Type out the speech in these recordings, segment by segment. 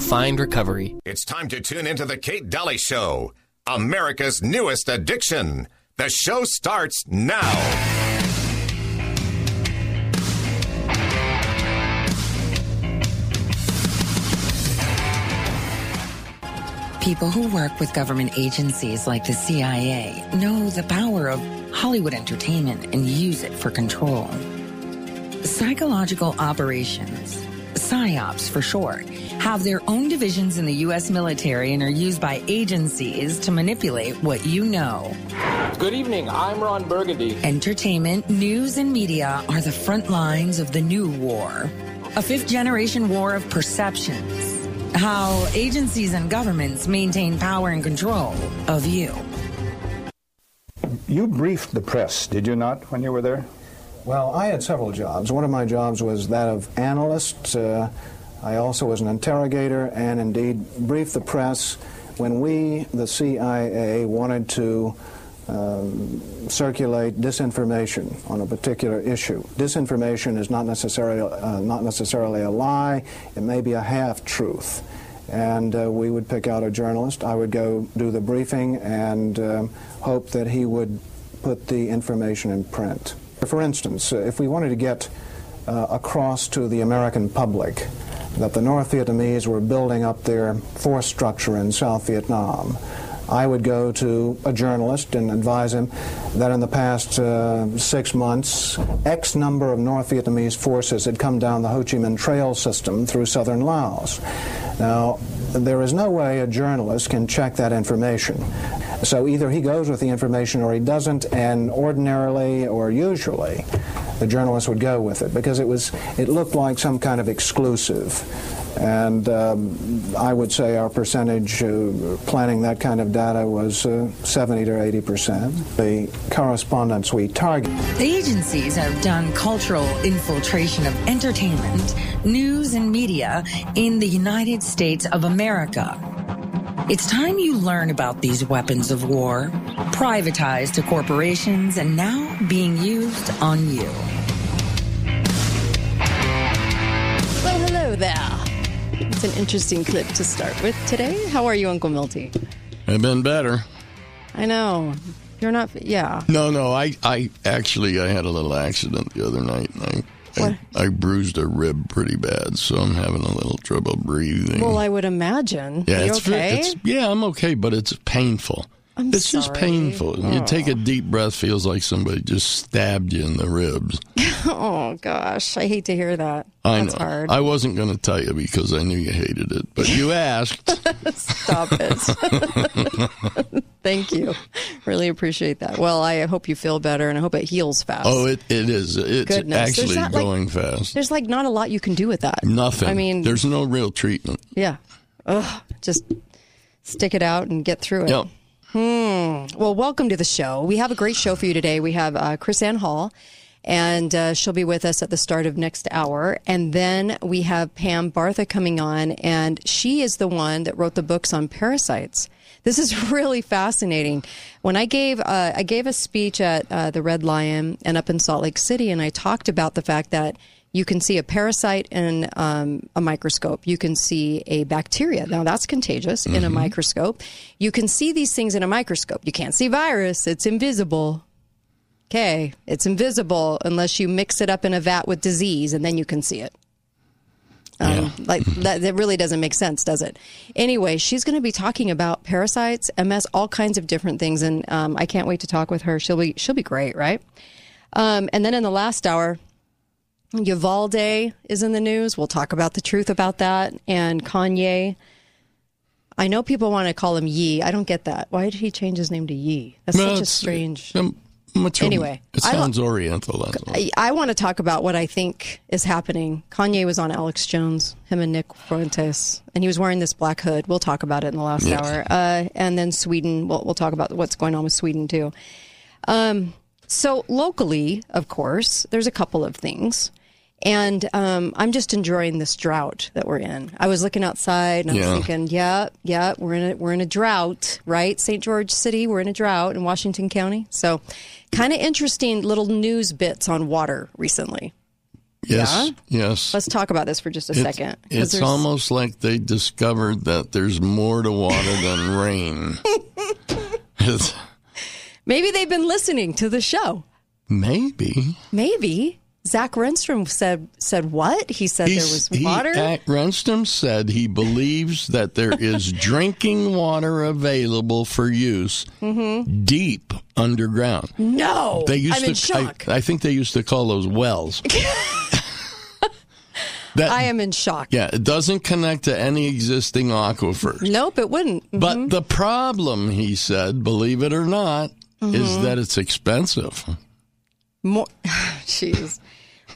find recovery. It's time to tune into the Kate Dalley Show, America's newest addiction. The show starts now. People who work with government agencies like the CIA know the power of Hollywood entertainment and use it for control. Psychological operations, PSYOPs for short, have their own divisions in the U.S. military and are used by agencies to manipulate what you know. Good evening, I'm Ron Burgundy. Entertainment, news, and media are the front lines of the new war. A fifth generation war of perceptions. How agencies and governments maintain power and control of you. You briefed the press, did you not, when you were there? Well, I had several jobs. One of my jobs was that of analyst. Uh, I also was an interrogator and indeed briefed the press when we, the CIA, wanted to um, circulate disinformation on a particular issue. Disinformation is not necessarily uh, not necessarily a lie; it may be a half truth. And uh, we would pick out a journalist. I would go do the briefing and um, hope that he would put the information in print. For instance, if we wanted to get uh, across to the American public that the North Vietnamese were building up their force structure in South Vietnam, I would go to a journalist and advise him that in the past uh, six months, X number of North Vietnamese forces had come down the Ho Chi Minh Trail system through southern Laos. Now, there is no way a journalist can check that information. So either he goes with the information or he doesn't, and ordinarily or usually, the journalist would go with it because it was it looked like some kind of exclusive. And um, I would say our percentage uh, planning that kind of data was uh, 70 to 80 percent. The correspondents we target. Agencies have done cultural infiltration of entertainment, news, and media in the United States of America. It's time you learn about these weapons of war, privatized to corporations and now being used on you. Well, hello there. It's an interesting clip to start with today. How are you, Uncle Milty? I've been better. I know. You're not, yeah. No, no, I, I actually, I had a little accident the other night. And I, I, I bruised a rib pretty bad, so I'm having a little trouble breathing. Well, I would imagine. yeah, it's, okay? it's yeah, I'm okay, but it's painful. I'm it's just sorry. painful. You take a deep breath, feels like somebody just stabbed you in the ribs. oh, gosh. I hate to hear that. I That's know. hard. I wasn't going to tell you because I knew you hated it, but you asked. Stop it. Thank you. Really appreciate that. Well, I hope you feel better and I hope it heals fast. oh, it, it is. It's Goodness. Actually not, like- going fast. There's like not a lot you can do with that. Nothing. I mean, there's no real treatment. yeah. Ugh, just stick it out and get through it. Yep. Well, welcome to the show. We have a great show for you today. We have uh, KrisAnne Hall, and uh, she'll be with us at the start of next hour. And then we have Pam Bartha coming on, and she is the one that wrote the books on parasites. This is really fascinating. When I gave uh, I gave a speech at uh, the Red Lion and up in Salt Lake City, and I talked about the fact that you can see a parasite in um, a microscope. You can see a bacteria. Now that's contagious in a microscope. You can see these things in a microscope. You can't see virus. It's invisible. Okay, it's invisible unless you mix it up in a vat with disease, and then you can see it. Um, like that, that really doesn't make sense, does it? Anyway, she's going to be talking about parasites, MS, all kinds of different things, and um, I can't wait to talk with her. She'll be she'll be great, right? Um, and then in the last hour, Uvalde is in the news. We'll talk about the truth about that, and Kanye. I know people want to call him Ye. I don't get that. Why did he change his name to Ye? That's Well, such a strange. um, Anyway, it I sounds Oriental. That's. I, I want to talk about what I think is happening. Kanye was on Alex Jones, him and Nick Fuentes, and he was wearing this black hood. We'll talk about it in the last Yes. hour. Uh, and then Sweden, we'll, we'll talk about what's going on with Sweden too. Um, so locally, of course, there's a couple of things. And um, I'm just enjoying this drought that we're in. I was looking outside and I was Yeah. thinking, yeah, yeah, we're in a we're in a drought, right? St. George City, we're in a drought in Washington County. So, kind of interesting little news bits on water recently. Yes, yes. Let's talk about this for just a It's- second. It's there's- almost like they discovered that there's more to water than rain. Maybe they've been listening to the show. maybe. Maybe Zach Renstrom said said what? He said there was he- water. uh, Renstrom said he believes that there is drinking water available for use deep underground. no, They used I'm in to. shock. I, I think they used to call those wells. that, I am in shock. Yeah, it doesn't connect to any existing aquifers. Nope, it wouldn't. But the problem, he said, believe it or not, Mm-hmm. is that it's expensive. More, jeez.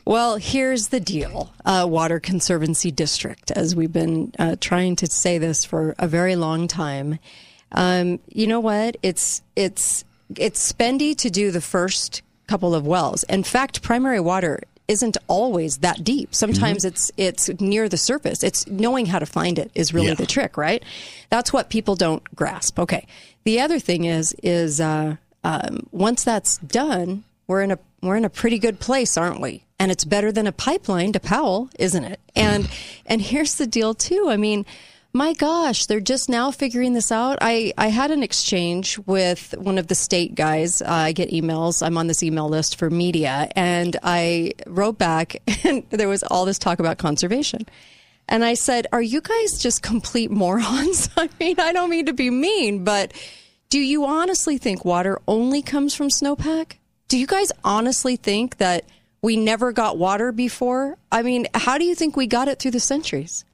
Well, here's the deal. Uh, Water Conservancy District, as we've been uh, trying to say this for a very long time. Um, you know what? It's it's it's spendy to do the first couple of wells. In fact, primary water isn't always that deep. Sometimes it's it's near the surface. It's knowing how to find it is really Yeah. the trick, right? That's what people don't grasp. Okay. The other thing is is uh, um, once that's done, we're in a we're in a pretty good place, aren't we? And it's better than a pipeline to Powell, isn't it? And and here's the deal too. I mean, my gosh, they're just now figuring this out. I I had an exchange with one of the state guys. Uh, I get emails. I'm on this email list for media, and I wrote back, and there was all this talk about conservation. And I said, Are you guys just complete morons? I mean, I don't mean to be mean, but do you honestly think water only comes from snowpack? Do you guys honestly think that we never got water before? I mean, how do you think we got it through the centuries?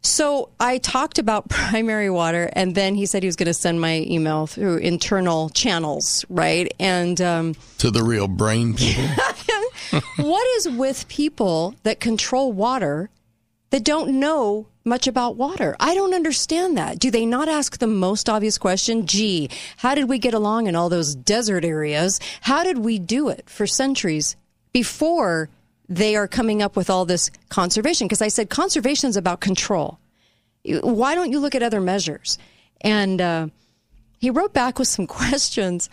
So I talked about primary water, and then he said he was going to send my email through internal channels, right? And um, To the real brain people. what is with people that control water that don't know much about water? I don't understand that. Do they not ask the most obvious question? Gee, how did we get along in all those desert areas? How did we do it for centuries before they are coming up with all this conservation? Because I said conservation is about control. Why don't you look at other measures? And uh, he wrote back with some questions.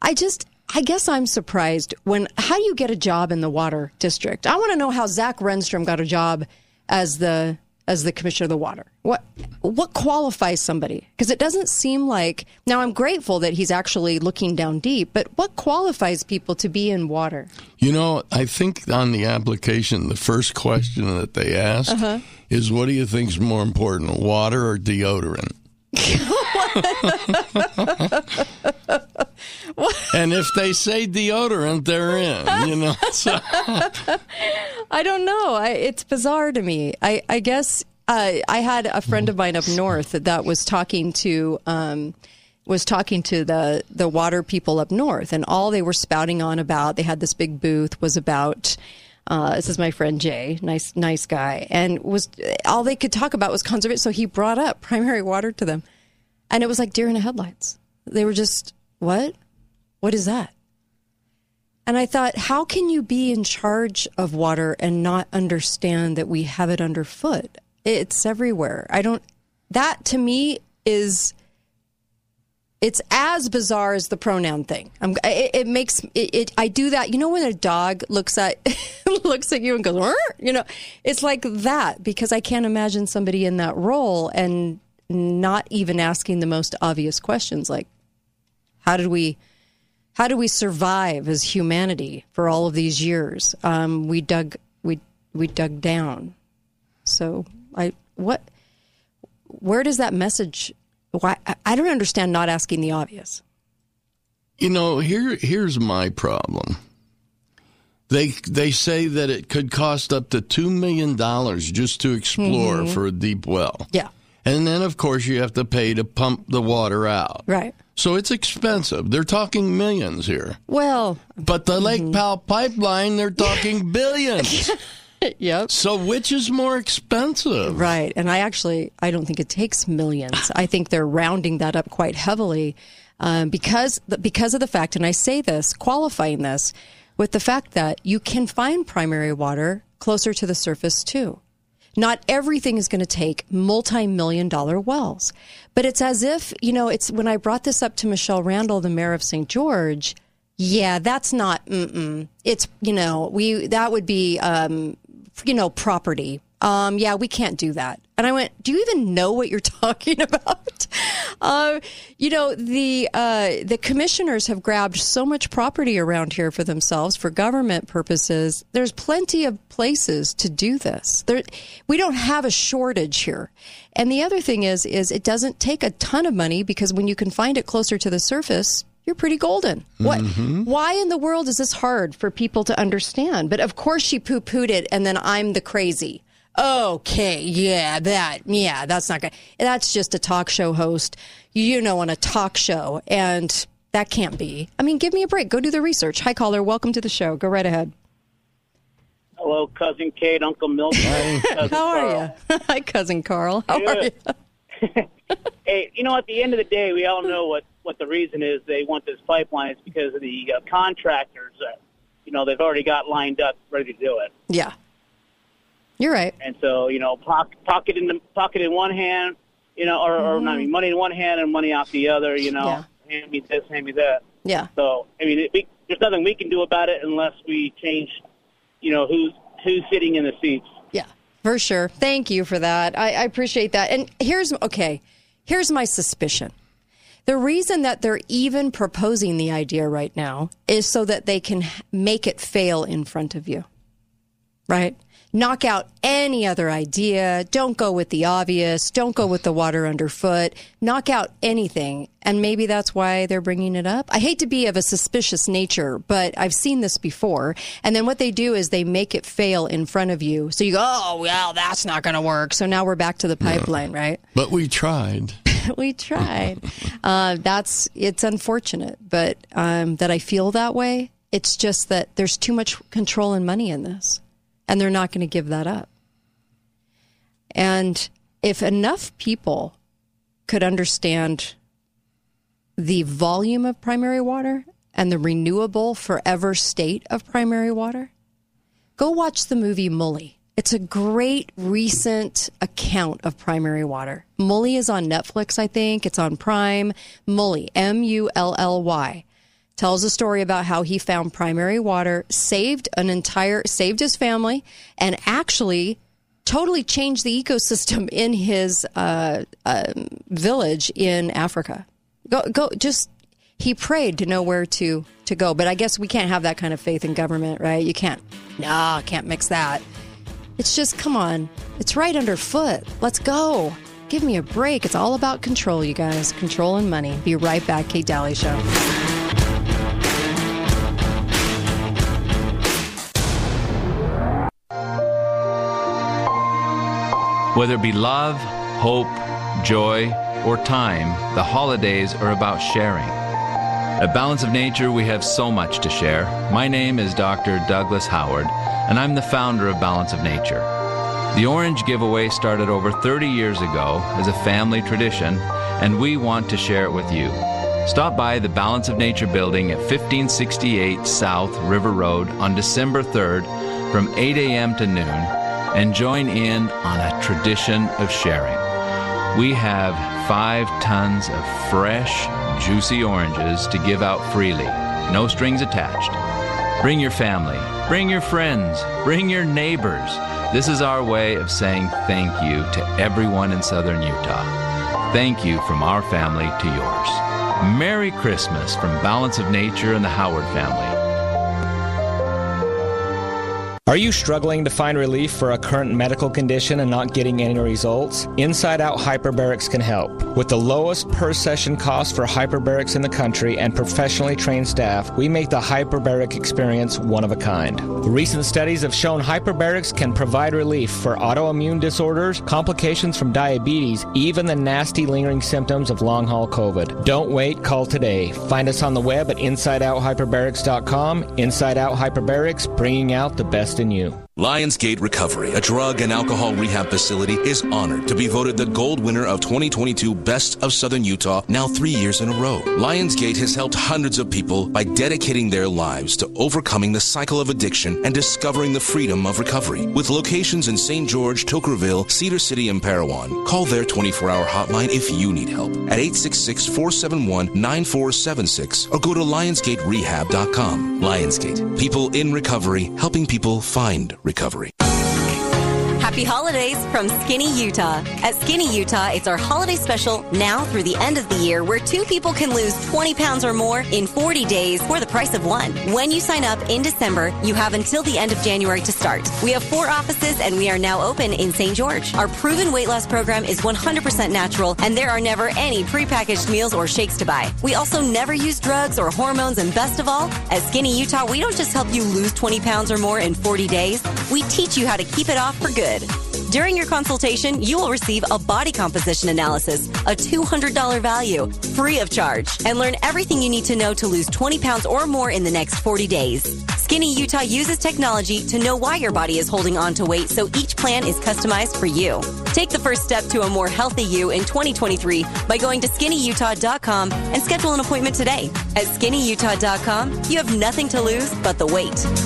I just, I guess I'm surprised when, how do you get a job in the water district? I want to know how Zach Renstrom got a job as the, as the commissioner of the water. What, what qualifies somebody? Because it doesn't seem like, now I'm grateful that he's actually looking down deep, but what qualifies people to be in water? You know, I think on the application, the first question that they ask Uh-huh. is what do you think is more important, water or deodorant? and if they say deodorant, they're in. You know, so, I don't know. I, it's bizarre to me. I, I guess uh, I had a friend of mine up north that was talking to um, was talking to the the water people up north, and all they were spouting on about. They had this big booth was about. Uh, this is my friend Jay, nice nice guy, and was all they could talk about was conservation. So he brought up primary water to them, and it was like deer in the headlights. They were just what? What is that? And I thought, how can you be in charge of water and not understand that we have it underfoot? It's everywhere. I don't, that to me is, it's as bizarre as the pronoun thing. I'm, it, it makes it, it, I do that. You know, when a dog looks at, looks at you and goes, you know, it's like that because I can't imagine somebody in that role and not even asking the most obvious questions like, how did we, how do we survive as humanity for all of these years? Um, we dug we we dug down. So I what where does that message? Why I- don't understand not asking the obvious. you know, here here's my problem. They they say that it could cost up to two million dollars just to explore Mm-hmm. for a deep well. Yeah, And then, of course, you have to pay to pump the water out. right. So it's expensive. They're talking millions here. Well, But the Lake Mm-hmm. Powell pipeline, they're talking billions. yep. so which is more expensive? Right. And I actually, I don't think it takes millions. I think they're rounding that up quite heavily um, because, because of the fact, and I say this, qualifying this with the fact that you can find primary water closer to the surface too. Not everything is going to take multi-million dollar wells, but it's as if, you know, it's when I brought this up to Michelle Randall, the mayor of St. George, Yeah, that's not. Mm-mm. It's you know we that would be um, you know property. Um, yeah, we can't do that. And I went, do you even know what you're talking about? uh, you know the uh, the commissioners have grabbed so much property around here for themselves for government purposes. There's plenty of places to do this. There, we don't have a shortage here. And the other thing is, is it doesn't take a ton of money because when you can find it closer to the surface, you're pretty golden. What? Mm-hmm. Why in the world is this hard for people to understand? But of course, she poo pooed it, and then I'm the crazy. Okay, yeah, that, yeah, that's not good. That's just a talk show host, you know, on a talk show, and that can't be. I mean, give me a break. Go do the research. Hi, caller. Welcome to the show. Go right ahead. Hello, cousin Kate, Uncle Milton. cousin How are you? Hi, cousin Carl. How are you? Hey, you know, at the end of the day, we all know what what the reason is they want this pipeline is because of the uh, contractors that you know they've already got lined up ready to do it, Yeah, you're right. and so you know, pock, pocket in the pocket in one hand, you know, or, or not, I mean, money in one hand and money out the other. You know, hand me this, hand me that. Yeah. So I mean, it, we, there's nothing we can do about it unless we change, you know, who's who's sitting in the seats. Yeah, for sure. Thank you for that. I, I appreciate that. And here's okay. Here's my suspicion. The reason that they're even proposing the idea right now is so that they can make it fail in front of you. Right? Knock out any other idea. Don't go with the obvious. Don't go with the water underfoot. Knock out anything. And maybe that's why they're bringing it up. I hate to be of a suspicious nature, but I've seen this before. And then what they do is they make it fail in front of you. So you go, oh, well, that's not going to work. So now we're back to the pipeline, right? But we tried. we tried. Uh, that's it's unfortunate, but um, that I feel that way. It's just that there's too much control and money in this, and they're not going to give that up. And if enough people could understand the volume of primary water and the renewable forever state of primary water, go watch the movie Mully. It's a great recent account of primary water. Mully is on Netflix, I think. It's on Prime. Mully, M U L L Y, tells a story about how he found primary water, saved an entire, saved his family, and actually totally changed the ecosystem in his uh, um village in Africa. Go, go, just he prayed to know where to to go. But I guess we can't have that kind of faith in government, right? You can't. No, can't mix that. It's just come on. It's right underfoot. Let's go. Give me a break. It's all about control, you guys. Control and money. Be right back. Kate Dalley Show. Whether it be love, hope, joy, or time, the holidays are about sharing. At Balance of Nature, we have so much to share. My name is Dr. Douglas Howard, and I'm the founder of Balance of Nature. The Orange Giveaway started over 30 years ago as a family tradition, and we want to share it with you. Stop by the Balance of Nature building at 1568 South River Road on December 3rd from 8 a.m. to noon and join in on a tradition of sharing. We have five tons of fresh, juicy oranges to give out freely, no strings attached. Bring your family, bring your friends, bring your neighbors. This is our way of saying thank you to everyone in southern Utah. Thank you from our family to yours. Merry Christmas from Balance of Nature and the Howard family. Are you struggling to find relief for a current medical condition and not getting any results? Inside Out Hyperbarics can help. With the lowest per session cost for hyperbarics in the country and professionally trained staff, we make the hyperbaric experience one of a kind. Recent studies have shown hyperbarics can provide relief for autoimmune disorders, complications from diabetes, even the nasty lingering symptoms of long haul COVID. Don't wait, call today. Find us on the web at InsideOutHyperbarics.com. Inside Out Hyperbarics, bringing out the best in you. Lionsgate Recovery, a drug and alcohol rehab facility, is honored to be voted the gold winner of 2022 Best of Southern Utah now three years in a row. Lionsgate has helped hundreds of people by dedicating their lives to overcoming the cycle of addiction and discovering the freedom of recovery. With locations in St. George, Toquerville, Cedar City, and Parowan, call their 24-hour hotline if you need help at 866-471-9476 or go to lionsgaterehab.com. Lionsgate, people in recovery, helping people find recovery. Happy holidays from Skinny Utah. At Skinny Utah, it's our holiday special now through the end of the year where two people can lose 20 pounds or more in 40 days for the price of one. When you sign up in December, you have until the end of January to start. We have four offices and we are now open in St. George. Our proven weight loss program is 100% natural and there are never any prepackaged meals or shakes to buy. We also never use drugs or hormones and best of all, at Skinny Utah, we don't just help you lose 20 pounds or more in 40 days. We teach you how to keep it off for good. During your consultation, you will receive a body composition analysis, a $200 value, free of charge, and learn everything you need to know to lose 20 pounds or more in the next 40 days. Skinny Utah uses technology to know why your body is holding on to weight, so each plan is customized for you. Take the first step to a more healthy you in 2023 by going to skinnyutah.com and schedule an appointment today. At skinnyutah.com, you have nothing to lose but the weight.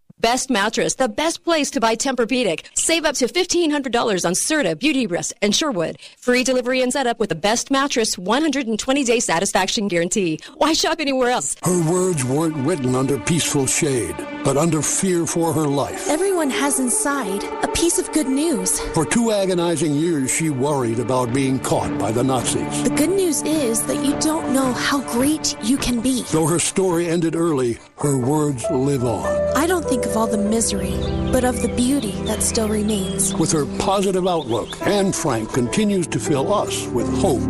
Best mattress, the best place to buy Tempur-Pedic. Save up to $1,500 on Serta, Beauty Rest, and Sherwood. Free delivery and setup with the best mattress, 120-day satisfaction guarantee. Why shop anywhere else? Her words weren't written under peaceful shade, but under fear for her life. Everyone has inside a piece of good news. For two agonizing years, she worried about being caught by the Nazis. The good news is that you don't know how great you can be. Though her story ended early, her words live on. I don't think of all the misery, but of the beauty that still remains. With her positive outlook, Anne Frank continues to fill us with hope.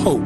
Hope.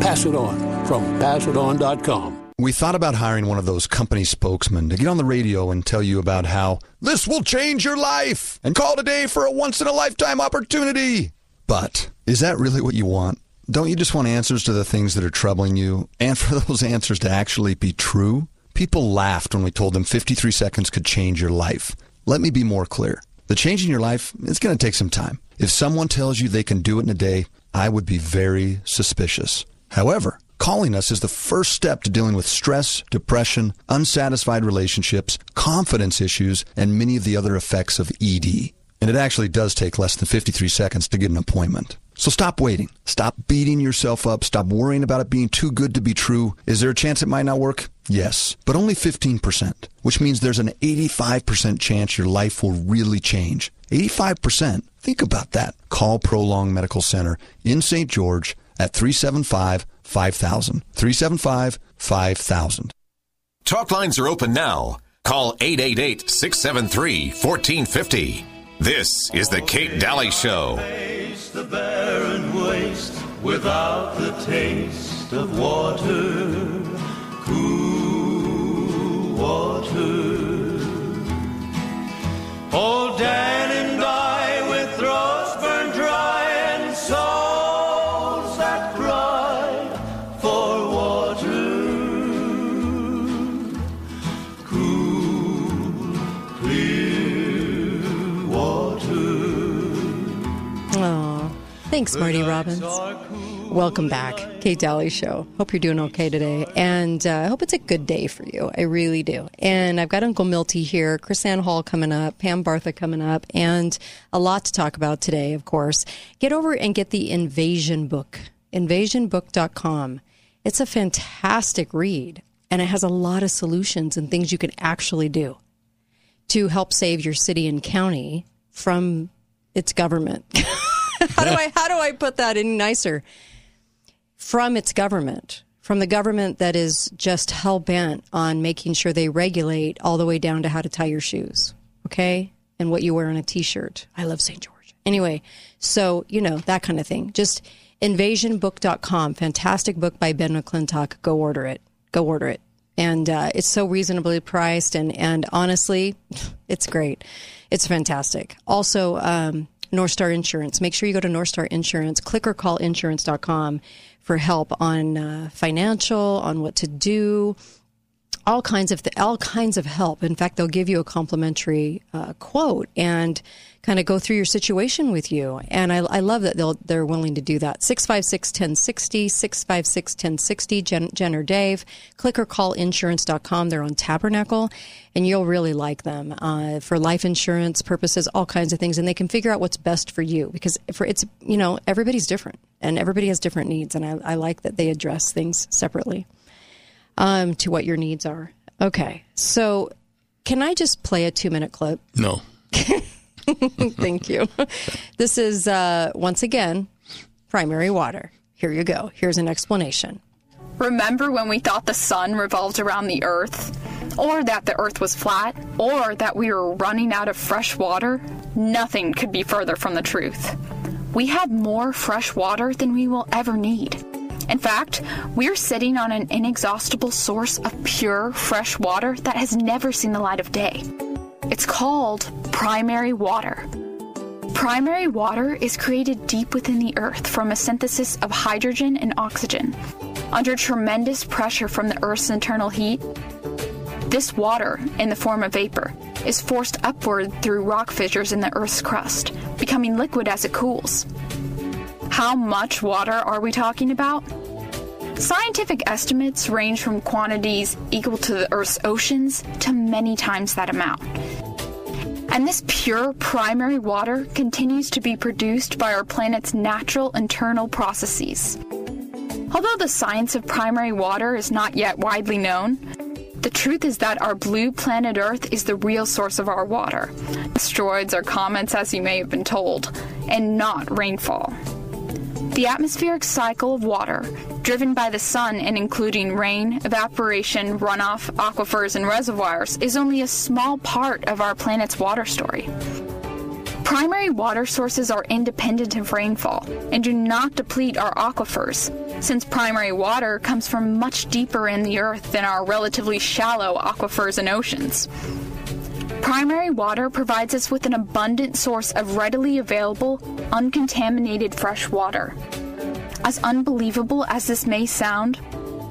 Pass it on from passiton.com. We thought about hiring one of those company spokesmen to get on the radio and tell you about how this will change your life and call today for a once in a lifetime opportunity. But is that really what you want? Don't you just want answers to the things that are troubling you and for those answers to actually be true? People laughed when we told them 53 seconds could change your life. Let me be more clear. The change in your life, it's going to take some time. If someone tells you they can do it in a day, I would be very suspicious. However, calling us is the first step to dealing with stress, depression, unsatisfied relationships, confidence issues, and many of the other effects of ED. And it actually does take less than 53 seconds to get an appointment. So stop waiting. Stop beating yourself up. Stop worrying about it being too good to be true. Is there a chance it might not work? Yes, but only 15%, which means there's an 85% chance your life will really change. 85%. Think about that. Call Prolong Medical Center in St. George at 375 5000. 375 5000. Talk lines are open now. Call 888 673 1450. This is The Kate Dalley Show. The barren waste without the taste of water, cool water. Old Dan and I thanks, Marty Robbins. Welcome back, Kate Dalley Show. Hope you're doing okay today, and uh, I hope it's a good day for you. I really do. And I've got Uncle Milty here, KrisAnne Hall coming up, Pam Bartha coming up, and a lot to talk about today. Of course, get over and get the Invasion book, invasionbook.com. It's a fantastic read, and it has a lot of solutions and things you can actually do to help save your city and county from its government. how do I how do I put that in nicer? From its government, from the government that is just hell bent on making sure they regulate all the way down to how to tie your shoes, okay, and what you wear on a t-shirt. I love St. George. Anyway, so you know that kind of thing. Just invasionbook.com, fantastic book by Ben McClintock. Go order it. go order it. And uh, it's so reasonably priced, and and honestly, it's great. It's fantastic. Also, um, North Star Insurance. Make sure you go to North Star Insurance. Click or call insurance.com for help on uh, financial, on what to do, all kinds of th- all kinds of help. In fact, they'll give you a complimentary uh, quote and kind of go through your situation with you. And I, I love that they'll they're willing to do that. 656-1060, 656-1060, Jen, Jen or Dave. Click or call insurance.com. They're on Tabernacle, and you'll really like them uh, for life insurance purposes, all kinds of things. And they can figure out what's best for you because for it's you know everybody's different and everybody has different needs, and I, I like that they address things separately um, to what your needs are. Okay, so can I just play a two minute clip? No. Thank you. This is, uh, once again, primary water. Here you go. Here's an explanation. Remember when we thought the sun revolved around the earth? Or that the earth was flat? Or that we were running out of fresh water? Nothing could be further from the truth. We have more fresh water than we will ever need. In fact, we're sitting on an inexhaustible source of pure, fresh water that has never seen the light of day. It's called primary water. Primary water is created deep within the earth from a synthesis of hydrogen and oxygen. Under tremendous pressure from the earth's internal heat, this water, in the form of vapor, is forced upward through rock fissures in the earth's crust, becoming liquid as it cools. How much water are we talking about? Scientific estimates range from quantities equal to the Earth's oceans to many times that amount. And this pure primary water continues to be produced by our planet's natural internal processes. Although the science of primary water is not yet widely known, the truth is that our blue planet Earth is the real source of our water. Asteroids are comets, as you may have been told, and not rainfall. The atmospheric cycle of water, driven by the sun and including rain, evaporation, runoff, aquifers, and reservoirs, is only a small part of our planet's water story. Primary water sources are independent of rainfall and do not deplete our aquifers, since primary water comes from much deeper in the earth than our relatively shallow aquifers and oceans. Primary water provides us with an abundant source of readily available, uncontaminated fresh water. As unbelievable as this may sound,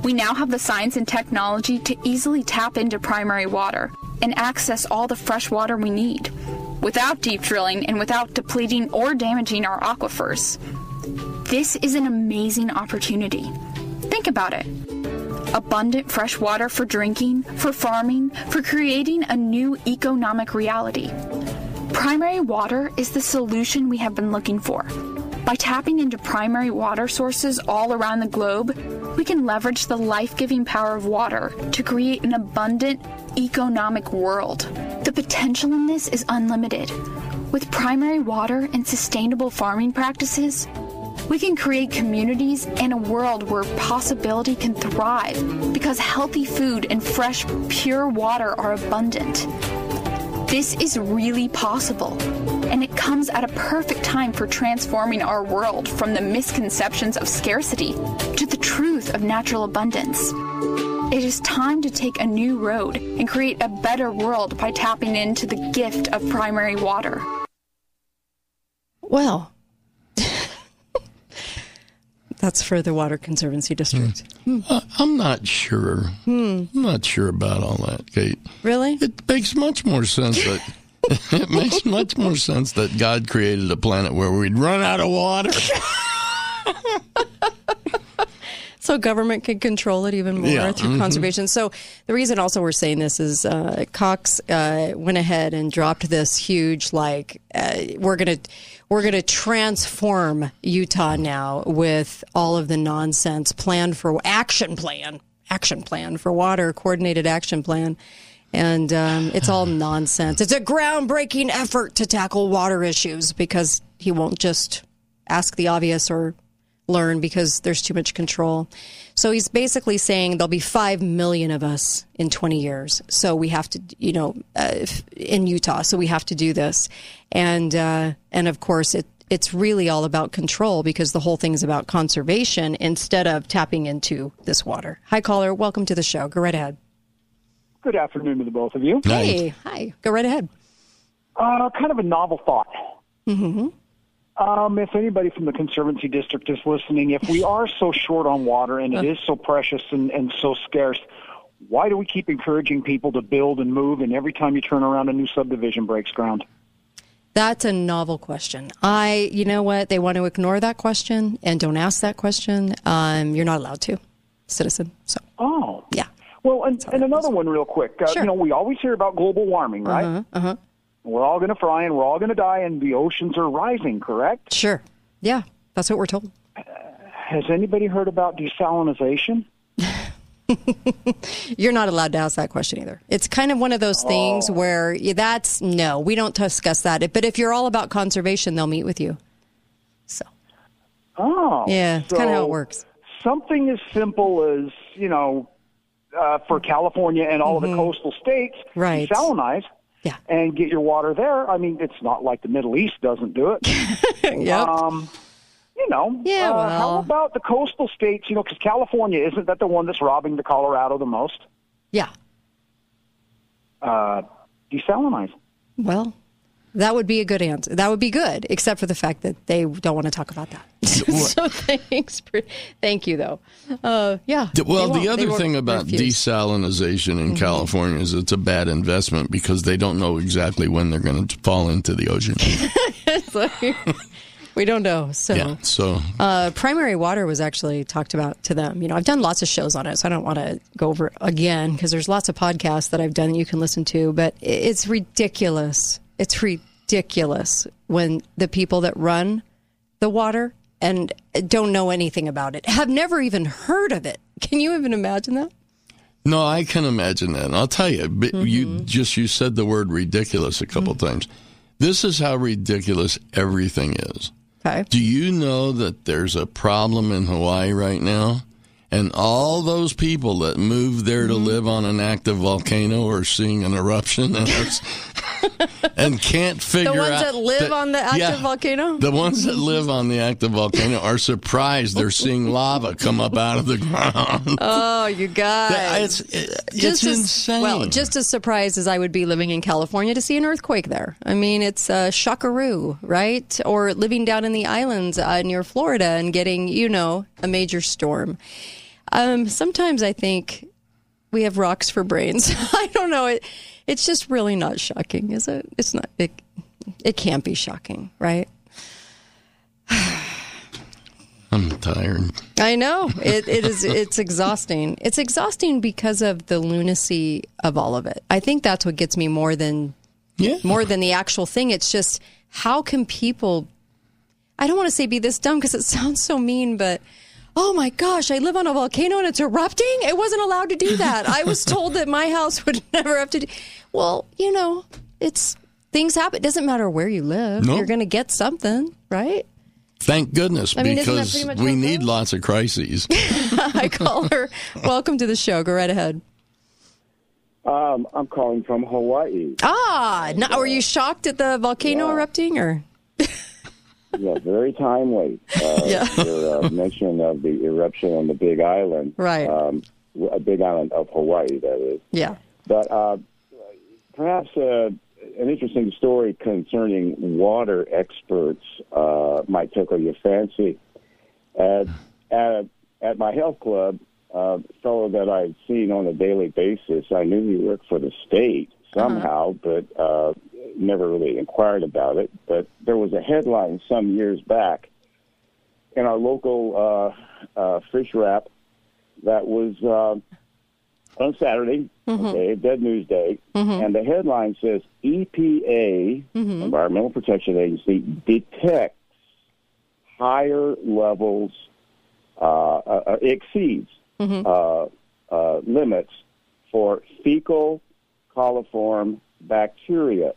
we now have the science and technology to easily tap into primary water and access all the fresh water we need without deep drilling and without depleting or damaging our aquifers. This is an amazing opportunity. Think about it abundant fresh water for drinking, for farming, for creating a new economic reality. Primary water is the solution we have been looking for. By tapping into primary water sources all around the globe, we can leverage the life giving power of water to create an abundant economic world. The potential in this is unlimited. With primary water and sustainable farming practices, we can create communities and a world where possibility can thrive because healthy food and fresh, pure water are abundant. This is really possible, and it comes at a perfect time for transforming our world from the misconceptions of scarcity to the truth of natural abundance. It is time to take a new road and create a better world by tapping into the gift of primary water. Well, that's for the Water Conservancy District. Uh, I'm not sure. I'm not sure about all that, Kate. Really? It makes much more sense that it makes much more sense that God created a planet where we'd run out of water. so government can control it even more Yeah, through mhm. conservation. So the reason also we're saying this is uh, Cox uh, went ahead and dropped this huge like uh, we're gonna we're gonna transform Utah now with all of the nonsense plan for action plan action plan for water coordinated action plan. And um, it's all nonsense. It's a groundbreaking effort to tackle water issues because he won't just ask the obvious or learn because there's too much control. So he's basically saying there'll be 5 million of us in 20 years. So we have to, you know, uh, in Utah. So we have to do this. And, uh, and of course, it, it's really all about control because the whole thing is about conservation instead of tapping into this water. Hi, caller. Welcome to the show. Go right ahead. Good afternoon to the both of you. Hey, hi. Go right ahead. Uh, kind of a novel thought. Mm-hmm. Um, if anybody from the Conservancy District is listening, if we are so short on water and it is so precious and, and so scarce, why do we keep encouraging people to build and move and every time you turn around a new subdivision breaks ground? That's a novel question. I, you know what? They want to ignore that question and don't ask that question. Um, you're not allowed to, citizen. So, Oh. Yeah. Well, and, and another one real quick. Uh, You know, we always hear about global warming, right? Uh-huh, uh-huh. We're all going to fry and we're all going to die and the oceans are rising, correct? Sure. Yeah, that's what we're told. Has anybody heard about desalinization? You're not allowed to ask that question either. It's kind of one of those things where that's no, we don't discuss that. But if you're all about conservation, they'll meet with you. So, oh. Yeah, it's kinda how it works. Something as simple as, you know, uh, for California and all of the coastal states, Mm-hmm. Right. desalinize Yeah. and get your water there. I mean, it's not like the Middle East doesn't do it. Yep. Um, you know, Yeah, uh, how about the coastal states? You know, because California isn't that the one that's robbing the Colorado the most? Yeah. Uh, desalinize. Well, that would be a good answer. That would be good, except for the fact that they don't want to talk about that. so thanks. For, thank you, though. Uh, yeah. Well, the other thing about refuse. desalinization in California is it's a bad investment because they don't know exactly when they're going to fall into the ocean. We don't know. So. yeah, so Uh, primary water was actually talked about to them. You know, I've done lots of shows on it, so I don't want to go over again because there's lots of podcasts that I've done that you can listen to. But it's ridiculous. It's ridiculous when the people that run the water and don't know anything about it have never even heard of it. Can you even imagine that? no, I can imagine that. And I'll tell you, but you mm-hmm. just you said the word ridiculous a couple mm-hmm. times. This is how ridiculous everything is. Okay. Do you know that there's a problem in Hawaii right now? And all those people that moved there to live on an active volcano are seeing an eruption and, and can't figure the ones out that live on the active yeah, volcano? The ones that live on the active volcano are surprised they're seeing lava come up out of the ground. Oh, you guys. It's, it's just as, insane. Well, just as surprised as I would be living in California to see an earthquake there. I mean, it's a shockaroo, right? Or living down in the islands uh, near Florida and getting, you know, a major storm. Um, sometimes I think we have rocks for brains. I don't know. It, it's just really not shocking, is it? It's not. It, it can't be shocking, right? I'm tired. I know it, it is. It's exhausting. It's exhausting because of the lunacy of all of it. I think that's what gets me more than yeah. more than the actual thing. It's just how can people? I don't want to say be this dumb because it sounds so mean, but oh my gosh, I live on a volcano and it's erupting. It wasn't allowed to do that. I was told that my house would never have to. do Well, you know, it's things happen. It doesn't matter where you live. Nope. You're going to get something, right? Thank goodness, I mean, because we how it need lots of crises. Hi, caller. Welcome to the show. Go right ahead. Um, I'm calling from Hawaii. Ah, now, were you shocked at the volcano erupting, or Yeah, very timely. Uh, Yeah. Your uh, mention of the eruption on the Big Island. Right. Um, a Big Island of Hawaii, that is. yeah? But uh, perhaps uh, an interesting story concerning water experts uh, might tickle your fancy. At, at, at my health club, uh, a fellow that I'd seen on a daily basis, I knew he worked for the state somehow, but uh, never really inquired about it. But there was a headline some years back in our local uh, uh, fish wrap that was uh, on Saturday, okay, Dead News Day, and the headline says EPA, Environmental Protection Agency, detects higher levels, uh, uh, uh, exceeds uh, uh, limits for fecal coliform bacteria,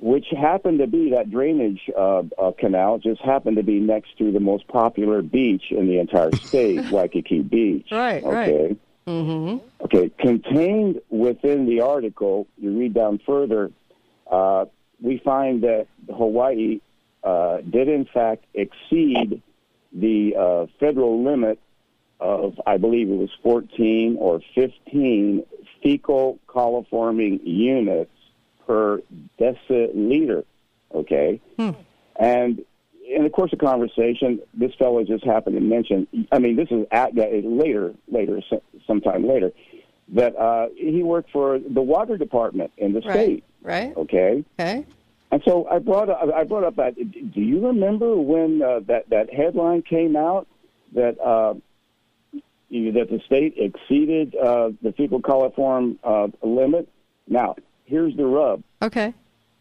which happened to be that drainage uh, uh, canal just happened to be next to the most popular beach in the entire state, Waikiki Beach. Right, okay. right. Mm-hmm. Okay, contained within the article, you read down further, uh, we find that Hawaii uh, did in fact exceed the uh, federal limit of, I believe it was 14 or 15 fecal coliforming units per deciliter. Okay, and in the course of conversation, this fellow just happened to mention. I mean, this is at later, later, so- sometime later, that uh, he worked for the water department in the Right. state. Right. Okay. Okay. And so I brought up, I brought up that. Do you remember when uh, that that headline came out that uh, that the state exceeded uh, the fecal coliform uh, limit? Now, here's the rub. Okay.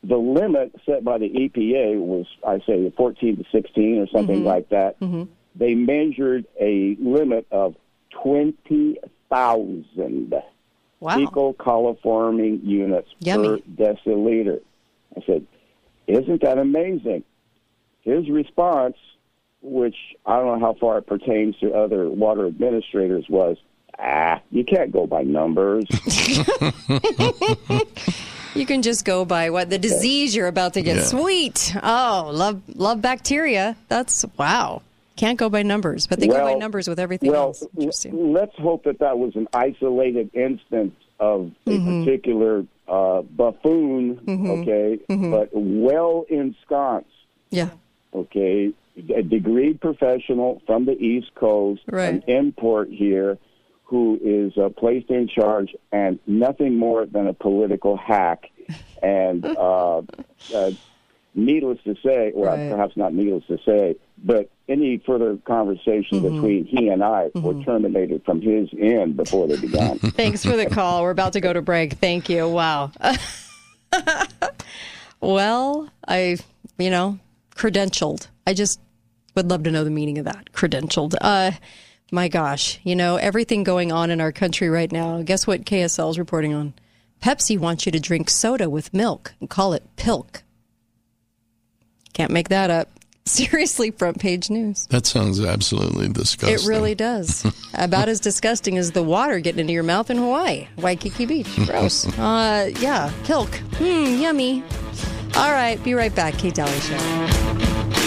The limit set by the EPA was, I say, 14 to 16 or something Mhm. like that. Mhm. They measured a limit of 20,000 Wow. fecal coliforming units Yummy. per deciliter. I said, Isn't that amazing? His response, which I don't know how far it pertains to other water administrators, was, Ah, you can't go by numbers. You can just go by what the disease you're about to get. Yeah. Sweet. Oh, love love bacteria. That's wow. Can't go by numbers, but they go by numbers with everything well, else. l- let's hope that that was an isolated instance of a Mhm. particular uh, buffoon, Mhm. okay, Mhm. but well ensconced, Yeah. okay, a degree professional from the East Coast, Right. an import here, who is uh, placed in charge, and nothing more than a political hack. And uh, uh, needless to say, well, Right. perhaps not needless to say, but any further conversation Mhm. between he and I were terminated from his end before they began. Thanks for the call. We're about to go to break. Thank you. Wow. well, I, you know, credentialed. I just would love to know the meaning of that. Credentialed. Uh, my gosh, you know, everything going on in our country right now. Guess what KSL is reporting on? Pepsi wants you to drink soda with milk and call it pilk. Can't make that up. Seriously, front page news. That sounds absolutely disgusting. It really does. About as disgusting as the water getting into your mouth in Hawaii, Waikiki Beach. Gross. uh, yeah, pilk. Hmm, yummy. All right, be right back. Kate Dalley Show.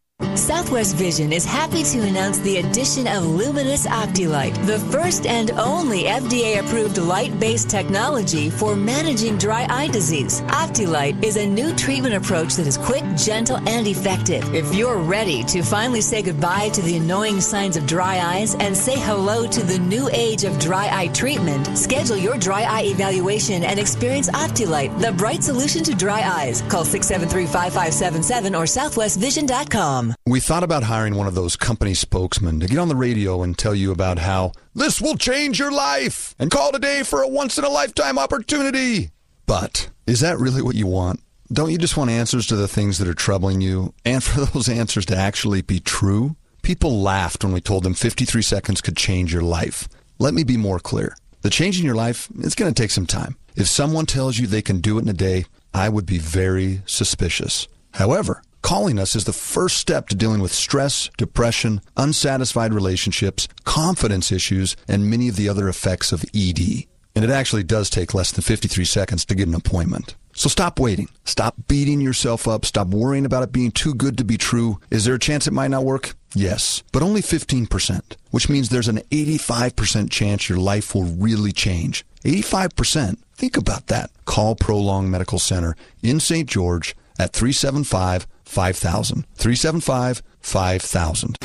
Southwest Vision is happy to announce the addition of Lumenis OptiLight, the first and only FDA-approved light-based technology for managing dry eye disease. OptiLight is a new treatment approach that is quick, gentle, and effective. If you're ready to finally say goodbye to the annoying signs of dry eyes and say hello to the new age of dry eye treatment, schedule your dry eye evaluation and experience OptiLight, the bright solution to dry eyes. Call 673-5577 or southwestvision.com. We thought about hiring one of those company spokesmen to get on the radio and tell you about how this will change your life and call today for a once in a lifetime opportunity. But is that really what you want? Don't you just want answers to the things that are troubling you and for those answers to actually be true? People laughed when we told them 53 seconds could change your life. Let me be more clear. The change in your life, it's going to take some time. If someone tells you they can do it in a day, I would be very suspicious. However, calling us is the first step to dealing with stress, depression, unsatisfied relationships, confidence issues, and many of the other effects of ED. And it actually does take less than 53 seconds to get an appointment. So stop waiting. Stop beating yourself up. Stop worrying about it being too good to be true. Is there a chance it might not work? Yes, but only 15%, which means there's an 85% chance your life will really change. 85%. Think about that. Call Prolong Medical Center in St. George at 375 5000. 375 5000.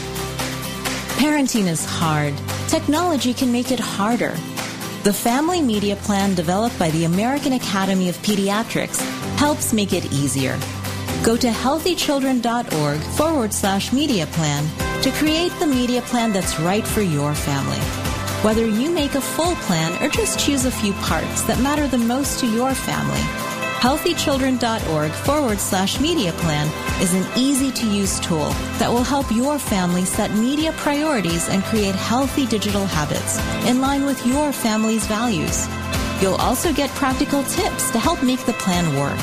Parenting is hard. Technology can make it harder. The Family Media Plan developed by the American Academy of Pediatrics helps make it easier. Go to healthychildren.org forward slash media plan to create the media plan that's right for your family. Whether you make a full plan or just choose a few parts that matter the most to your family, healthychildren.org forward slash media plan is an easy to use tool that will help your family set media priorities and create healthy digital habits in line with your family's values. You'll also get practical tips to help make the plan work.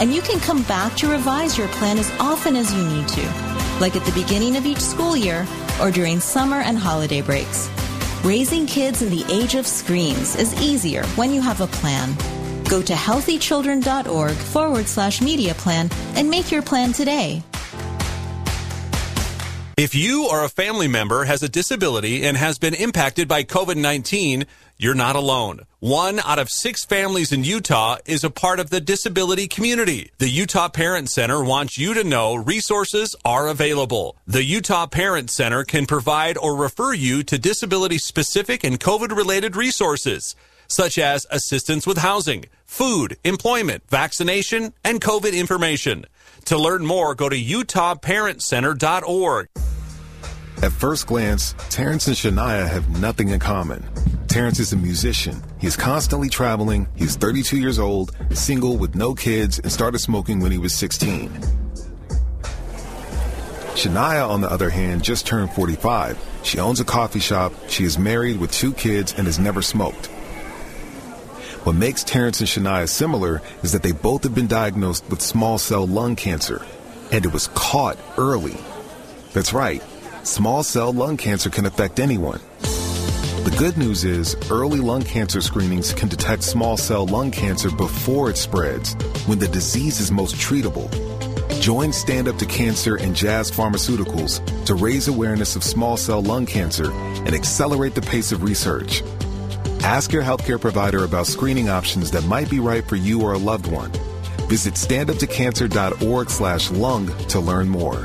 And you can come back to revise your plan as often as you need to, like at the beginning of each school year or during summer and holiday breaks. Raising kids in the age of screens is easier when you have a plan. Go to healthychildren.org forward slash media plan and make your plan today. If you or a family member has a disability and has been impacted by COVID 19, you're not alone. One out of six families in Utah is a part of the disability community. The Utah Parent Center wants you to know resources are available. The Utah Parent Center can provide or refer you to disability specific and COVID related resources, such as assistance with housing, food, employment, vaccination, and COVID information. To learn more, go to utahparentcenter.org. At first glance, Terrence and Shania have nothing in common. Terrence is a musician. He's constantly traveling. He's 32 years old, single with no kids, and started smoking when he was 16. Shania, on the other hand, just turned 45. She owns a coffee shop. She is married with two kids and has never smoked. What makes Terrence and Shania similar is that they both have been diagnosed with small cell lung cancer, and it was caught early. That's right, small cell lung cancer can affect anyone. The good news is early lung cancer screenings can detect small cell lung cancer before it spreads, when the disease is most treatable. Join Stand Up to Cancer and Jazz Pharmaceuticals to raise awareness of small cell lung cancer and accelerate the pace of research. Ask your healthcare provider about screening options that might be right for you or a loved one. Visit standuptocancer.org slash lung to learn more.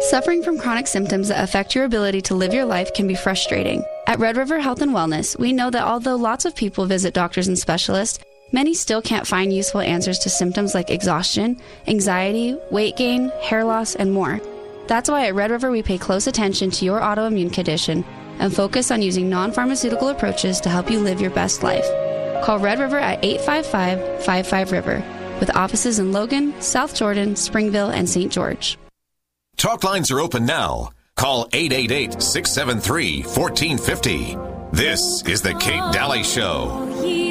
Suffering from chronic symptoms that affect your ability to live your life can be frustrating. At Red River Health and Wellness, we know that although lots of people visit doctors and specialists, many still can't find useful answers to symptoms like exhaustion, anxiety, weight gain, hair loss, and more. That's why at Red River we pay close attention to your autoimmune condition and focus on using non pharmaceutical approaches to help you live your best life. Call Red River at 855 55 River with offices in Logan, South Jordan, Springville, and St. George. Talk lines are open now. Call 888 673 1450. This is The Kate Dalley Show. Oh,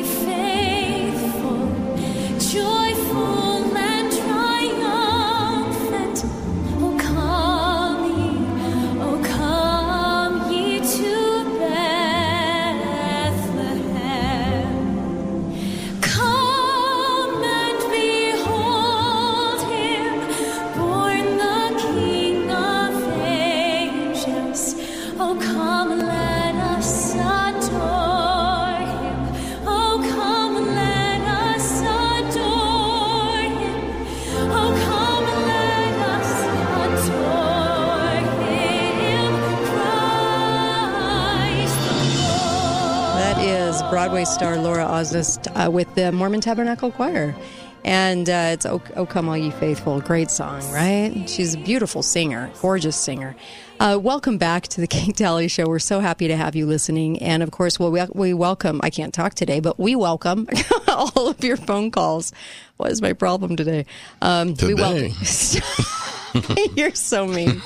Broadway star Laura Osnes uh, with the Mormon Tabernacle Choir. And uh, it's oh, oh, Come All Ye Faithful. Great song, right? She's a beautiful singer, gorgeous singer. Uh, welcome back to the Kate Dalley Show. We're so happy to have you listening. And of course, well, we, we welcome, I can't talk today, but we welcome all of your phone calls. What is my problem today? Um, We welcome. You're so mean.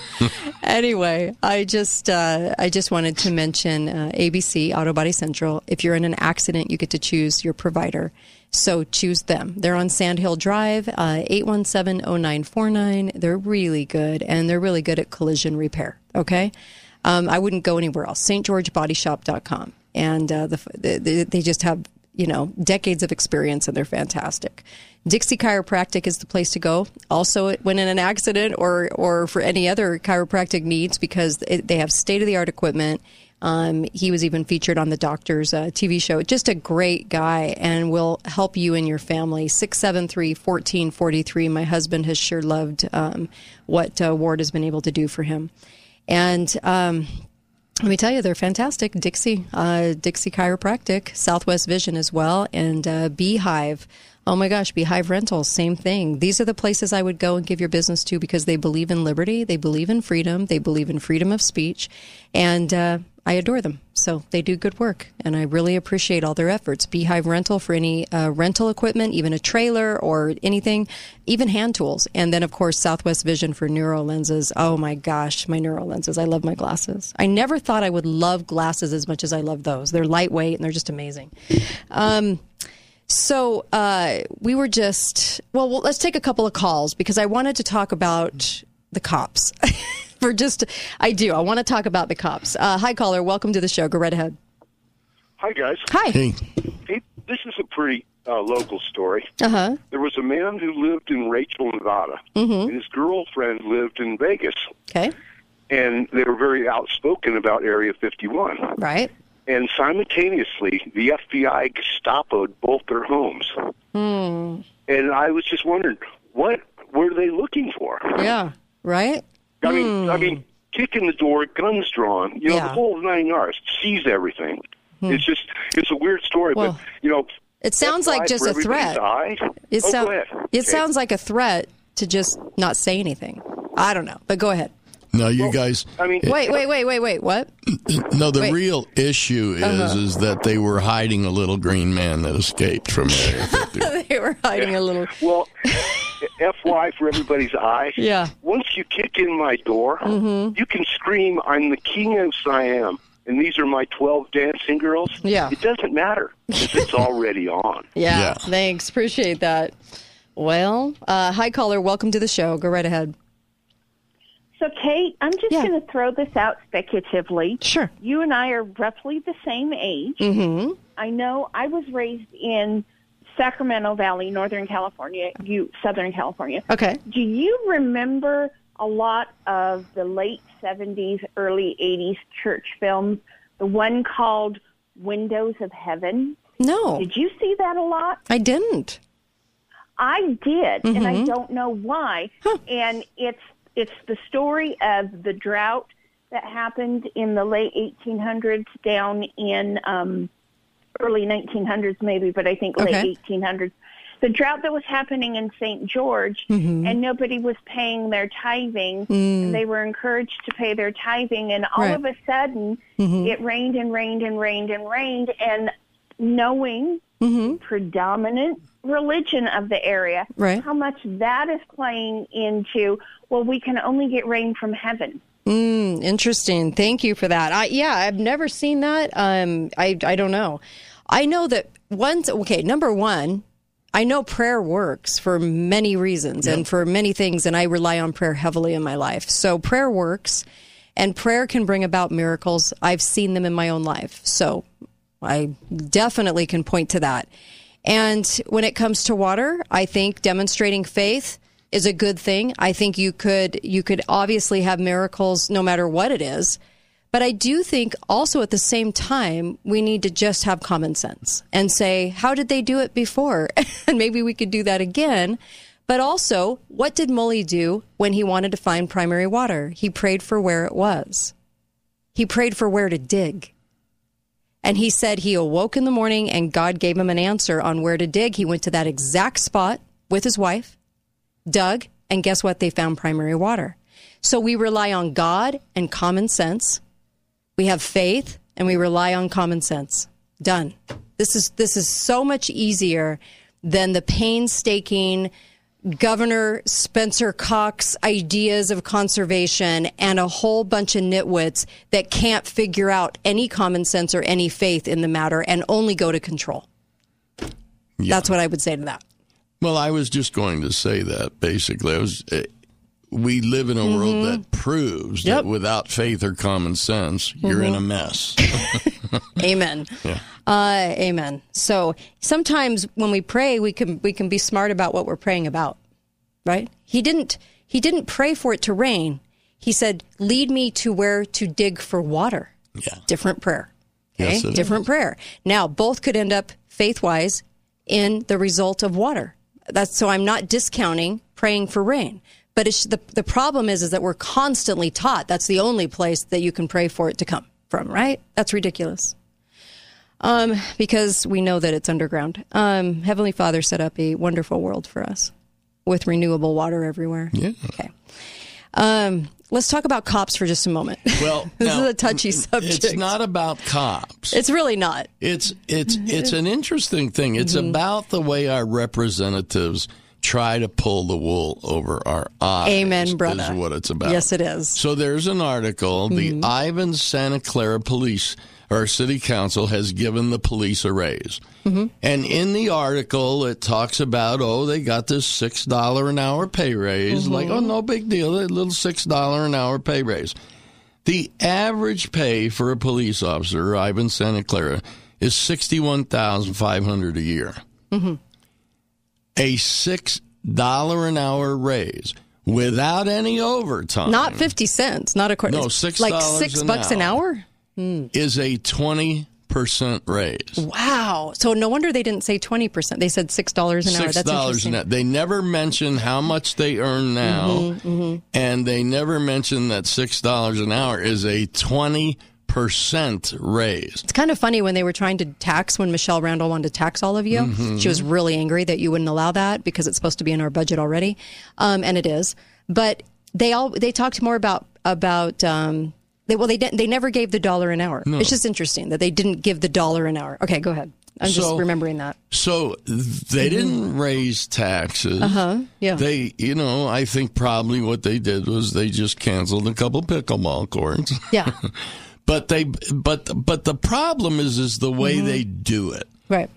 anyway, I just uh, I just wanted to mention uh, ABC Auto Body Central. If you're in an accident, you get to choose your provider. So choose them. They're on Sand Hill Drive, uh, 817-0949. They're really good, and they're really good at collision repair. Okay, um, I wouldn't go anywhere else. StGeorgeBodyShop.com, and uh, the, the, they just have you know decades of experience, and they're fantastic. Dixie Chiropractic is the place to go. Also, when in an accident or or for any other chiropractic needs, because it, they have state of the art equipment. Um, he was even featured on the doctor's uh, TV show. Just a great guy and will help you and your family. 673 1443. My husband has sure loved um, what uh, Ward has been able to do for him. And um, Let me tell you, they're fantastic. Dixie, uh, Dixie Chiropractic, Southwest Vision as well, and uh, Beehive. Oh my gosh, Beehive Rentals, same thing. These are the places I would go and give your business to because they believe in liberty, they believe in freedom, they believe in freedom of speech, and uh, I adore them. So they do good work, and I really appreciate all their efforts. Beehive Rental for any uh, rental equipment, even a trailer or anything, even hand tools. And then, of course, Southwest Vision for neuro lenses. Oh my gosh, my neuro lenses. I love my glasses. I never thought I would love glasses as much as I love those. They're lightweight and they're just amazing. Um, so uh, we were just well, well. Let's take a couple of calls because I wanted to talk about the cops. For just, I do. I want to talk about the cops. Uh, hi, caller. Welcome to the show. Go right ahead. Hi, guys. Hi. Hey, this is a pretty uh, local story. Uh huh. There was a man who lived in Rachel, Nevada, Mm-hmm. and his girlfriend lived in Vegas. Okay. And they were very outspoken about Area 51. Right. And simultaneously, the FBI Gestapoed both their homes. Hmm. And I was just wondering, what were they looking for? Yeah. Right. I mean, I mean, kick in the door, guns drawn, you know, Yeah. the whole nine yards, seize everything. It's just, it's a weird story, Well, but you know, It sounds like just a threat. It, oh, ahead. it Okay. sounds like a threat to just not say anything. I don't know, but go ahead. No, you guys. I mean, Wait, wait, wait, wait, wait. What? No, the Wait. real issue is Uh-huh. is that they were hiding a little green man that escaped from Area 51. they were hiding a little. Well, FY for everybody's eyes. Yeah. Once you kick in my door, Mhm. you can scream, "I'm the king of Siam." And these are my 12 dancing girls. Yeah. It doesn't matter 'cause it's already on. Yeah, Thanks. Appreciate that. Well, uh, hi, caller. Welcome to the show. Go right ahead. So, Kate, I'm just going to throw this out speculatively. Sure. You and I are roughly the same age. Mm-hmm. I know I was raised in Sacramento Valley, Northern California, you Southern California. Okay. Do you remember a lot of the late 70s, early 80s church films? The one called Windows of Heaven? No. Did you see that a lot? I didn't. I did, and I Mhm. don't know why. And it's it's the story of the drought that happened in the late 1800s down in um, early 1900s, maybe, but I think late Okay. 1800s. The drought that was happening in St. George, Mhm. and nobody was paying their tithing, Mm. and they were encouraged to pay their tithing, and all Right. of a sudden, Mhm. it rained and rained and rained and rained, and knowing Mm-hmm. predominant religion of the area, Right. how much that is playing into, well, we can only get rain from heaven. Mm, interesting. Thank you for that. I, yeah, I've never seen that. Um, I, I don't know. I know that once, okay, number one, I know prayer works for many reasons and for many things, and I rely on prayer heavily in my life. So prayer works, and prayer can bring about miracles. I've seen them in my own life. So I definitely can point to that. And when it comes to water, I think demonstrating faith is a good thing. I think you could you could obviously have miracles no matter what it is. But I do think also at the same time we need to just have common sense and say how did they do it before? and maybe we could do that again. But also, what did Mully do when he wanted to find primary water? He prayed for where it was. He prayed for where to dig. And he said he awoke in the morning and God gave him an answer on where to dig. He went to that exact spot with his wife, dug, and guess what? They found primary water. So we rely on God and common sense. We have faith and we rely on common sense. Done. This is this is so much easier than the painstaking Governor Spencer Cox ideas of conservation and a whole bunch of nitwits that can't figure out any common sense or any faith in the matter and only go to control. That's what I would say to that. Well, I was just going to say that basically. I was. Uh, we live in a world Mhm. that proves Yep. that without faith or common sense, you're in a mess. Amen. Yeah. Uh, amen. So sometimes when we pray, we can we can be smart about what we're praying about, right? He didn't he didn't pray for it to rain. He said, "Lead me to where to dig for water." Yeah. Different prayer. Okay. Yes, it Different prayer. Now both could end up faith wise in the result of water. That's so I'm not discounting praying for rain. But it's, the the problem is is that we're constantly taught that's the only place that you can pray for it to come. from, right? That's ridiculous. Um, because we know that it's underground. Um, Heavenly Father set up a wonderful world for us with renewable water everywhere. Yeah. Okay. Um, let's talk about cops for just a moment. Well, this now, is a touchy subject. It's not about cops. It's really not. It's it's it's an interesting thing. It's Mm-hmm. about the way our representatives try to pull the wool over our eyes. Amen, brother. Is what it's about. Yes, it is. So there's an article. Mm-hmm. The Ivins Santa Clara Police or City Council has given the police a raise. Mm-hmm. And in the article, it talks about, oh, they got this $6 an hour pay raise. Mm-hmm. Like, oh, no big deal, a little $6 an hour pay raise. The average pay for a police officer, Ivins Santa Clara, is $61,500 a year. Mm-hmm. A $6 an hour raise without any overtime Not 50 cents, not a quarter. No, $6 Like six an bucks an hour. hour? Hmm. is a 20% raise. Wow. So no wonder they didn't say 20%. They said $6 an hour. Six That's dollars interesting. an hour. They never mention how much they earn now, Mhm, mhm. and they never mention that six dollars an hour is a twenty percent raise. It's kind of funny when they were trying to tax, when Michelle Randall wanted to tax all of you. Mhm. She was really angry that you wouldn't allow that because it's supposed to be in our budget already. Um, and it is. But they all, they talked more about, about, um, they, well, they didn't, they never gave the dollar an hour. No. It's just interesting that they didn't give the dollar an hour. Okay, go ahead. I'm just remembering that. So they didn't raise taxes. Uh huh. Yeah. They, you know, I think probably what they did was they just canceled a couple pickleball courts. Yeah. but they, but, but the problem is, is the way Mhm. they do it. Right.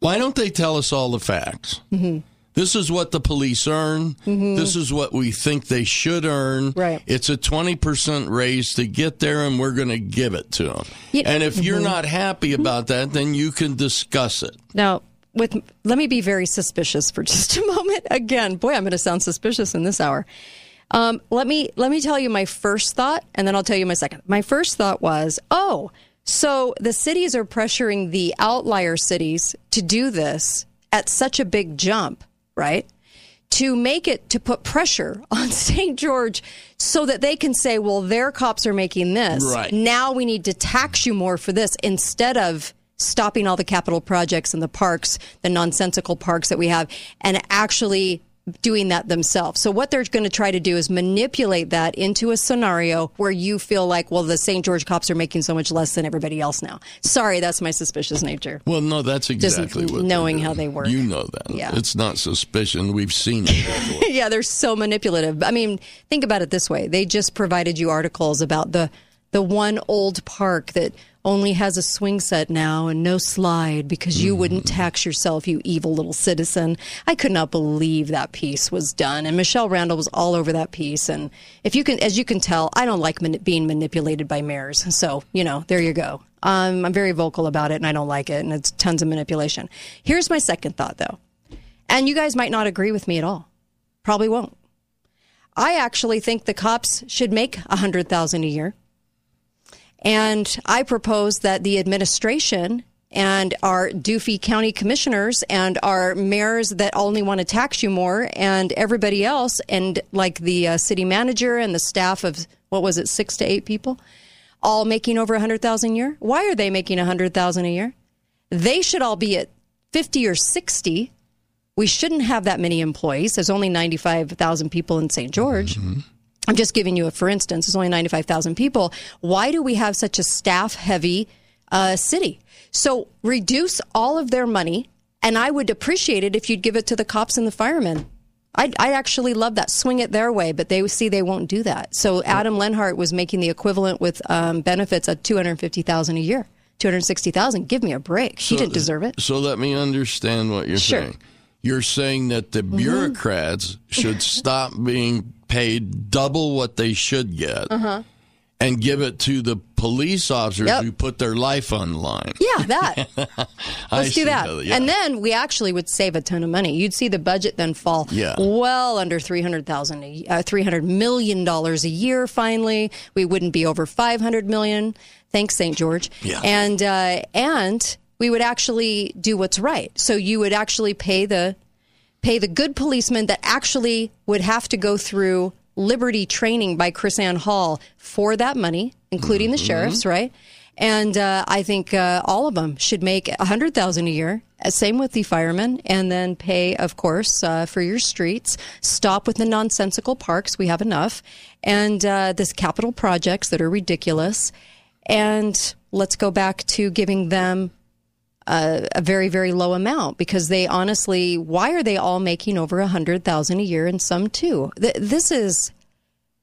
Why don't they tell us all the facts? hmm This is what the police earn. Mhm. This is what we think they should earn. Right. It's a 20% raise to get there, and we're going to give it to them. And if you're Mhm. not happy about that, then you can discuss it. Now, with let me be very suspicious for just a moment. Again, boy, I'm going to sound suspicious in this hour. Um, let me let me tell you my first thought, and then I'll tell you my second. My first thought was, oh, so the cities are pressuring the outlier cities to do this at such a big jump, right? To make it to put pressure on St. George so that they can say, well, their cops are making this. Right. Now we need to tax you more for this instead of stopping all the capital projects and the parks, the nonsensical parks that we have, and actually doing that themselves. So what they're going to try to do is manipulate that into a scenario where you feel like, well, the St. George cops are making so much less than everybody else now. Sorry, that's my suspicious nature. Well, no, that's Just exactly what knowing how they work. You know that. Yeah. It's not suspicion. We've seen it before. yeah, they're so manipulative. I mean, think about it this way: they just provided you articles about the the one old park that only has a swing set now and no slide because you wouldn't tax yourself, you evil little citizen. I could not believe that piece was done, and Michelle Randall was all over that piece. And if you can, as you can tell, I don't like mani- being manipulated by mayors. So you know, there you go. Um, I'm very vocal about it, and I don't like it, and it's tons of manipulation. Here's my second thought, though, and you guys might not agree with me at all. Probably won't. I actually think the cops should make a hundred thousand a year. And I propose that the administration and our doofy county commissioners and our mayors that only want to tax you more and everybody else and like the uh, city manager and the staff of what was it six to eight people all making over a hundred thousand a year? Why are they making a hundred thousand a year? They should all be at 50 or 60 we shouldn't have that many employees. There's only 95000 people in st george I'm just giving you a for instance. There's only 95,000 people. Why do we have such a staff heavy uh, city? So reduce all of their money, and I would appreciate it if you'd give it to the cops and the firemen. I'd, I'd actually love that. Swing it their way, but they see they won't do that. So Adam Lenhart was making the equivalent with um, benefits at 250,000 a year. 260,000. Give me a break. She So- didn't deserve it. So let me understand what you're Sure. saying. You're saying that the Mm-hmm. bureaucrats should stop being paid double what they should get Uh-huh. and give it to the police officers Yep. who put their life on the line. Yeah, that. Let's do that. how- yeah. And then we actually would save a ton of money. You'd see the budget then fall Yeah. well under 300,000 uh, 300 million dollars a year finally. We wouldn't be over 500 million. Thanks St. George. Yeah. And uh, and we would actually do what's right. So you would actually pay the pay the good policemen that actually would have to go through Liberty training by KrisAnne Hall for that money, including the sheriffs, right? And uh, I think uh, all of them should make a hundred thousand a year. Uh, Same with the firemen, and then pay, of course, uh, for your streets. Stop with the nonsensical parks. We have enough, and uh, this capital projects that are ridiculous. And let's go back to giving them a, a very very low amount because they honestly, why are they all making over a hundred thousand a year and some too? Th- this is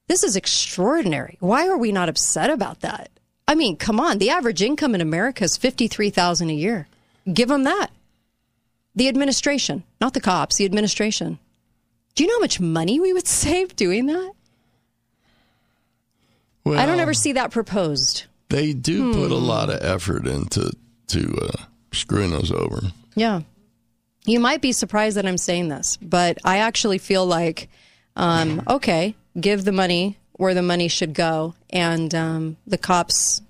this is extraordinary. Why are we not upset about that? I mean, come on. The average income in America is fifty three thousand a year. Give them that. The administration, not the cops. The administration. Do you know how much money we would save doing that? Well, I don't ever see that proposed. They do put a Hmm. lot of effort into to uh, screwing us over. Yeah. You might be surprised that I'm saying this, but I actually feel like, um, okay, give the money where the money should go. And um, the cops,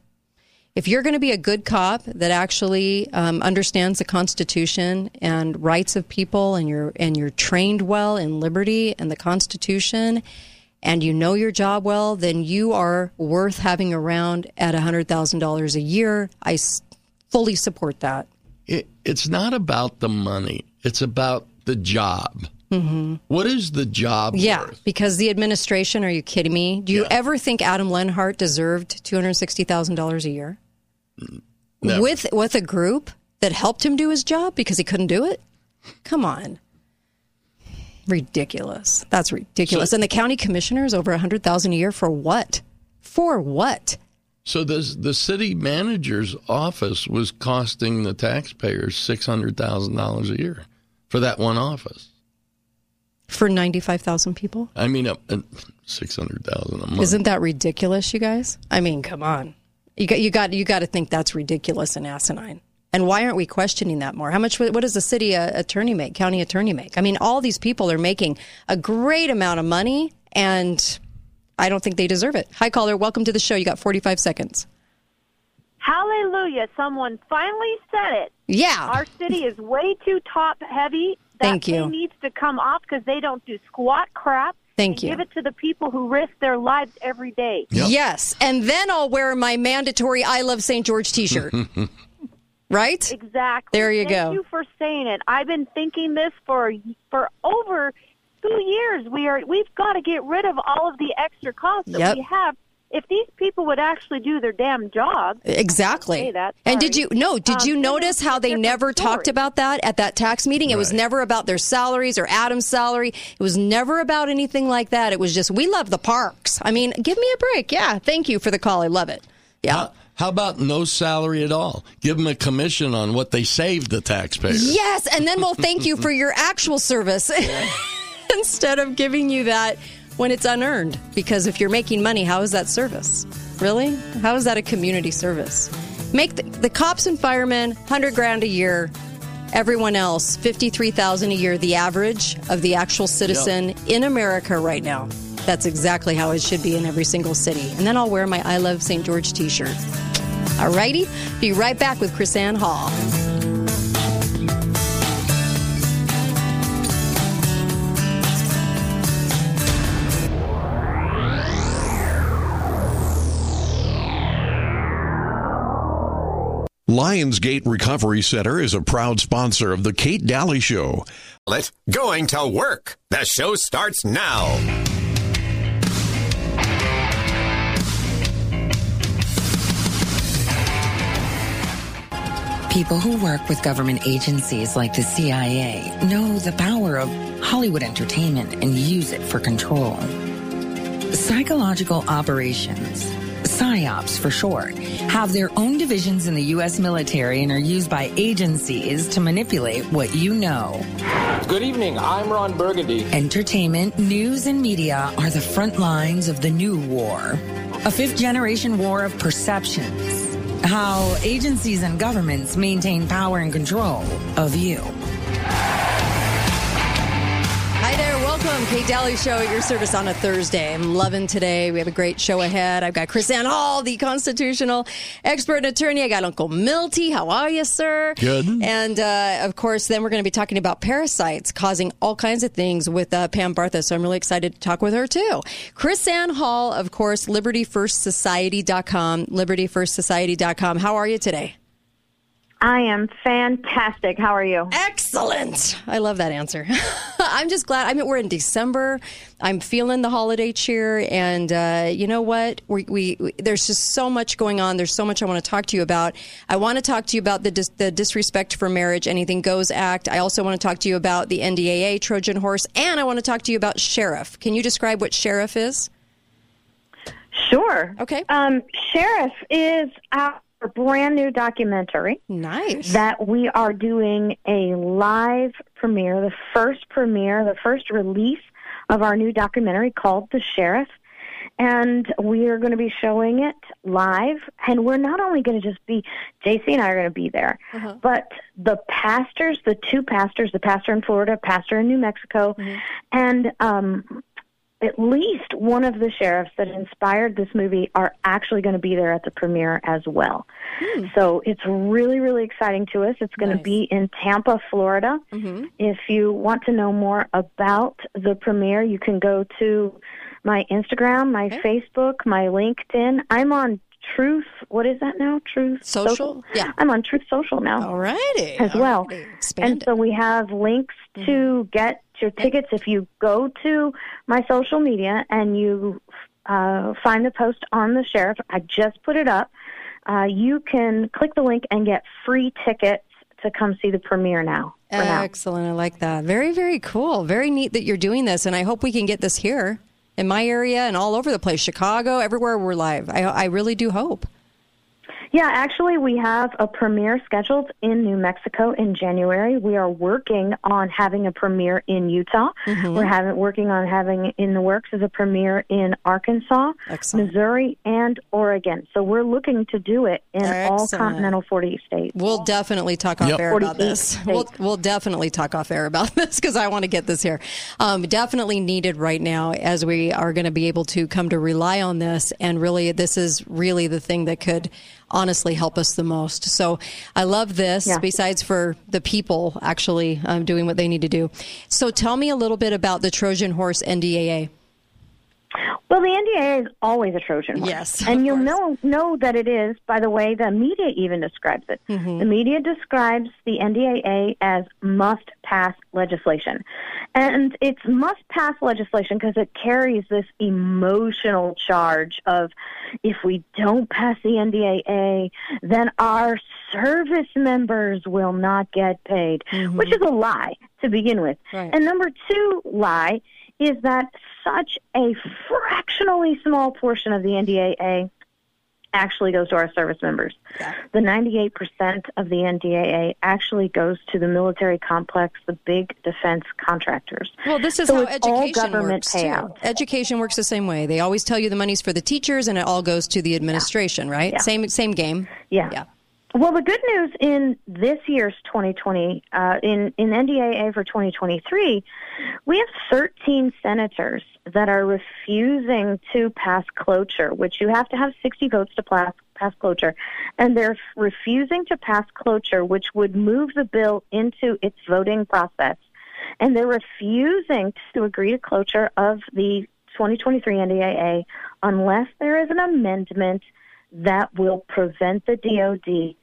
if you're going to be a good cop that actually um, understands the Constitution and rights of people, and you're and you're trained well in liberty and the Constitution, and you know your job well, then you are worth having around at hundred thousand dollars a year. I fully support that. It, it's not about the money; it's about the job. Mm-hmm. What is the job? Yeah, because the administration, are you kidding me? Do you ever think Adam Lenhart deserved $260,000 a year? Never. With with a group that helped him do his job because he couldn't do it? Come on. Ridiculous. That's ridiculous. So- and the county commissioners over 100,000 a year for what? For what? So the the city manager's office was costing the taxpayers six hundred thousand dollars a year for that one office. For 95,000 people? I mean, uh, uh, six hundred thousand a month. Isn't that ridiculous, you guys? I mean, come on. You got you got you got to think that's ridiculous and asinine. And why aren't we questioning that more? How much? What does the city uh, attorney make? County attorney make? I mean, all these people are making a great amount of money, and I don't think they deserve it. Hi, caller. Welcome to the show. You got forty five seconds. Hallelujah. Someone finally said it. Yeah. Our city is way too top heavy. That Thank you. pay needs to come off because they don't do squat crap. Thank you. Give it to the people who risk their lives every day. Yes, and then I'll wear my mandatory "I love St. George" T-shirt. right? Exactly. There you Thank go. you for saying it. I've been thinking this for for over two years. We are we've got to get rid of all of the extra costs that Yep. we have. If these people would actually do their damn job, Exactly. That, and did you no? Did Um, you notice how they different never talked about that at that tax meeting? It was never about their salaries or Adam's salary. It was never about anything like that. It was just we love the parks. I mean, give me a break. Yeah, thank you for the call. I love it. Yeah. How, how about no salary at all? Give them a commission on what they saved the taxpayers. Yes, and then we'll thank you for your actual service instead of giving you that when it's unearned. Because if you're making money, how is that service? Really? How is that a community service? Make the, the cops and firemen 100 grand a year. Everyone else 53,000 a year, the average of the actual citizen in America right now. That's exactly how it should be in every single city. And then I'll wear my I Love St. George t shirt. All righty? Be right back with KrisAnne Hall. Lionsgate Recovery Center is a proud sponsor of the Kate Dalley Show. Let's going to work. The show starts now. People who work with government agencies like the CIA know the power of Hollywood entertainment and use it for control. Psychological operations, PSYOPs for short, have their own divisions in the U.S. military and are used by agencies to manipulate what you know. Good evening. I'm Ron Burgundy. Entertainment, news, and media are the front lines of the new war. A fifth generation war of perceptions. How agencies and governments maintain power and control of you. Welcome Kate Dalley Show at your service on a Thursday. I'm loving today. We have a great show ahead. I've got KrisAnne Hall, the constitutional expert and attorney. I got Uncle Milty. How are you, sir? Good. And uh, of course, then we're going to be talking about parasites causing all kinds of things with uh, Pam Bartha. So I'm really excited to talk with her too. KrisAnne Hall, of course, LibertyFirstSociety.com. LibertyFirstSociety.com. How are you today? I am fantastic. How are you? Excellent. I love that answer. I'm just glad. I mean, we're in December. I'm feeling the holiday cheer, and uh, you know what? We, we, we there's just so much going on. There's so much I want to talk to you about. I want to talk to you about the dis- the Disrespect for Marriage Anything Goes Act. I also want to talk to you about the NDAA Trojan Horse, and I want to talk to you about sheriff. Can you describe what sheriff is? Sure. Okay. Um, Sheriff is our brand new documentary. Nice. That we are doing a live premiere, the first premiere, the first release of our new documentary called The Sheriff. And we are going to be showing it live. And we're not only going to just be, JC and I are going to be there, but the pastors, the two pastors, the pastor in Florida, pastor in New Mexico, and um, at least one of the sheriffs that inspired this movie are actually going to be there at the premiere as well. Hmm. So it's really, really exciting to us. It's going to be in Tampa, Florida. Mm-hmm. If you want to know more about the premiere, you can go to my Instagram, my Facebook, my LinkedIn. I'm on Truth. What is that now? Truth Social? Yeah. I'm on Truth Social now. All righty. As well. And so we have links Mm-hmm. to get your tickets if you go to my social media and you uh, find the post on the sheriff. I just put it up. Uh, you can click the link and get free tickets to come see the premiere now. For now. Excellent. I like that. Very, very cool. Very neat that you're doing this. And I hope we can get this here in my area and all over the place Chicago, everywhere we're live. I, I really do hope. Yeah, actually, we have a premiere scheduled in New Mexico in January. We are working on having a premiere in Utah. Mm-hmm. We're having working on having in the works as a premiere in Arkansas, Missouri, and Oregon. So we're looking to do it in all continental 48 states. We'll definitely talk off Yep. air about this. We'll, we'll definitely talk off air about this because I want to get this here. Um, definitely needed right now as we are going to be able to come to rely on this. And really, this is really the thing that could honestly help us the most. So I love this, Yeah. besides for the people actually um, doing what they need to do. So tell me a little bit about the Trojan Horse NDAA. Well, the NDA is always a Trojan horse. Yes, and you'll know know that it is by the way the media even describes it. Mm-hmm. The media describes the NDAA as must pass legislation, and it's must pass legislation because it carries this emotional charge of if we don't pass the NDAA, then our service members will not get paid, which is a lie to begin with. Right. And number two lie is that such a fractionally small portion of the NDAA actually goes to our service members. The 98% of the NDAA actually goes to the military complex, the big defense contractors. Well, this is So how education government works payout. too. Education works the same way. They always tell you the money's for the teachers, and it all goes to the administration, right? Yeah. Same same game. Yeah. Yeah. Well, the good news in this year's 2020, uh, in, in NDAA for 2023, we have 13 senators that are refusing to pass cloture, which you have to have 60 votes to pass, pass cloture. And they're refusing to pass cloture, which would move the bill into its voting process. And they're refusing to agree to cloture of the 2023 NDAA unless there is an amendment that will prevent the DoD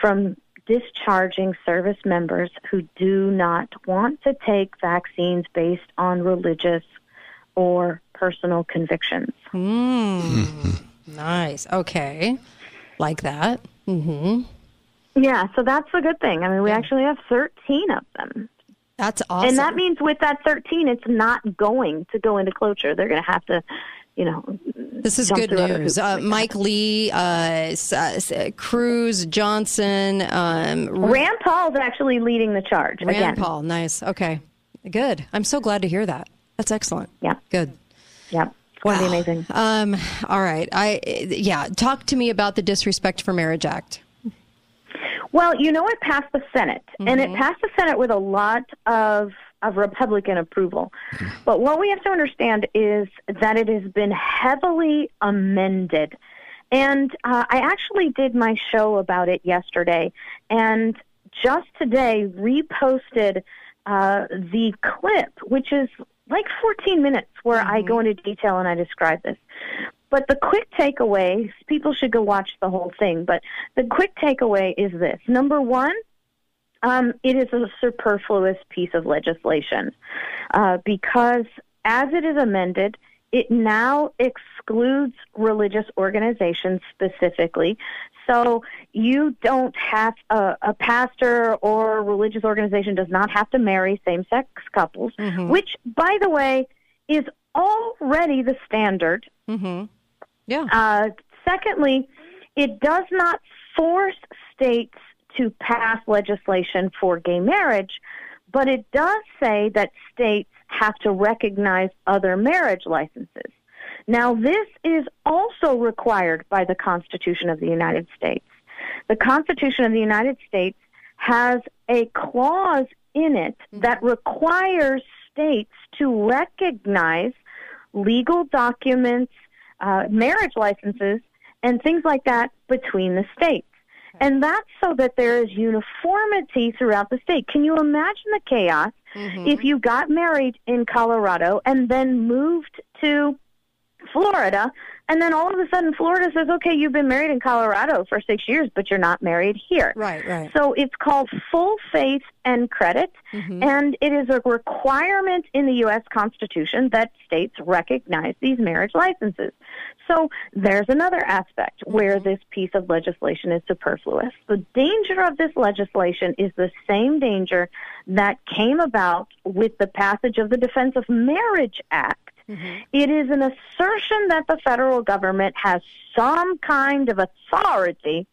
from discharging service members who do not want to take vaccines based on religious or personal convictions. Mm. nice. Okay. Like that. Mm-hmm. Yeah, so that's a good thing. I mean, we actually have 13 of them. That's awesome. And that means with that 13, it's not going to go into cloture. They're going to have to, you know. This is good news. Uh, Mike Lee, uh, uh, Cruz, Johnson, um, Rand Paul's actually leading the charge Rand again. Paul. Nice. Okay. Good. I'm so glad to hear that. That's excellent. Yeah. Good. Yeah. To be amazing. Um, all right. I yeah. Talk to me about the Disrespect for Marriage Act. Well, you know, it passed the Senate, and Mm-hmm. it passed the Senate with a lot of of Republican approval. But what we have to understand is that it has been heavily amended. And uh, I actually did my show about it yesterday, and just today reposted uh, the clip, which is like 14 minutes, where I go into detail and I describe this. But the quick takeaway, people should go watch the whole thing, but the quick takeaway is this. Number one, um, it is a superfluous piece of legislation uh, because as it is amended, it now excludes religious organizations specifically. So you don't have a, a pastor or a religious organization does not have to marry same sex couples, which, by the way, is already the standard. Mm-hmm. Yeah. Uh, secondly, it does not force states to pass legislation for gay marriage, but it does say that states have to recognize other marriage licenses. Now, this is also required by the Constitution of the United States. The Constitution of the United States has a clause in it that requires states to recognize legal documents, uh, marriage licenses, and things like that between the states. And that's so that there is uniformity throughout the state. Can you imagine the chaos mm-hmm. if you got married in Colorado and then moved to Florida, and then all of a sudden Florida says, okay, you've been married in Colorado for six years, but you're not married here. Right, right. So it's called full faith and credit, mm-hmm. and it is a requirement in the U.S. Constitution that states recognize these marriage licenses. So there's another aspect where mm-hmm. this piece of legislation is superfluous. The danger of this legislation is the same danger that came about with the passage of the Defense of Marriage Act. Mm-hmm. It is an assertion that the federal government has some kind of authority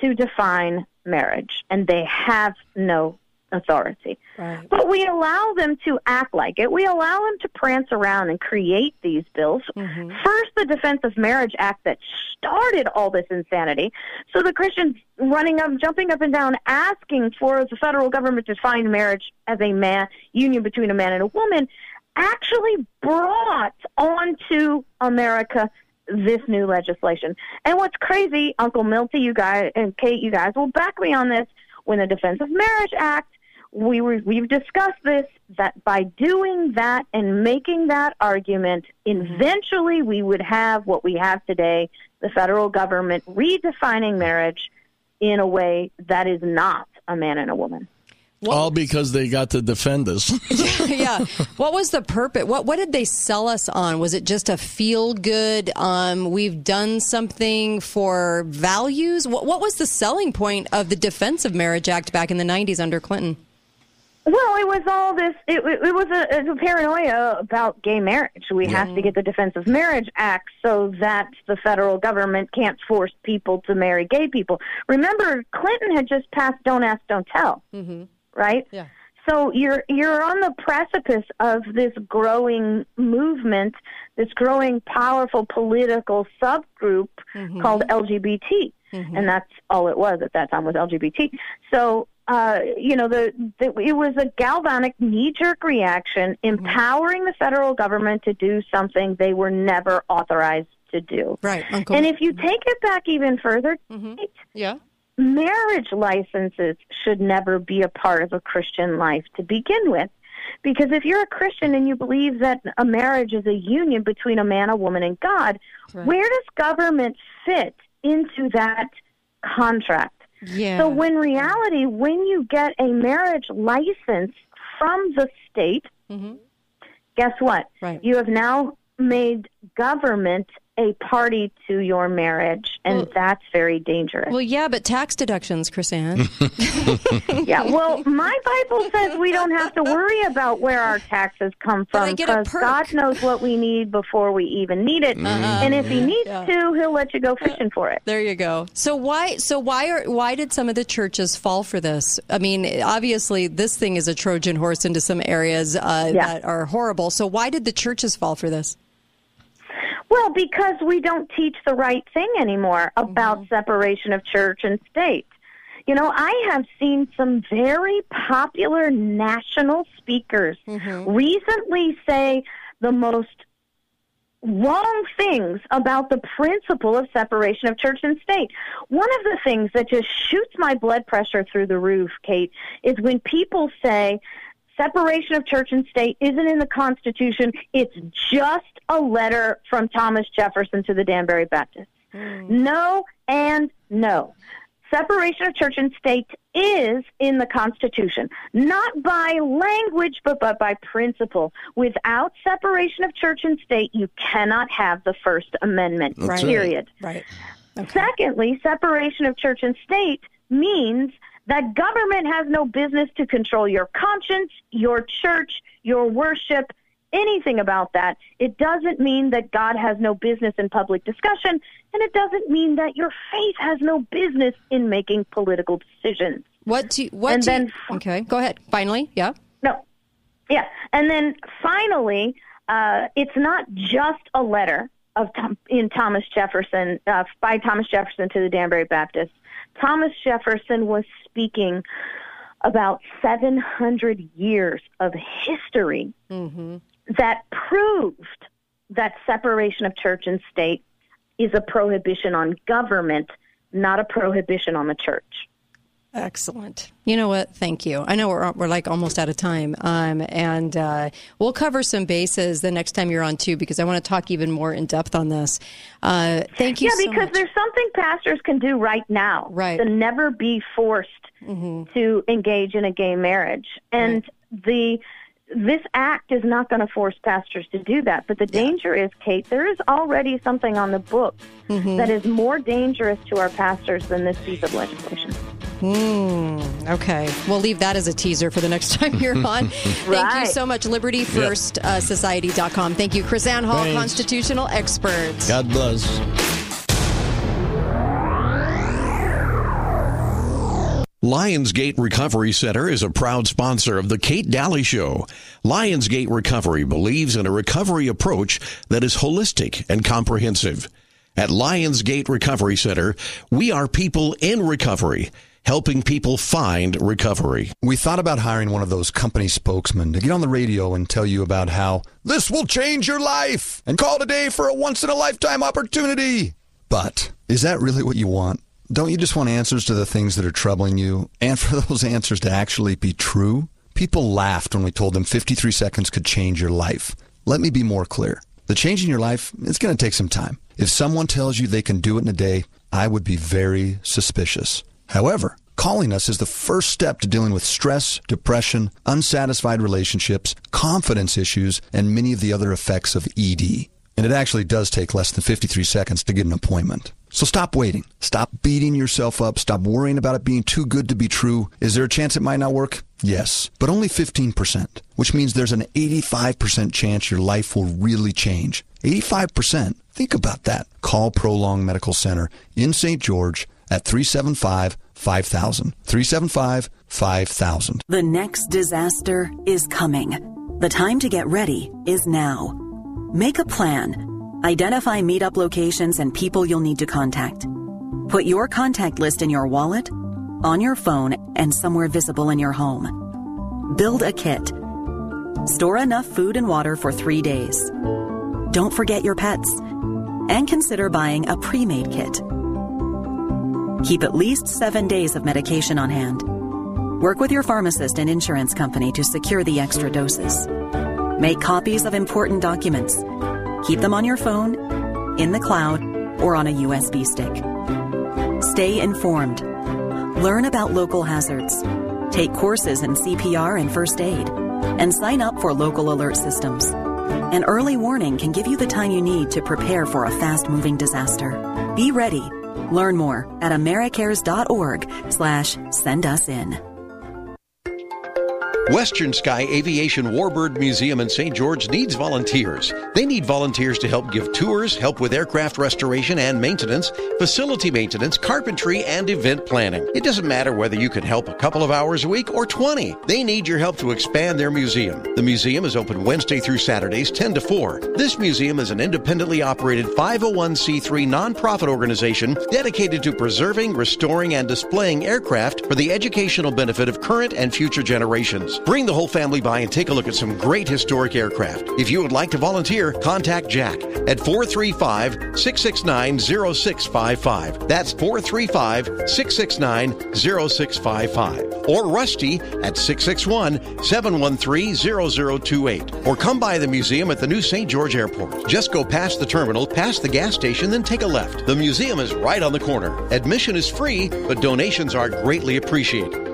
to define marriage, and they have no authority. But we allow them to act like it. We allow them to prance around and create these bills. Mm-hmm. First, the Defense of Marriage Act that started all this insanity. So the Christians running up, jumping up and down, asking for the federal government to define marriage as a man union between a man and a woman, actually brought onto America this new legislation. And what's crazy, Uncle Milty, you guys, and Kate, you guys will back me on this. When the Defense of Marriage Act, we were, we've discussed this that by doing that and making that argument, eventually we would have what we have today: the federal government redefining marriage in a way that is not a man and a woman. All because they got to defend us. yeah. What was the purpose? What What did they sell us on? Was it just a feel good? Um, we've done something for values. What What was the selling point of the Defense of Marriage Act back in the '90s under Clinton? Well, it was all this. It, it, it was a, a paranoia about gay marriage. We have to get the Defense of Marriage Act so that the federal government can't force people to marry gay people. Remember, Clinton had just passed "Don't Ask, Don't Tell," Mm-hmm. Right? Yeah. So you're you're on the precipice of this growing movement, this growing powerful political subgroup mm-hmm. called LGBT, mm-hmm. and that's all it was at that time was LGBT. So uh, you know the, the it was a galvanic knee jerk reaction, mm-hmm. empowering the federal government to do something they were never authorized to do. Right, Uncle. And if you take it back even further, Yeah. Marriage licenses should never be a part of a Christian life to begin with. Because if you're a Christian and you believe that a marriage is a union between a man, a woman, and God, Right. where does government fit into that contract? Yeah. So, when reality, when you get a marriage license from the state, mm-hmm. guess what? Right. You have now made government a party to your marriage, and that's very dangerous. Well, yeah, but tax deductions, KrisAnne. yeah, well, my Bible says we don't have to worry about where our taxes come from because God knows what we need before we even need it, and if He needs Yeah. to, He'll let you go fishing for it. There you go. So why? So why are? Why did some of the churches fall for this? I mean, obviously, this thing is a Trojan horse into some areas uh, Yeah. that are horrible. So why did the churches fall for this? Well, because we don't teach the right thing anymore about Mm-hmm. separation of church and state. You know, I have seen some very popular national speakers recently say the most wrong things about the principle of separation of church and state. One of the things that just shoots my blood pressure through the roof, Kate, is when people say separation of church and state isn't in the Constitution, it's just a letter from Thomas Jefferson to the Danbury Baptists. Hmm. No and no. Separation of church and state is in the Constitution, not by language, but, but by principle. Without separation of church and state, you cannot have the First Amendment, That's right. period. Right. Secondly, separation of church and state means that government has no business to control your conscience, your church, your worship, anything about that. It doesn't mean that God has no business in public discussion, and it doesn't mean that your faith has no business in making political decisions. What do you, what And do you- then- okay, go ahead. Finally, yeah. No. Yeah. And then finally, uh, it's not just a letter of Tom, in Thomas Jefferson uh, by Thomas Jefferson to the Danbury Baptists. Thomas Jefferson was speaking about 700 years of history mm-hmm. that proved that separation of church and state is a prohibition on government, not a prohibition on the church. Excellent. You know what? Thank you. I know we're we're like almost out of time, um, and uh, we'll cover some bases the next time you're on too, because I want to talk even more in depth on this. Uh, thank you. Yeah, so because much. there's something pastors can do right now Right. to never be forced Mm-hmm. to engage in a gay marriage, and the this act is not going to force pastors to do that. But the danger is, Kate, there is already something on the books Mhm. that is more dangerous to our pastors than this piece of legislation. Hmm. okay, we'll leave that as a teaser for the next time you're on. Thank you so much, LibertyFirstSociety.com. Thank you, KrisAnne Hall, Thanks. constitutional expert. God bless. Lionsgate Recovery Center is a proud sponsor of the Kate Dalley Show. Lionsgate Recovery believes in a recovery approach that is holistic and comprehensive. At Lionsgate Recovery Center, we are people in recovery, helping people find recovery. We thought about hiring one of those company spokesmen to get on the radio and tell you about how this will change your life and call today for a once in a lifetime opportunity. But is that really what you want? Don't you just want answers to the things that are troubling you and for those answers to actually be true? People laughed when we told them 53 seconds could change your life. Let me be more clear. The change in your life, it's going to take some time. If someone tells you they can do it in a day, I would be very suspicious. However, calling us is the first step to dealing with stress, depression, unsatisfied relationships, confidence issues, and many of the other effects of ED. And it actually does take less than 53 seconds to get an appointment. So stop waiting. Stop beating yourself up. Stop worrying about it being too good to be true. Is there a chance it might not work? Yes, but only 15%, which means there's an 85% chance your life will really change. 85%? Think about that. Call Prolong Medical Center in St. George at 375 5000. 375 5000. The next disaster is coming. The time to get ready is now. Make a plan. Identify meetup locations and people you'll need to contact. Put your contact list in your wallet, on your phone, and somewhere visible in your home. Build a kit. Store enough food and water for three days. Don't forget your pets. And consider buying a pre made kit. Keep at least seven days of medication on hand. Work with your pharmacist and insurance company to secure the extra doses. Make copies of important documents. Keep them on your phone, in the cloud, or on a USB stick. Stay informed. Learn about local hazards. Take courses in CPR and first aid. And sign up for local alert systems. An early warning can give you the time you need to prepare for a fast moving disaster. Be ready. Learn more at americares.org slash send us in. Western Sky Aviation Warbird Museum in St. George needs volunteers. They need volunteers to help give tours, help with aircraft restoration and maintenance, facility maintenance, carpentry, and event planning. It doesn't matter whether you can help a couple of hours a week or 20. They need your help to expand their museum. The museum is open Wednesday through Saturdays 10 to 4. This museum is an independently operated 501c3 nonprofit organization dedicated to preserving, restoring, and displaying aircraft for the educational benefit of current and future generations. Bring the whole family by and take a look at some great historic aircraft. If you would like to volunteer, contact Jack at 435 669 0655. That's 435 669 0655. Or Rusty at 661 713 0028. Or come by the museum at the new St. George Airport. Just go past the terminal, past the gas station, then take a left. The museum is right on the corner. Admission is free, but donations are greatly appreciated.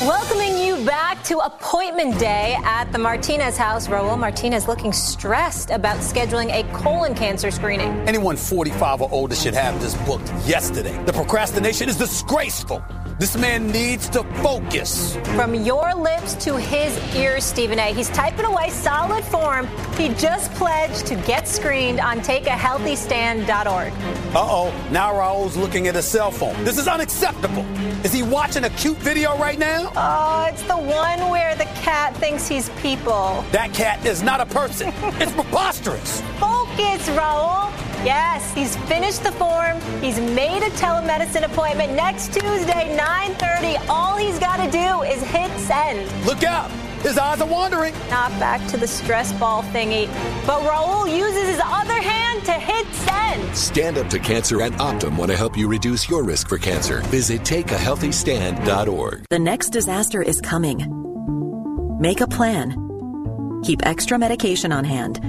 Welcoming you back to appointment day at the Martinez house. Raul Martinez looking stressed about scheduling a colon cancer screening. Anyone 45 or older should have this booked yesterday. The procrastination is disgraceful. This man needs to focus. From your lips to his ears, Stephen A. He's typing away solid form. He just pledged to get screened on takeahealthystand.org. Uh oh, now Raul's looking at his cell phone. This is unacceptable. Is he watching a cute video right now? Oh, it's the one where the cat thinks he's people. That cat is not a person. it's preposterous. Focus, Raul. Yes, he's finished the form. He's made a telemedicine appointment next Tuesday, 9:30. All he's got to do is hit send. Look out. His eyes are wandering. Not back to the stress ball thingy. But Raul uses his other hand to hit send. Stand Up to Cancer and Optum want to help you reduce your risk for cancer. Visit takeahealthystand.org. The next disaster is coming. Make a plan. Keep extra medication on hand.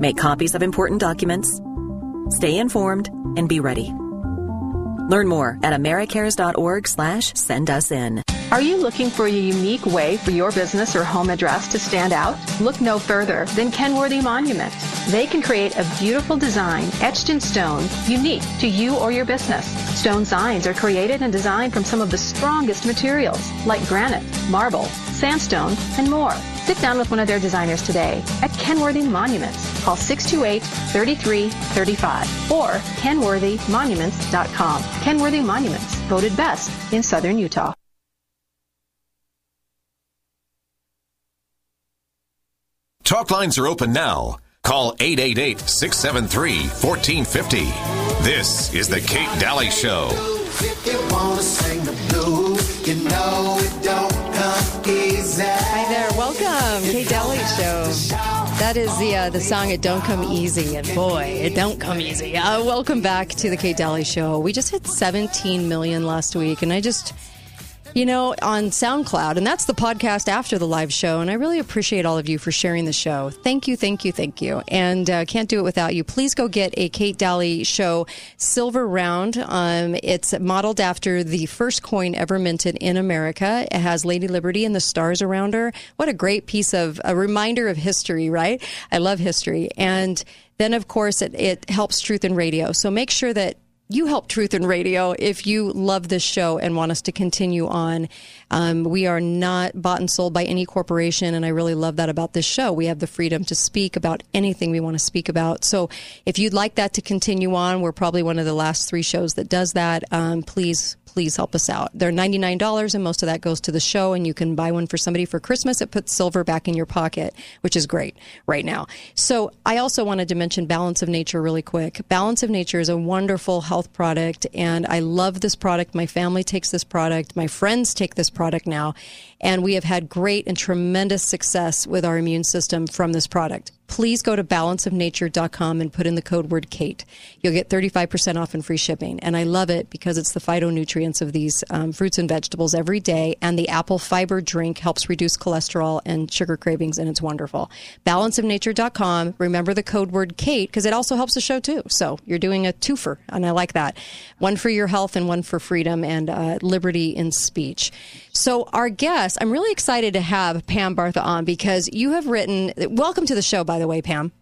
Make copies of important documents. Stay informed and be ready. Learn more at americares.org slash send us in. Are you looking for a unique way for your business or home address to stand out? Look no further than Kenworthy Monument. They can create a beautiful design etched in stone, unique to you or your business. Stone signs are created and designed from some of the strongest materials, like granite, marble, sandstone, and more. Sit down with one of their designers today at Kenworthy Monuments. Call 628-3335 or kenworthymonuments.com. Kenworthy Monuments, voted best in southern Utah. Talk lines are open now. Call 888 673 1450. This is The Kate Dalley Show. Hi there, welcome, Kate Dalley Show. That is the uh, the song "It Don't Come Easy," and boy, it don't come easy. Uh, welcome back to the Kate Dalley Show. We just hit 17 million last week, and I just, you know, on SoundCloud, and that's the podcast after the live show. And I really appreciate all of you for sharing the show. Thank you, thank you, thank you. And uh, can't do it without you. Please go get a Kate Dalley Show silver round. Um, it's modeled after the first coin ever minted in America. It has Lady Liberty and the stars around her. What a great piece of a reminder of history, right? I love history. And then, of course, it, it helps Truth in Radio. So make sure that you help Truth in Radio if you love this show and want us to continue on. Um, we are not bought and sold by any corporation, and I really love that about this show. We have the freedom to speak about anything we want to speak about. So if you'd like that to continue on, we're probably one of the last three shows that does that. Um, please, please help us out. They're $99 and most of that goes to the show and you can buy one for somebody for Christmas. It puts silver back in your pocket, which is great right now. So I also wanted to mention Balance of Nature really quick. Balance of Nature is a wonderful health product and I love this product. My family takes this product. My friends take this product now and we have had great and tremendous success with our immune system from this product. Please go to balanceofnature.com and put in the code word Kate. You'll get 35% off and free shipping. And I love it because it's the phytonutrients of these um, fruits and vegetables every day. And the apple fiber drink helps reduce cholesterol and sugar cravings, and it's wonderful. Balanceofnature.com. Remember the code word Kate because it also helps the show too. So you're doing a twofer, and I like that. One for your health and one for freedom and uh, liberty in speech. So our guest, I'm really excited to have Pam Bartha on because you have written. Welcome to the show, by the way, Pam.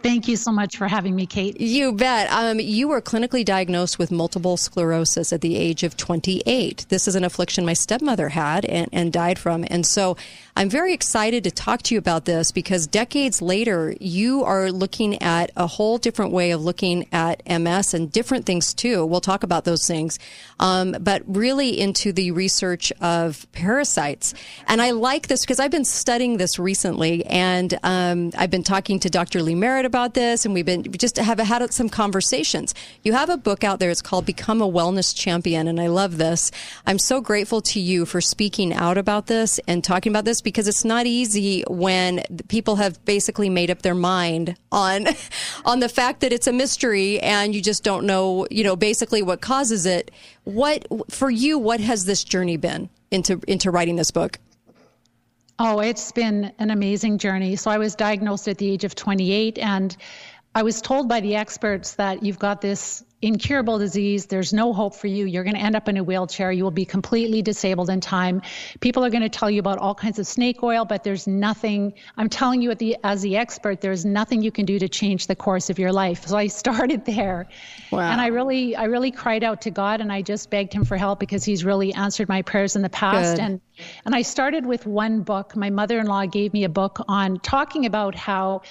Thank you so much for having me, Kate. You bet. Um, you were clinically diagnosed with multiple sclerosis at the age of 28. This is an affliction my stepmother had and, and died from. And so I'm very excited to talk to you about this because decades later, you are looking at a whole different way of looking at MS and different things too. We'll talk about those things. Um, but really into the research of parasites. And I like this because I've been studying this recently and um, I've been talking to Dr. Lee Merritt about this and we've been we just have had some conversations. You have a book out there. It's called Become a Wellness Champion. And I love this. I'm so grateful to you for speaking out about this and talking about this because it's not easy when people have basically made up their mind on on the fact that it's a mystery and you just don't know, you know, basically what causes it. What for you? What has this journey been into into writing this book? Oh, it's been an amazing journey. So I was diagnosed at the age of 28 and I was told by the experts that you've got this incurable disease. There's no hope for you. You're going to end up in a wheelchair. You will be completely disabled in time. People are going to tell you about all kinds of snake oil, but there's nothing. I'm telling you, the, as the expert, there's nothing you can do to change the course of your life. So I started there, wow. and I really, I really cried out to God, and I just begged Him for help because He's really answered my prayers in the past. Good. And and I started with one book. My mother-in-law gave me a book on talking about how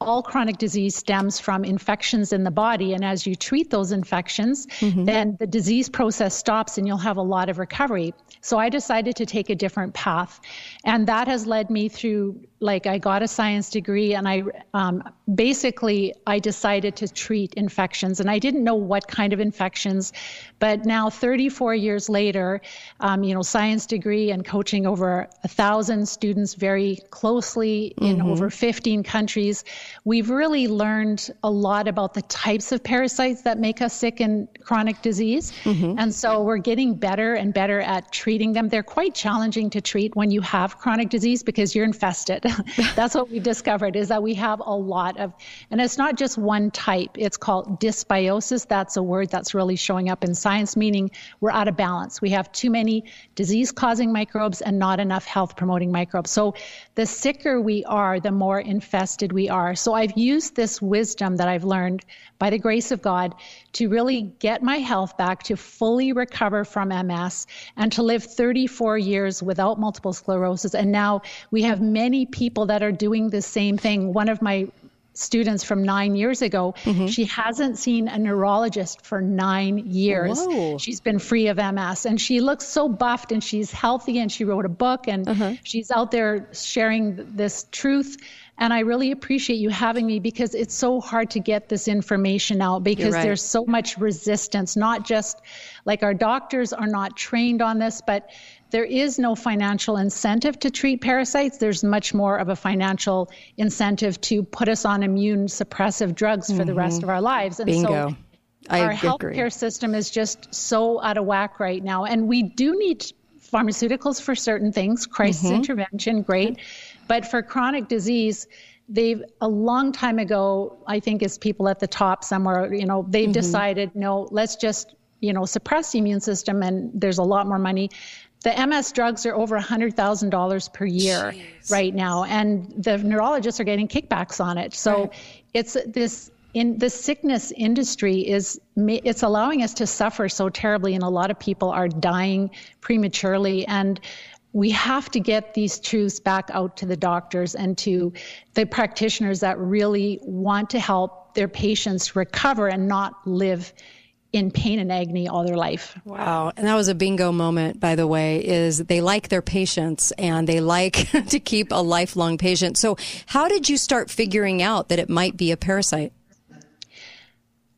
all chronic disease stems from infections in the body. And as you treat those infections, mm-hmm. then the disease process stops and you'll have a lot of recovery. So I decided to take a different path. And that has led me through, like, I got a science degree and I um, basically I decided to treat infections. And I didn't know what kind of infections, but now 34 years later, um, you know, science degree and coaching over a thousand students very closely in mm-hmm. over 15 countries we've really learned a lot about the types of parasites that make us sick and chronic disease. Mm-hmm. And so we're getting better and better at treating them. They're quite challenging to treat when you have chronic disease because you're infested. That's what we discovered is that we have a lot of, and it's not just one type. It's called dysbiosis. That's a word that's really showing up in science, meaning we're out of balance. We have too many disease causing microbes and not enough health promoting microbes. So the sicker we are, the more infested we are. So I've used this wisdom that I've learned by the grace of God to really get my health back, to fully recover from MS, and to live 34 years without multiple sclerosis. And now we have many people that are doing the same thing. One of my students from nine years ago. Mm-hmm. She hasn't seen a neurologist for nine years. Whoa. She's been free of MS and she looks so buffed and she's healthy and she wrote a book and uh-huh. she's out there sharing this truth. And I really appreciate you having me because it's so hard to get this information out because right. there's so much resistance, not just like our doctors are not trained on this, but there is no financial incentive to treat parasites. There's much more of a financial incentive to put us on immune suppressive drugs for mm-hmm. the rest of our lives. And Bingo. so I our agree. healthcare system is just so out of whack right now. And we do need pharmaceuticals for certain things, crisis mm-hmm. intervention, great. But for chronic disease, they've a long time ago, I think as people at the top somewhere, you know, they've mm-hmm. decided, no, let's just, you know, suppress the immune system and there's a lot more money. The MS drugs are over $100,000 per year Jeez. right now, and the neurologists are getting kickbacks on it. So right. it's this in the sickness industry is it's allowing us to suffer so terribly and a lot of people are dying prematurely and we have to get these truths back out to the doctors and to the practitioners that really want to help their patients recover and not live in pain and agony all their life. Wow. And that was a bingo moment, by the way, is they like their patients and they like to keep a lifelong patient. So how did you start figuring out that it might be a parasite?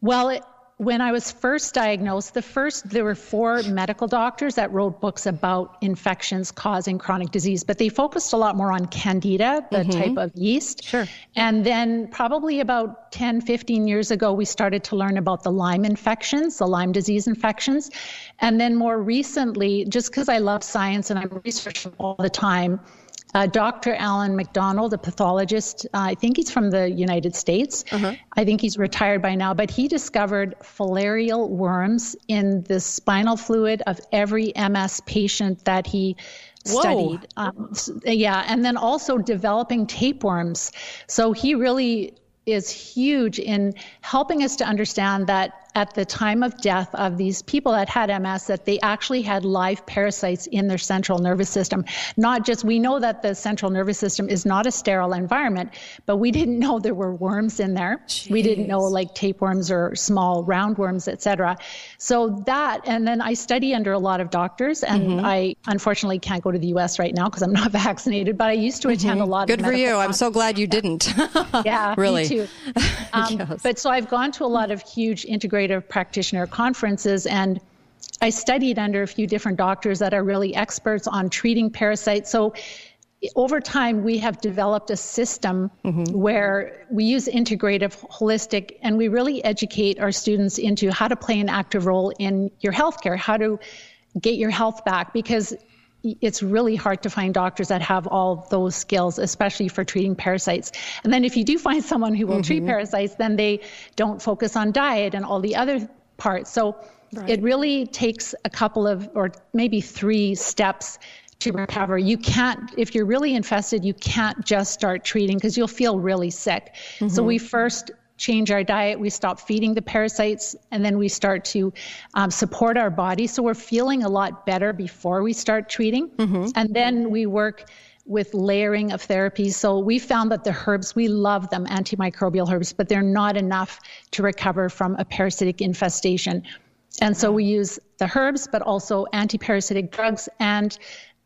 Well, it, when I was first diagnosed, the first there were four medical doctors that wrote books about infections causing chronic disease, but they focused a lot more on candida, the mm-hmm. type of yeast. Sure. And then probably about 10, 15 years ago, we started to learn about the Lyme infections, the Lyme disease infections. And then more recently, just because I love science and I'm researching all the time, uh, Dr. Alan MacDonald, a pathologist, uh, I think he's from the United States. Uh-huh. I think he's retired by now, but he discovered filarial worms in the spinal fluid of every MS patient that he studied. Um, yeah, and then also developing tapeworms. So he really is huge in helping us to understand that at the time of death of these people that had MS, that they actually had live parasites in their central nervous system. Not just, we know that the central nervous system is not a sterile environment, but we didn't know there were worms in there. We didn't know like tapeworms or small roundworms, et cetera. So that, and then I study under a lot of doctors, and Mhm. I unfortunately can't go to the US right now because I'm not vaccinated, but I used to attend a lot Good of for you. I'm so glad you didn't. yeah, Really. Me too. Um, But so I've gone to a lot of huge integrative practitioner conferences and I studied under a few different doctors that are really experts on treating parasites. So over time, we have developed a system mm-hmm. where we use integrative, holistic, and we really educate our students into how to play an active role in your healthcare, how to get your health back, because it's really hard to find doctors that have all those skills, especially for treating parasites. And then if you do find someone who will treat Mhm. parasites, then they don't focus on diet and all the other parts. So it really takes a couple of, or maybe three steps to recover. You can't, if you're really infested, you can't just start treating because you'll feel really sick. So Mhm. we first change our diet, we stop feeding the parasites, and then we start to um, support our body. So we're feeling a lot better before we start treating. And then we work with layering of therapies. So we found that the herbs, we love them, antimicrobial herbs, but they're not enough to recover from a parasitic infestation. And so we use the herbs, but also anti-parasitic drugs and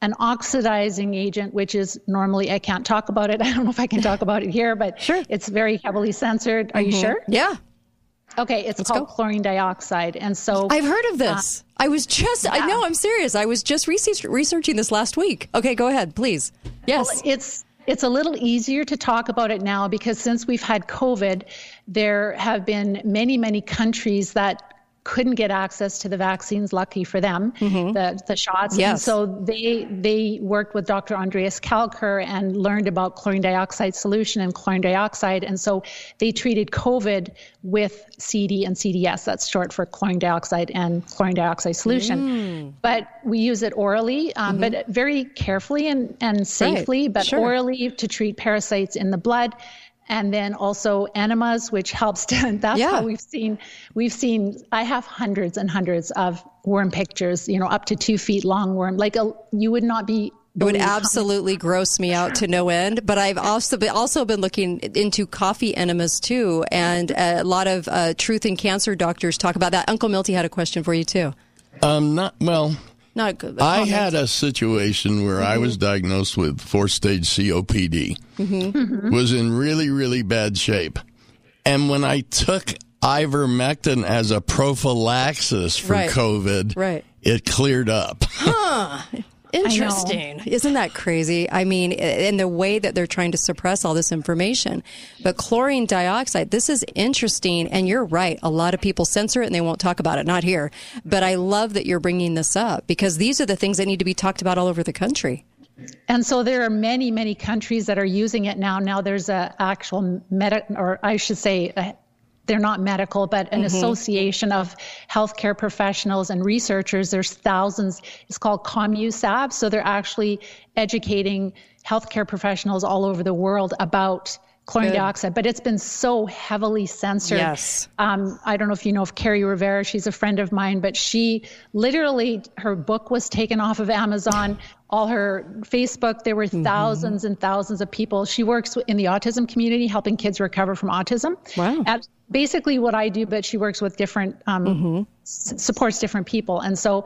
an oxidizing agent, which is normally I can't talk about it. I don't know if I can talk about it here, but sure. it's very heavily censored. Are you Mhm. sure? Yeah. Okay, it's called chlorine dioxide, and so I've heard of this. I was just, I know, I'm serious. I was just research, researching this last week. Okay, go ahead, please. Yes. Well, it's it's a little easier to talk about it now because since we've had COVID, there have been many many countries that couldn't get access to the vaccines. Lucky for them, the the shots. And so they they worked with Dr. Andreas Kalcker and learned about chlorine dioxide solution and chlorine dioxide, and so they treated COVID with CD and CDS. That's short for chlorine dioxide and chlorine dioxide solution Mm. but we use it orally, um, but very carefully and, and safely, but sure. orally to treat parasites in the blood. And then also enemas, which helps to, that's Yeah. how we've seen, we've seen, I have hundreds and hundreds of worm pictures, you know, up to two feet long worm. Like a, you would not be. It would absolutely gross me out to no end. But I've also been, also been looking into coffee enemas too, and a lot of uh, truth and cancer doctors talk about that. Uncle Milty had a question for you too. Um, not well. Not good. I had a situation where I was diagnosed with four stage COPD. Mhm. Was in really really bad shape, and when I took ivermectin as a prophylaxis for Right. COVID, Right. it cleared up. Huh. Interesting. Isn't that crazy? I mean, in the way that they're trying to suppress all this information. But chlorine dioxide, this is interesting. And you're right. A lot of people censor it and they won't talk about it. Not here. But I love that you're bringing this up because these are the things that need to be talked about all over the country. And so there are many, many countries that are using it now. Now there's a actual medic, or I should say, a, they're not medical, but an Mhm. association of healthcare professionals and researchers. There's thousands. It's called COMUSAV. So they're actually educating healthcare professionals all over the world about chlorine Good. dioxide, but it's been so heavily censored. Yes. Um, I don't know if you know of Kerri Rivera. She's a friend of mine, but she literally, her book was taken off of Amazon. All her Facebook, there were thousands and thousands of people. She works in the autism community, helping kids recover from autism. Wow. At basically what I do, but she works with different, um, s- supports different people. And so,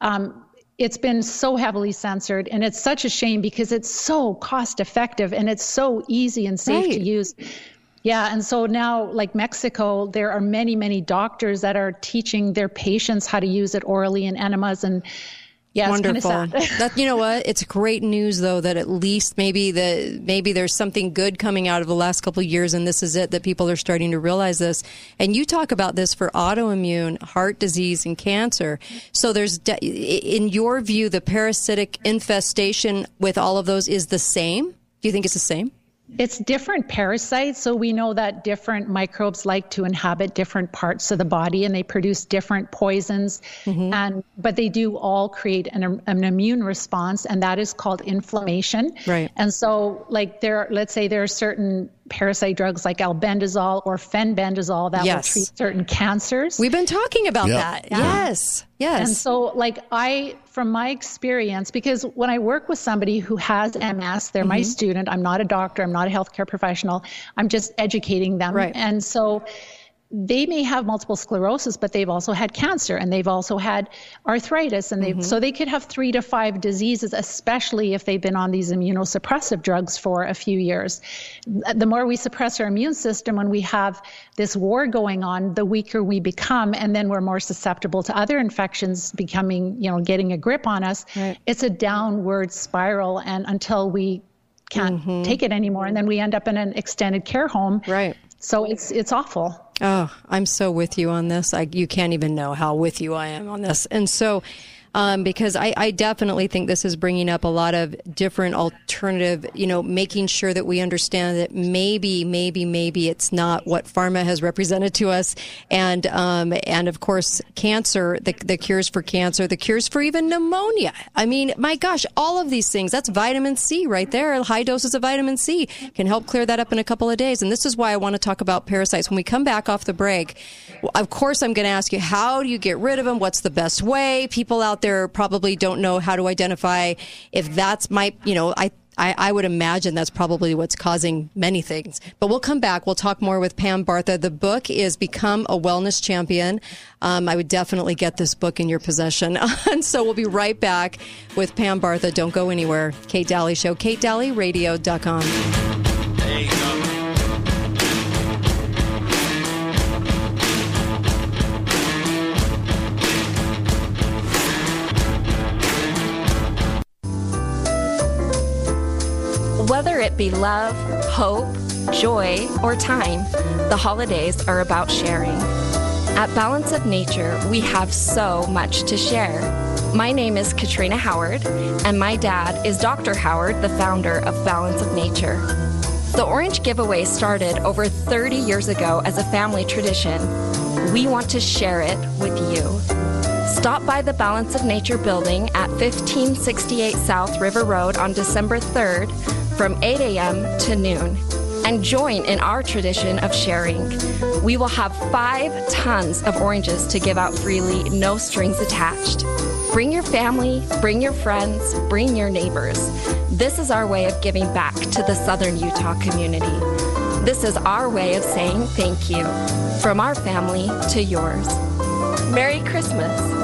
um, it's been so heavily censored and it's such a shame because it's so cost effective and it's so easy and safe to Right. use. Yeah, and so now, like Mexico, there are many, many doctors that are teaching their patients how to use it orally in enemas, and yeah, Wonderful. that you know what? It's great news though that at least maybe the maybe there's something good coming out of the last couple of years, and this is it that people are starting to realize this. And you talk about this for autoimmune, heart disease, and cancer. So there's, in your view, the parasitic infestation with all of those is the same. Do you think it's the same? It's different parasites, so we know that different microbes like to inhabit different parts of the body, and they produce different poisons. Mm-hmm. And but they do all create an, an immune response, and that is called inflammation. Right. And so, like there, let's say there are certain parasite drugs like albendazole or fenbendazole that Yes. will treat certain cancers. We've been talking about Yeah. that. Yeah. Yes. Yes. And so, like, I, from my experience, because when I work with somebody who has MS, they're my Mhm. student. I'm not a doctor, I'm not a healthcare professional. I'm just educating them. Right. And so, they may have multiple sclerosis, but they've also had cancer and they've also had arthritis. And they Mhm. so they could have three to five diseases, especially if they've been on these immunosuppressive drugs for a few years. The more we suppress our immune system when we have this war going on, the weaker we become, and then we're more susceptible to other infections becoming, you know, getting a grip on us. It's a downward spiral, and until we can't take it anymore, and then we end up in an extended care home. Right. So it's it's awful. Oh, I'm so with you on this. I, you can't even know how with you I am on this. And so, um, because I, I definitely think this is bringing up a lot of different alternative, you know, making sure that we understand that maybe, maybe, maybe it's not what pharma has represented to us. And, um, and of course, cancer, the, the cures for cancer, the cures for even pneumonia. I mean, my gosh, all of these things, that's vitamin C right there. High doses of vitamin C can help clear that up in a couple of days. And this is why I want to talk about parasites. When we come back off the break, of course, I'm going to ask you, how do you get rid of them? What's the best way? People out there probably don't know how to identify if that's my, you know, I, I, I would imagine that's probably what's causing many things. But we'll come back. We'll talk more with Pam Bartha. The book is Become a Wellness Champion. Um, I would definitely get this book in your possession. and so we'll be right back with Pam Bartha. Don't go anywhere. Kate Dalley Show, katedalleyradio.com. it be love, hope, joy, or time, the holidays are about sharing. At Balance of Nature, we have so much to share. My name is Katrina Howard, and my dad is Dr. Howard, the founder of Balance of Nature. The Orange Giveaway started over 30 years ago as a family tradition. We want to share it with you. Stop by the Balance of Nature building at 1568 South River Road on December 3rd from 8 a.m. to noon and join in our tradition of sharing. We will have five tons of oranges to give out freely, no strings attached. Bring your family, bring your friends, bring your neighbors. This is our way of giving back to the Southern Utah community. This is our way of saying thank you from our family to yours. Merry Christmas.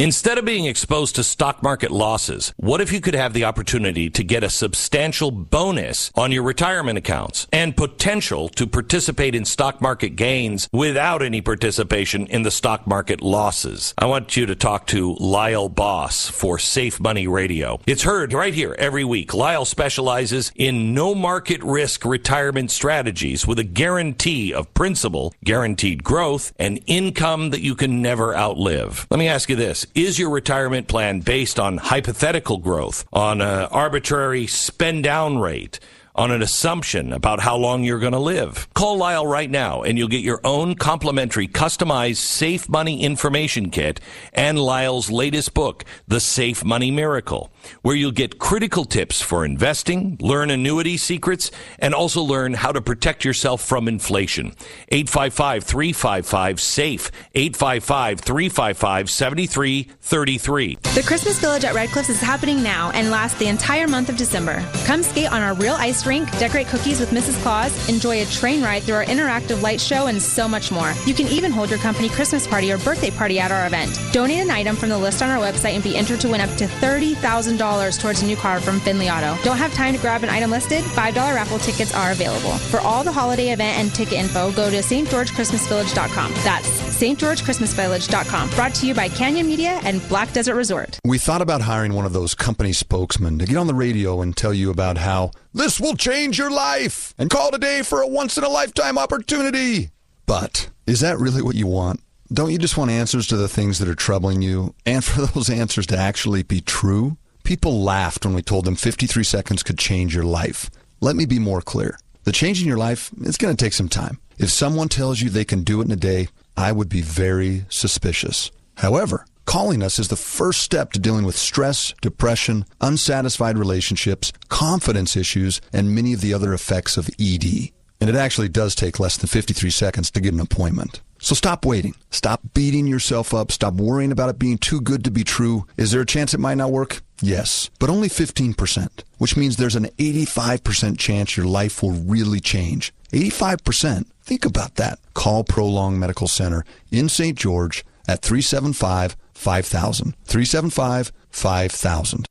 Instead of being exposed to stock market losses, what if you could have the opportunity to get a substantial bonus on your retirement accounts and potential to participate in stock market gains without any participation in the stock market losses? I want you to talk to Lyle Boss for Safe Money Radio. It's heard right here every week. Lyle specializes in no market risk retirement strategies with a guarantee of principal, guaranteed growth, and income that you can never outlive. Let me ask you this. Is your retirement plan based on hypothetical growth, on an arbitrary spend down rate? on an assumption about how long you're going to live. Call Lyle right now and you'll get your own complimentary customized safe money information kit and Lyle's latest book, The Safe Money Miracle, where you'll get critical tips for investing, learn annuity secrets, and also learn how to protect yourself from inflation. 855 355 SAFE. 855 355 7333. The Christmas Village at Red Cliffs is happening now and lasts the entire month of December. Come skate on our real ice rink, decorate cookies with Mrs. Claus, enjoy a train ride through our interactive light show, and so much more. You can even hold your company Christmas party or birthday party at our event. Donate an item from the list on our website and be entered to win up to $30,000 towards a new car from Findlay Auto. Don't have time to grab an item listed? $5 raffle tickets are available. For all the holiday event and ticket info, go to stgeorgechristmasvillage.com. That's stgeorgechristmasvillage.com. Brought to you by Canyon Media and Black Desert Resort. We thought about hiring one of those company spokesmen to get on the radio and tell you about how this will change your life and call today for a once in a lifetime opportunity. But is that really what you want? Don't you just want answers to the things that are troubling you and for those answers to actually be true? People laughed when we told them 53 seconds could change your life. Let me be more clear. The change in your life, it's going to take some time. If someone tells you they can do it in a day, I would be very suspicious. However, Calling us is the first step to dealing with stress, depression, unsatisfied relationships, confidence issues, and many of the other effects of ED. And it actually does take less than 53 seconds to get an appointment. So stop waiting. Stop beating yourself up. Stop worrying about it being too good to be true. Is there a chance it might not work? Yes, but only 15%, which means there's an 85% chance your life will really change. 85%. Think about that. Call Prolong Medical Center in St. George at 375 5000. 375 5000.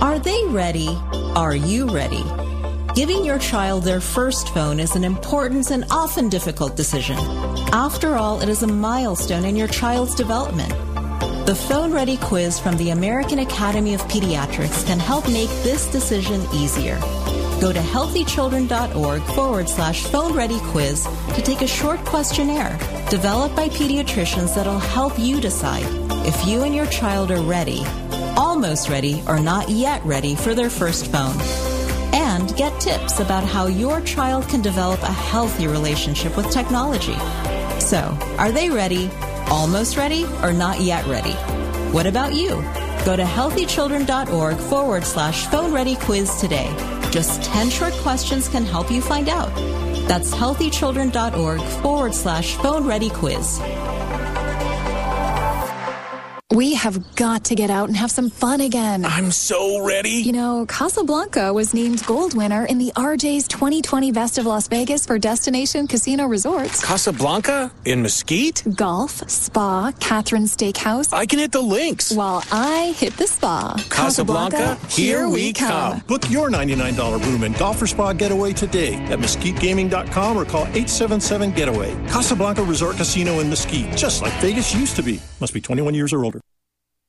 Are they ready? Are you ready? Giving your child their first phone is an important and often difficult decision. After all, it is a milestone in your child's development. The Phone Ready quiz from the American Academy of Pediatrics can help make this decision easier. Go to healthychildren.org forward slash phone ready quiz to take a short questionnaire developed by pediatricians that'll help you decide if you and your child are ready, almost ready, or not yet ready for their first phone and get tips about how your child can develop a healthy relationship with technology. So, are they ready, almost ready, or not yet ready? What about you? Go to healthychildren.org forward slash phone ready quiz today. Just 10 short questions can help you find out. That's healthychildren.org forward slash phone ready quiz. We have got to get out and have some fun again. I'm so ready. You know, Casablanca was named gold winner in the RJ's 2020 Best of Las Vegas for Destination Casino Resorts. Casablanca? In Mesquite? Golf, spa, Catherine Steakhouse. I can hit the links. While I hit the spa. Casablanca, here we come. Book your $99 room and golf or spa getaway today at mesquitegaming.com or call 877 Getaway. Casablanca Resort Casino in Mesquite, just like Vegas used to be. Must be 21 years or older.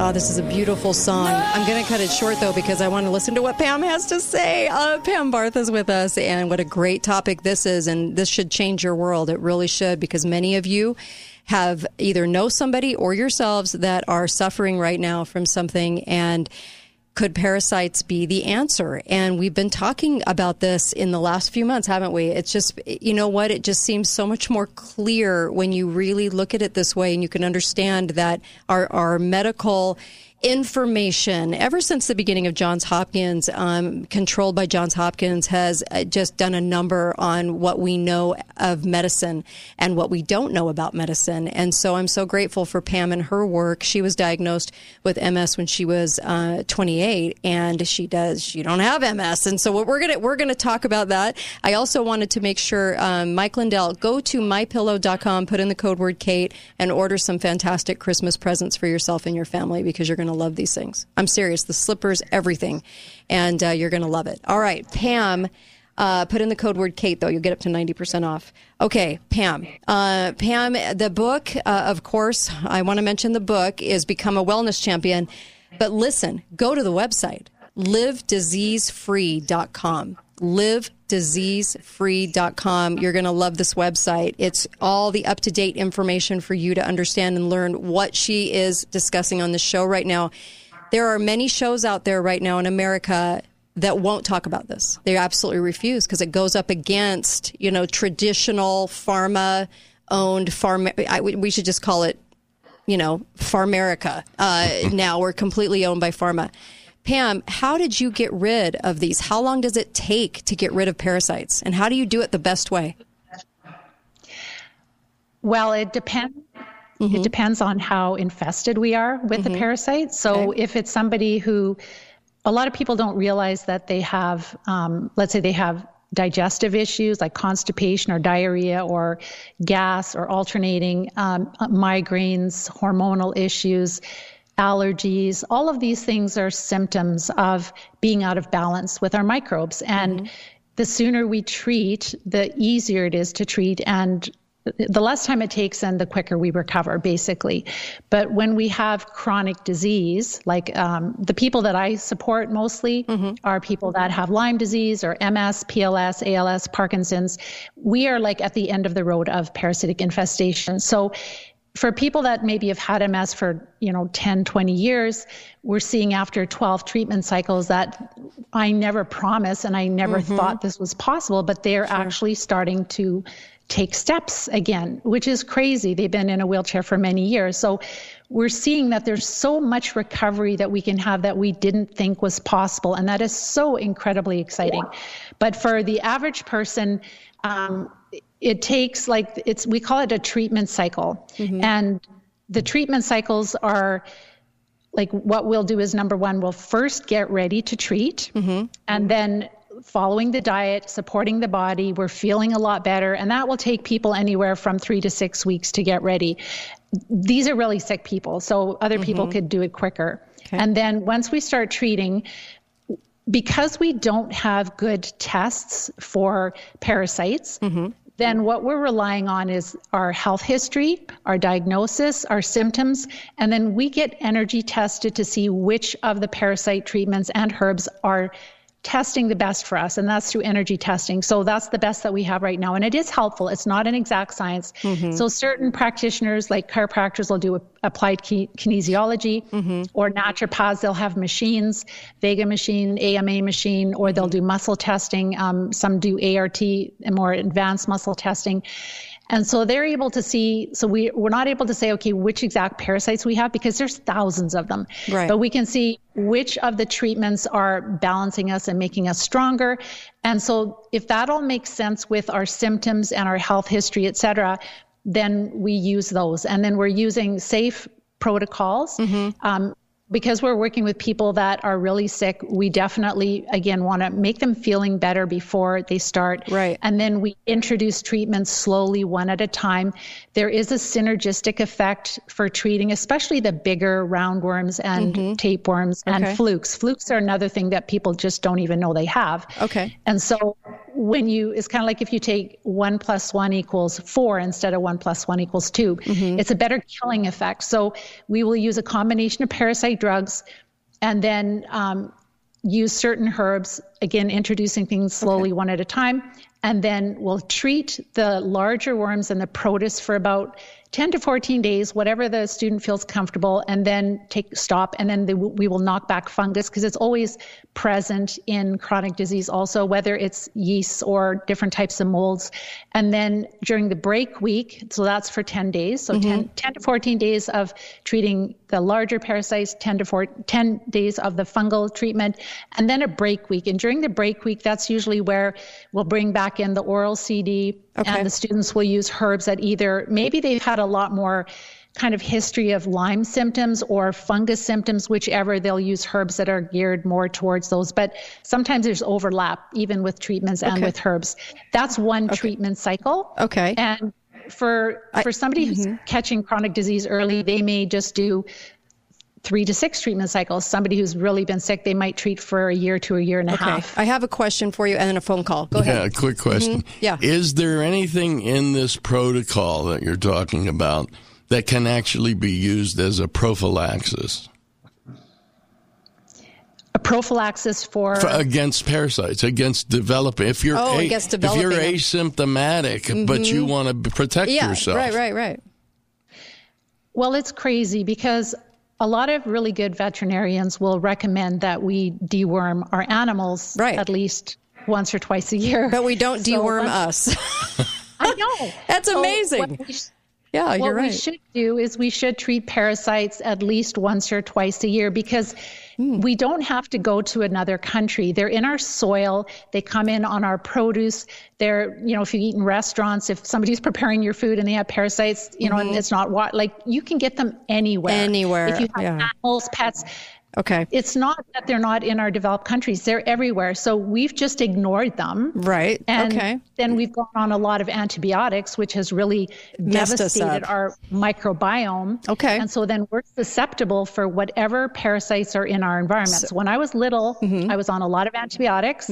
Oh, this is a beautiful song. I'm going to cut it short though because I want to listen to what Pam has to say. Uh, Pam Barth is with us, and what a great topic this is. And this should change your world. It really should because many of you have either know somebody or yourselves that are suffering right now from something and could parasites be the answer? And we've been talking about this in the last few months, haven't we? It's just, you know what? It just seems so much more clear when you really look at it this way and you can understand that our, our medical information ever since the beginning of Johns Hopkins, um, controlled by Johns Hopkins, has uh, just done a number on what we know of medicine and what we don't know about medicine. And so I'm so grateful for Pam and her work. She was diagnosed with MS when she was uh, 28, and she does. You don't have MS, and so what we're gonna we're gonna talk about that. I also wanted to make sure, um, Mike Lindell, go to mypillow.com, put in the code word Kate, and order some fantastic Christmas presents for yourself and your family because you're going to love these things. I'm serious. The slippers, everything. And uh, you're going to love it. All right, Pam. Uh, put in the code word Kate, though. You'll get up to 90% off. Okay, Pam. Uh, Pam, the book, uh, of course, I want to mention the book is Become a Wellness Champion. But listen, go to the website, livediseasefree.com. Livediseasefree.com. You're going to love this website. It's all the up to date information for you to understand and learn what she is discussing on the show right now. There are many shows out there right now in America that won't talk about this. They absolutely refuse because it goes up against, you know, traditional pharma owned farm. I, we should just call it, you know, Pharmerica. Uh, now we're completely owned by pharma. Pam, how did you get rid of these? How long does it take to get rid of parasites? And how do you do it the best way? Well, it depends. Mm-hmm. It depends on how infested we are with the parasite. So if it's somebody who, a lot of people don't realize that they have, um, let's say they have digestive issues like constipation or diarrhea or gas or alternating um, migraines, hormonal issues allergies, all of these things are symptoms of being out of balance with our microbes. And the sooner we treat, the easier it is to treat and the less time it takes and the quicker we recover, basically. But when we have chronic disease, like um, the people that I support mostly are people that have Lyme disease or MS, PLS, ALS, Parkinson's. We are like at the end of the road of parasitic infestation. So for people that maybe have had MS for, you know, 10, 20 years, we're seeing after 12 treatment cycles that I never promised and I never Mhm. thought this was possible, but they're actually starting to take steps again, which is crazy. They've been in a wheelchair for many years. So we're seeing that there's so much recovery that we can have that we didn't think was possible. And that is so incredibly exciting. But for the average person, um, it takes like it's we call it a treatment cycle. Mm-hmm. And the treatment cycles are like what we'll do is number one we'll first get ready to treat. Mm-hmm. And then following the diet supporting the body we're feeling a lot better. And that will take people anywhere from three to six weeks to get ready. These are really sick people so other people Mhm. could do it quicker. And then once we start treating because we don't have good tests for parasites, mm-hmm. Then what we're relying on is our health history, our diagnosis, our symptoms, and then we get energy tested to see which of the parasite treatments and herbs are testing the best for us and that's through energy testing. So that's the best that we have right now and it is helpful. It's not an exact science. Mhm. so certain practitioners like chiropractors will do a- applied ki- kinesiology or naturopaths they'll have machines vega machine ama machine or they'll do muscle testing. Um, some do art and more advanced muscle testing and so they're able to see, so we, we're not able to say, okay, which exact parasites we have because there's thousands of them. Right. But we can see which of the treatments are balancing us and making us stronger. And so if that all makes sense with our symptoms and our health history, et cetera, then we use those. And then we're using safe protocols. Um, because we're working with people that are really sick, we definitely, again, want to make them feeling better before they start. Right. And then we introduce treatments slowly, one at a time. There is a synergistic effect for treating, especially the bigger roundworms and tapeworms Okay. and flukes. Flukes are another thing that people just don't even know they have. Okay. And so when you, it's kind of like if you take one plus one equals four instead of one plus one equals 2 Mm-hmm. it's a better killing effect. So we will use a combination of parasite drugs and then um, use certain herbs, again, introducing things slowly one at a time. And then we'll treat the larger worms and the protists for about 10 to 14 days, whatever the student feels comfortable, and then take stop. And then they, we will knock back fungus because it's always present in chronic disease, also, whether it's yeasts or different types of molds. And then during the break week, so that's for 10 days, so 10, mm-hmm. 10 to 14 days of treating the larger parasites, 10 to 4, 10 days of the fungal treatment, and then a break week. And during the break week, that's usually where we'll bring back in the oral CD, and the students will use herbs that either maybe they've had a lot more kind of history of Lyme symptoms or fungus symptoms, whichever they'll use herbs that are geared more towards those. But sometimes there's overlap even with treatments and Okay. with herbs. That's one treatment cycle. Okay. And for for somebody who's mm-hmm. catching chronic disease early, they may just do three to six treatment cycles. Somebody who's really been sick, they might treat for a year to a year and a Okay. half. I have a question for you and then a phone call. Go yeah, ahead. a quick question. Mhm. Yeah. Is there anything in this protocol that you're talking about that can actually be used as a prophylaxis A prophylaxis for, for, against parasites, against developing? If you're Oh, a- against if you're developing them. asymptomatic, but you Mhm. want to protect yeah, yourself, right, right, right. Well, it's crazy because a lot of really good veterinarians will recommend that we deworm our animals at least once or twice a year. But we don't So deworm us. I know. That's So amazing. what we sh- Yeah, what you're we should do is we should treat parasites at least once or twice a year because Hmm. we don't have to go to another country. They're in our soil. They come in on our produce. They're, you know, if you eat in restaurants, if somebody's preparing your food and they have parasites, you know, and Mhm. it's not what, like you can get them anywhere. Anywhere, If you have yeah. animals, pets. Okay. It's not that they're not in our developed countries. They're everywhere. So we've just ignored them. Right. And okay. then we've gone on a lot of antibiotics, which has really Messed devastated our microbiome. Okay. And so then we're susceptible for whatever parasites are in our environment. So, when I was little, Mm-hmm. I was on a lot of antibiotics.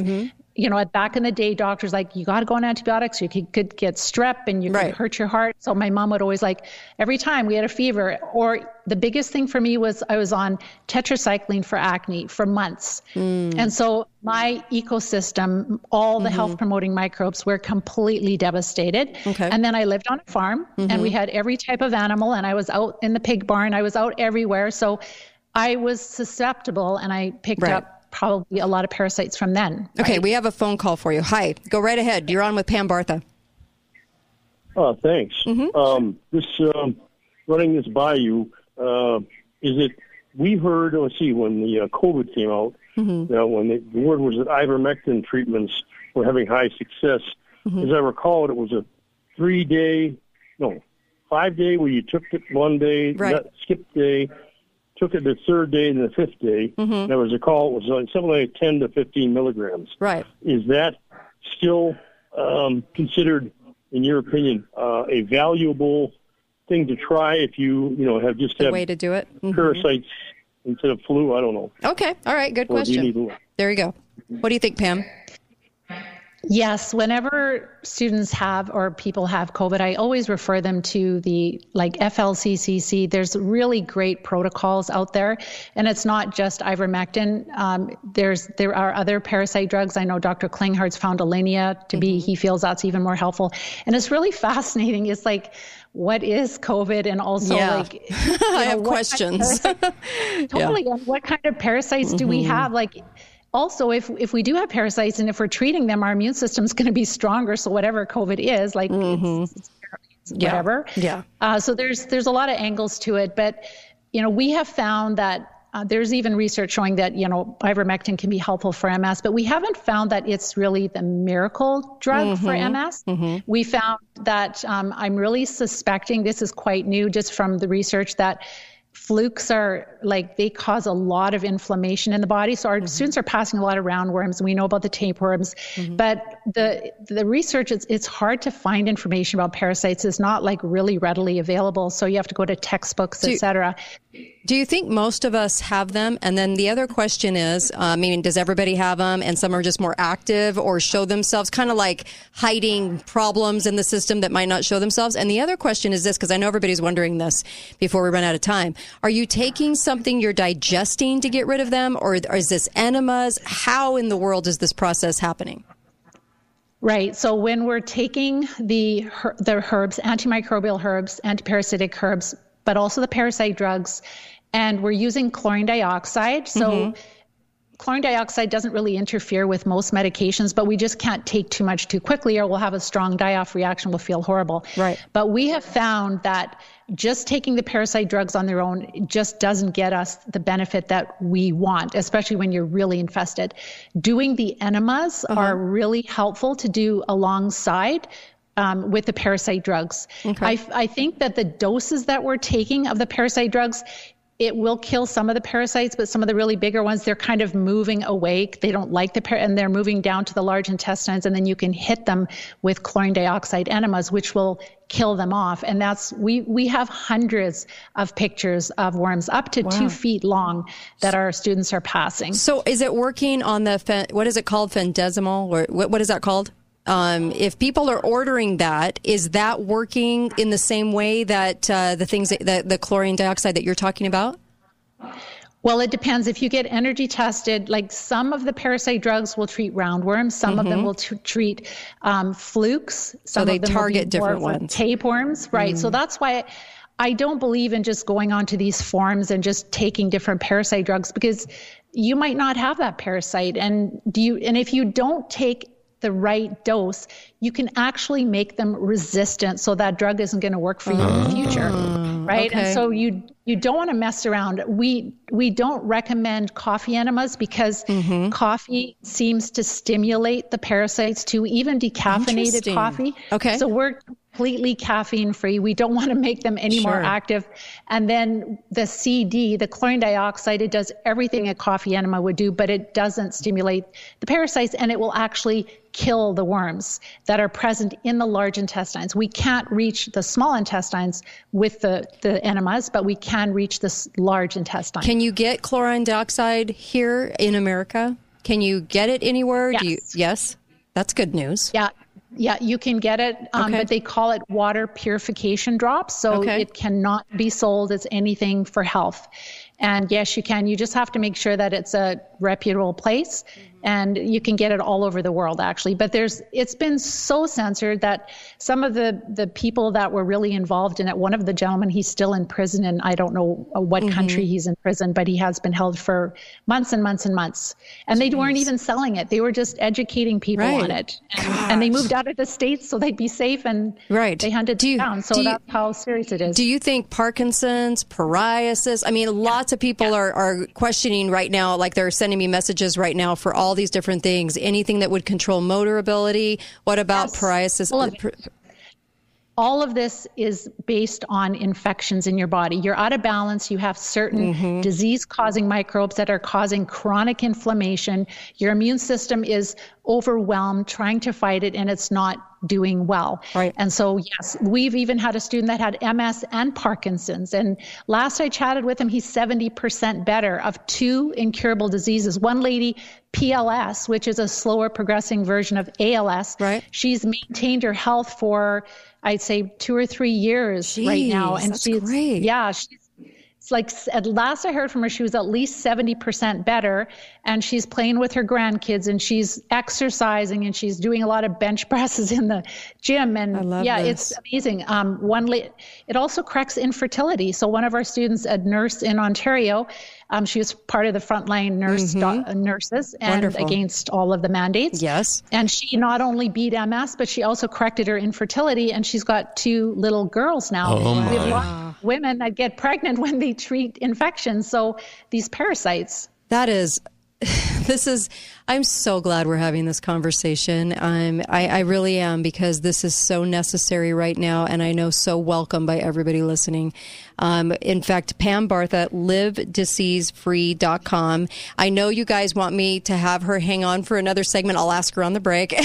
You know, back in the day, doctors like you got to go on antibiotics. You could, could get strep and you could hurt your heart. So my mom would always like every time we had a fever. Or the biggest thing for me was I was on tetracycline for acne for months, and so my ecosystem, all the Mhm. health promoting microbes, were completely devastated. Okay. And then I lived on a farm, and we Mhm. had every type of animal, and I was out in the pig barn. I was out everywhere, so I was susceptible, and I picked Right. up probably a lot of parasites from then. Okay, we have a phone call for you. Hi, go right ahead. You're on with Pam Bartha. Oh, thanks. Um, this um, running this by you uh, is it? We heard. Let's see, when the uh, COVID came out, Mm-hmm. you know, when the, the word was that ivermectin treatments were having high success. As I recall, it, it was a three-day, no, five-day where you took it one day, Right. not- skipped day, took it the third day, and the fifth day. Mhm. There was a call. It was like something like 10 to 15 milligrams. Right. Is that still um, considered, in your opinion, uh, a valuable thing to try if you, you know, have just The have way to do it. Mhm. parasites instead of flu? I don't know. Okay, all right, good Or question. There you go. What do you think, Pam? Yes, whenever students have or people have COVID, I always refer them to the like FLCCC. There's really great protocols out there, and it's not just ivermectin. Um, there's there are other parasite drugs. I know Dr. Klinghardt's found Alenia to be. He feels that's even more helpful, and it's really fascinating. It's like. What is COVID, and also Yeah. like you I have what kind of questions. totally. And what kind of parasites do we Mhm. have? Like, also, if if we do have parasites and if we're treating them, our immune system's going to be stronger. So whatever COVID is, like it's, it's Yeah. whatever. Yeah. Uh, so there's there's a lot of angles to it, but you know we have found that. Uh, there's even research showing that you know ivermectin can be helpful for MS, but we haven't found that it's really the miracle drug for Mhm. MS. We found that um, I'm really suspecting this is quite new, just from the research that flukes are like they cause a lot of inflammation in the body. So our mm-hmm. students are passing a lot of roundworms. We know about the tapeworms, mm-hmm. but the the research it's it's hard to find information about parasites. It's not like really readily available. So you have to go to textbooks, etc. Do you think most of us have them? And then the other question is, uh, I mean, does everybody have them and some are just more active or show themselves kind of like hiding problems in the system that might not show themselves? And the other question is this, because I know everybody's wondering this before we run out of time. Are you taking something you're digesting to get rid of them or, or is this enemas? How in the world is this process happening? Right. So when we're taking the the herbs, antimicrobial herbs, antiparasitic herbs, but also the parasite drugs, and we're using chlorine dioxide. So Mhm. chlorine dioxide doesn't really interfere with most medications, but we just can't take too much too quickly or we'll have a strong die-off reaction, we'll feel horrible. Right. But we have found that just taking the parasite drugs on their own just doesn't get us the benefit that we want, especially when you're really infested. Doing the enemas are really helpful to do alongside um, with the parasite drugs. Okay. I, I think that the doses that we're taking of the parasite drugs, it will kill some of the parasites, but some of the really bigger ones, they're kind of moving away. They don't like the par- and they're moving down to the large intestines, and then you can hit them with chlorine dioxide enemas, which will kill them off. And that's we we have hundreds of pictures of worms up to Wow. two feet long that our students are passing. So is it working on the, fen- what is it called? Fendesimal or what, what is that called? Um, if people are ordering that, is that working in the same way that uh, the things that, the, the chlorine dioxide that you're talking about? Well, it depends. If you get energy tested, like some of the parasite drugs will treat roundworms, some of them Mhm. will t- treat um, flukes. So they of them will target different ones. Tapeworms, right? So Mm. that's why I don't believe in just going onto these forums and just taking different parasite drugs because you might not have that parasite. And do you? And if you don't take the right dose, you can actually make them resistant, so that drug isn't going to work for you in the future, right? okay. And so you you don't want to mess around. We we don't recommend coffee enemas because Mm-hmm. coffee seems to stimulate the parasites too, even decaffeinated coffee. Okay. So we're completely caffeine free. We don't want to make them any more active. And then the CD, the chlorine dioxide, it does everything a coffee enema would do, but it doesn't stimulate the parasites and it will actually kill the worms that are present in the large intestines. We can't reach the small intestines with the, the enemas, but we can reach the large intestine. Can you get chlorine dioxide here in America? Can you get it anywhere? Do you, yes. That's good news. Yeah. Yeah, you can get it, um, Okay. but they call it water purification drops. So Okay. it cannot be sold as anything for health. And yes, you can. You just have to make sure that it's a reputable place. And you can get it all over the world, actually. But there's, it's been so censored that some of the the people that were really involved in it. One of the gentlemen, he's still in prison, and I don't know uh, what Mm-hmm. country he's in prison, but he has been held for months and months and months. And they weren't even selling it; they were just educating people Right. on it. And, and they moved out of the states so they'd be safe, and right. they hunted it down. So do you- that's how serious it is. Do you think Parkinson's, psoriasis? I mean, lots of people are, are questioning right now, like they're sending me messages right now for all these different things. Anything that would control motor ability. What about psoriasis? All of all of this is based on infections in your body. You're out of balance. You have certain Mm-hmm. disease causing microbes that are causing chronic inflammation. Your immune system is overwhelmed trying to fight it and it's not doing well. Right. And so, yes, we've even had a student that had MS and Parkinson's. And last I chatted with him, he's 70% better of two incurable diseases. One lady, PLS, which is a slower progressing version of ALS. Right. She's maintained her health for, I'd say, two or three years right now. And she's, great. yeah, she's it's like at last I heard from her, she was at least 70% better. And she's playing with her grandkids and she's exercising and she's doing a lot of bench presses in the gym. And love yeah, this. it's amazing. Um, one, la- it also corrects infertility. So one of our students, a nurse in Ontario, um, she was part of the frontline nurse do- uh, nurses and Mm-hmm. Wonderful. against all of the mandates. Yes. And she not only beat MS, but she also corrected her infertility, and she's got two little girls now. Oh, my. Women that get pregnant when they treat infections. So these parasites. That is, this is, I'm so glad we're having this conversation. Um, I, I really am because this is so necessary right now and I know so welcome by everybody listening. Um, in fact, Pam Barth at livediseasefree.com. I know you guys want me to have her hang on for another segment. I'll ask her on the break.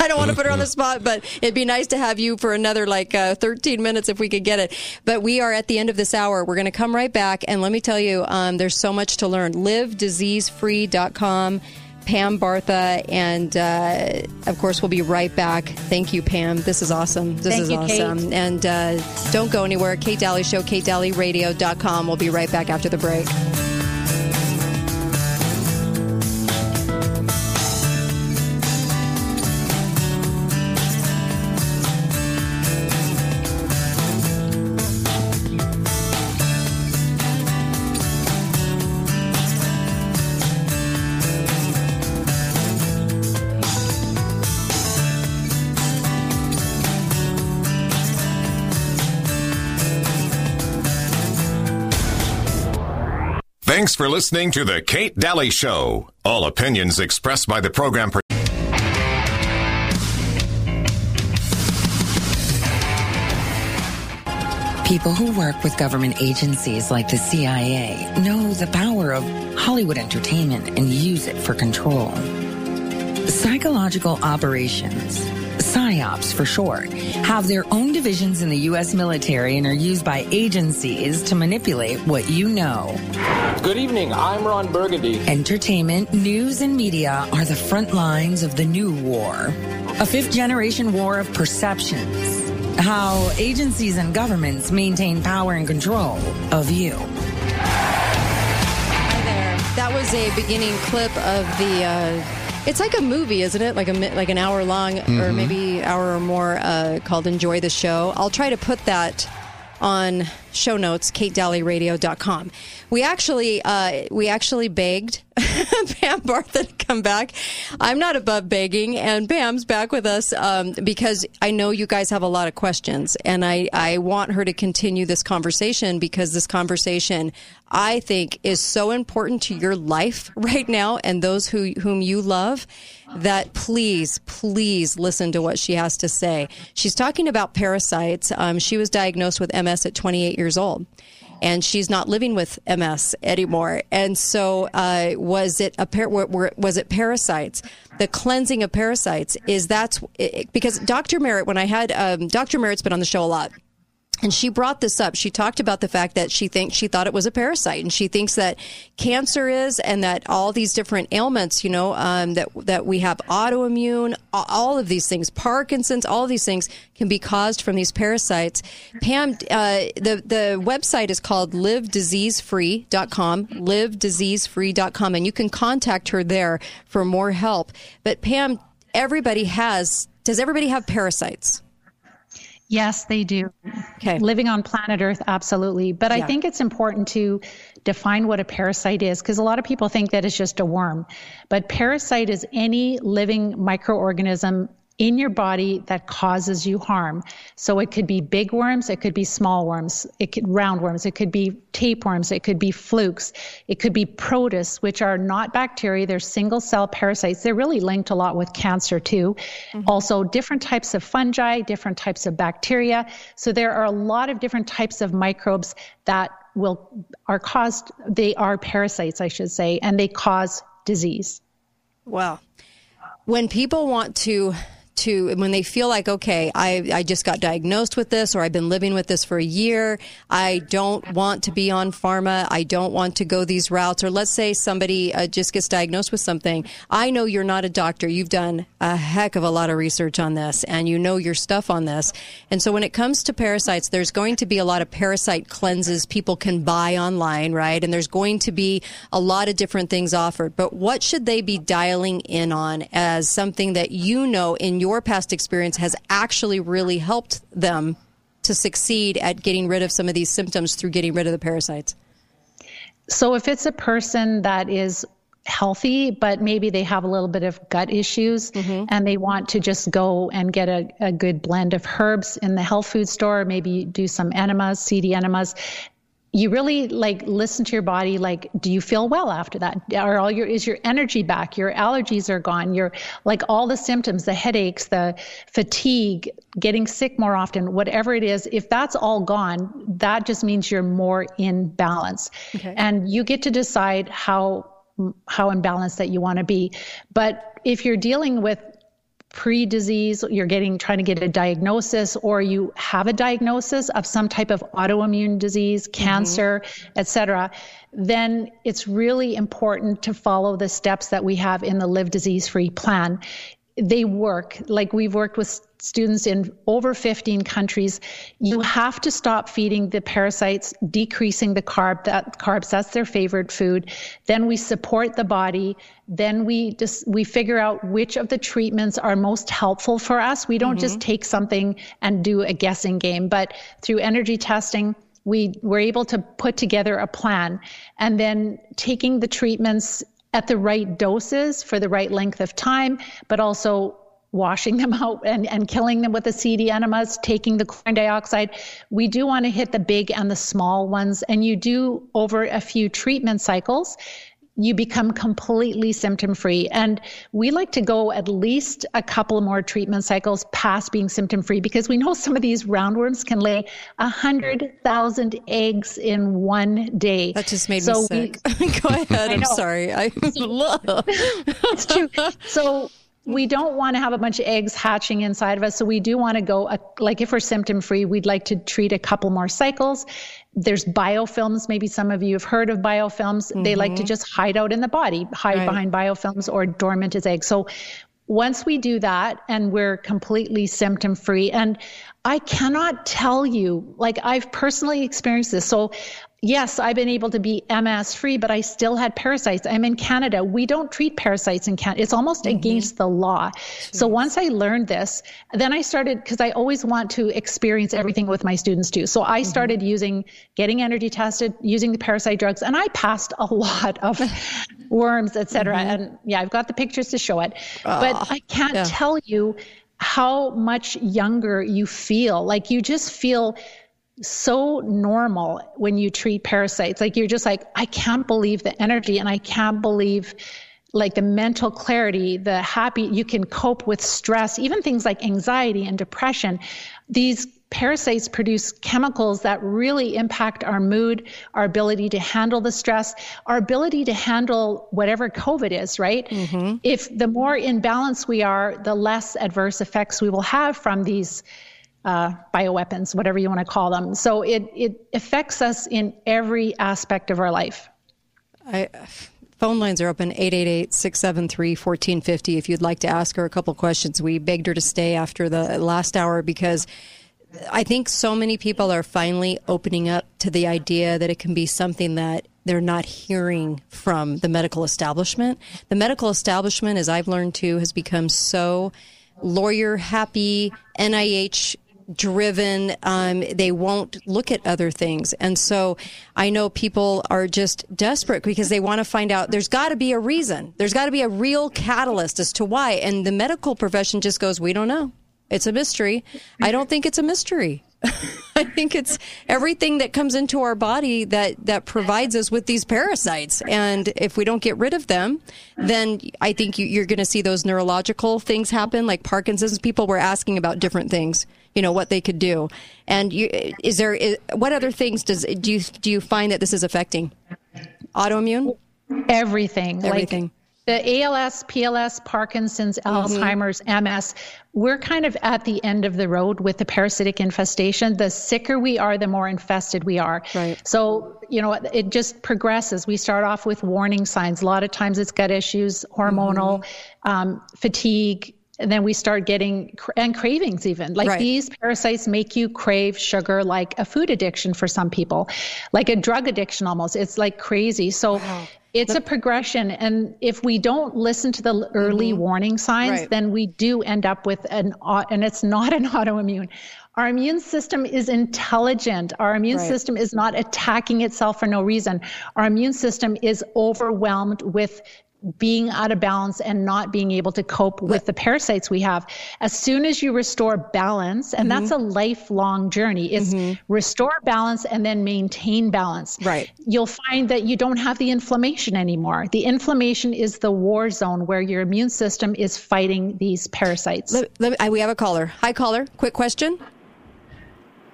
I don't want to put her on the spot, but it'd be nice to have you for another like uh, 13 minutes if we could get it. But we are at the end of this hour. We're going to come right back. And let me tell you, um, there's so much to learn. LiveDiseaseFree.com. Pam Bartha, and uh, of course, we'll be right back. Thank you, Pam. This is awesome. This Thank is you, Kate. awesome. And uh, don't go anywhere. Kate Dalley Show, KateDalleyRadio.com. We'll be right back after the break. Thanks for listening to The Kate Dalley Show. All opinions expressed by the program. People who work with government agencies like the CIA know the power of Hollywood entertainment and use it for control. Psychological operations, PSYOPs for short, have their own divisions in the U.S. military and are used by agencies to manipulate what you know. Good evening. I'm Ron Burgundy. Entertainment, news, and media are the front lines of the new war. A fifth generation war of perceptions. How agencies and governments maintain power and control of you. Hi there. That was a beginning clip of the. Uh, it's like a movie, isn't it? Like a like an hour long, or Mhm. maybe hour or more, uh, called "Enjoy the Show." I'll try to put that on show notes, katedalleyradio.com. We actually uh, we actually begged Pam Bartha to come back. I'm not above begging, and Pam's back with us um, because I know you guys have a lot of questions, and I, I want her to continue this conversation because this conversation I think is so important to your life right now and those who whom you love that please, please listen to what she has to say. She's talking about parasites. Um, she was diagnosed with MS at 28 years old. And she's not living with MS anymore. And so, uh, was it a par- was it parasites? The cleansing of parasites is that's it, because Dr. Merritt. When I had um, Dr. Merritt's been on the show a lot, And she brought this up. She talked about the fact that she thinks she thought it was a parasite, and she thinks that cancer is, and that all these different ailments, you know, um, that that we have autoimmune, all of these things, Parkinson's, all these things can be caused from these parasites. Pam, uh, the the website is called livediseasefree.com, livediseasefree.com, and you can contact her there for more help. But Pam, everybody has. Does everybody have parasites? Yes, they do. Okay. Living on planet Earth, absolutely. But I think it's important to define what a parasite is because a lot of people think that it's just a worm. But parasite is any living microorganism in your body that causes you harm. So it could be big worms, it could be small worms, it could roundworms, it could be tapeworms, it could be flukes, it could be protists, which are not bacteria, they're single cell parasites. They're really linked a lot with cancer too. Mm-hmm. Also, different types of fungi, different types of bacteria. So there are a lot of different types of microbes that will are caused they are parasites, I should say, and they cause disease. Well, When people want to to when they feel like okay I, I just got diagnosed with this or i've been living with this for a year i don't want to be on pharma. I don't want to go these routes. Or let's say somebody uh, just gets diagnosed with something. I know you're not a doctor. You've done a heck of a lot of research on this and you know your stuff on this. And so when it comes to parasites there's going to be a lot of parasite cleanses people can buy online right? And there's going to be a lot of different things offered. But what should they be dialing in on as something that you know in your past experience has actually really helped them to succeed at getting rid of some of these symptoms through getting rid of the parasites? So if it's a person that is healthy, but maybe they have a little bit of gut issues mm-hmm. and they want to just go and get a, a good blend of herbs in the health food store, maybe do some enemas, CD enemas. You really like listen to your body. Like, do you feel well after that? Are all your is your energy back? Your allergies are gone. Your like all the symptoms, the headaches, the fatigue, getting sick more often, whatever it is. If that's all gone, that just means you're more in balance. Okay. And you get to decide how how imbalanced that you want to be. But if you're dealing with pre-disease, you're getting trying to get a diagnosis, or you have a diagnosis of some type of autoimmune disease, mm-hmm. cancer, et cetera, then it's really important to follow the steps that we have in the Live Disease Free plan. They work. Like we've worked with students in over 15 countries. You have to stop feeding the parasites, decreasing the carb that carbs. That's their favorite food. Then we support the body. Then we just we figure out which of the treatments are most helpful for us. We don't just mm-hmm. take something and do a guessing game, but through energy testing, we were able to put together a plan and then taking the treatments at the right doses for the right length of time, but also washing them out and, and killing them with the CD enemas, taking the chlorine dioxide. We do want to hit the big and the small ones. And you do over a few treatment cycles, you become completely symptom free. And we like to go at least a couple more treatment cycles past being symptom free because we know some of these roundworms can lay a hundred thousand eggs in one day. That just made So me we- sick. Go ahead. I'm sorry. I love it's true. So we don't want to have a bunch of eggs hatching inside of us. So we do want to go, a, like if we're symptom free, we'd like to treat a couple more cycles. There's biofilms. Maybe some of you have heard of biofilms. They like to Mhm. just hide out in the body, hide Right. behind biofilms or dormant as eggs. So once we do that and we're completely symptom free, and I cannot tell you, like I've personally experienced this. So yes, I've been able to be MS free, but I still had parasites. I'm in Canada. We don't treat parasites in Canada. It's almost mm-hmm. against the law. So once I learned this, then I started because I always want to experience everything with my students too. So I mm-hmm. started using getting energy tested, using the parasite drugs, and I passed a lot of worms, et cetera. Mm-hmm. And yeah, I've got the pictures to show it. but Ah, I can't yeah. tell you how much younger you feel. Like you just feel so normal when you treat parasites. Like you're just like, I can't believe the energy and I can't believe like the mental clarity, the happy, you can cope with stress, even things like anxiety and depression. These parasites produce chemicals that really impact our mood, our ability to handle the stress, our ability to handle whatever COVID is, right? Mm-hmm. If the more in balance we are, the less adverse effects we will have from these uh, bioweapons, whatever you want to call them. So it, it affects us in every aspect of our life. I, phone lines are open 888-673-1450 if you'd like to ask her a couple questions. We begged her to stay after the last hour because I think so many people are finally opening up to the idea that it can be something that they're not hearing from the medical establishment. The medical establishment, as I've learned too, has become so lawyer happy, NIH driven. Um, they won't look at other things. And so I know people are just desperate because they want to find out there's got to be a reason. There's got to be a real catalyst as to why. And the medical profession just goes, we don't know. It's a mystery. I don't think it's a mystery. I think it's everything that comes into our body that, that provides us with these parasites. And if we don't get rid of them, then I think you, are going to see those neurological things happen, like Parkinson's. People were asking about different things, you know, what they could do. And you, is there, is, what other things does, do you, do you find that this is affecting? Autoimmune? Everything. Everything. Like, the ALS, PLS, Parkinson's, mm-hmm. Alzheimer's, MS, we're kind of at the end of the road with the parasitic infestation. The sicker we are, the more infested we are. Right. So, you know, it just progresses. We start off with warning signs. A lot of times it's gut issues, hormonal, mm-hmm. um, fatigue, and then we start getting and cravings even like right. these parasites make you crave sugar like a food addiction for some people like a drug addiction almost it's like crazy so wow. It's a progression. And if we don't listen to the early mm-hmm. warning signs, right. then we do end up with an, and it's not an autoimmune. Our immune system is intelligent. Our immune right. system is not attacking itself for no reason. Our immune system is overwhelmed with being out of balance and not being able to cope with the parasites we have. As soon as you restore balance, and mm-hmm. that's a lifelong journey, is mm-hmm. restore balance and then maintain balance. Right. You'll find that you don't have the inflammation anymore. The inflammation is the war zone where your immune system is fighting these parasites. Let, let, we have a caller. Hi, caller. Quick question.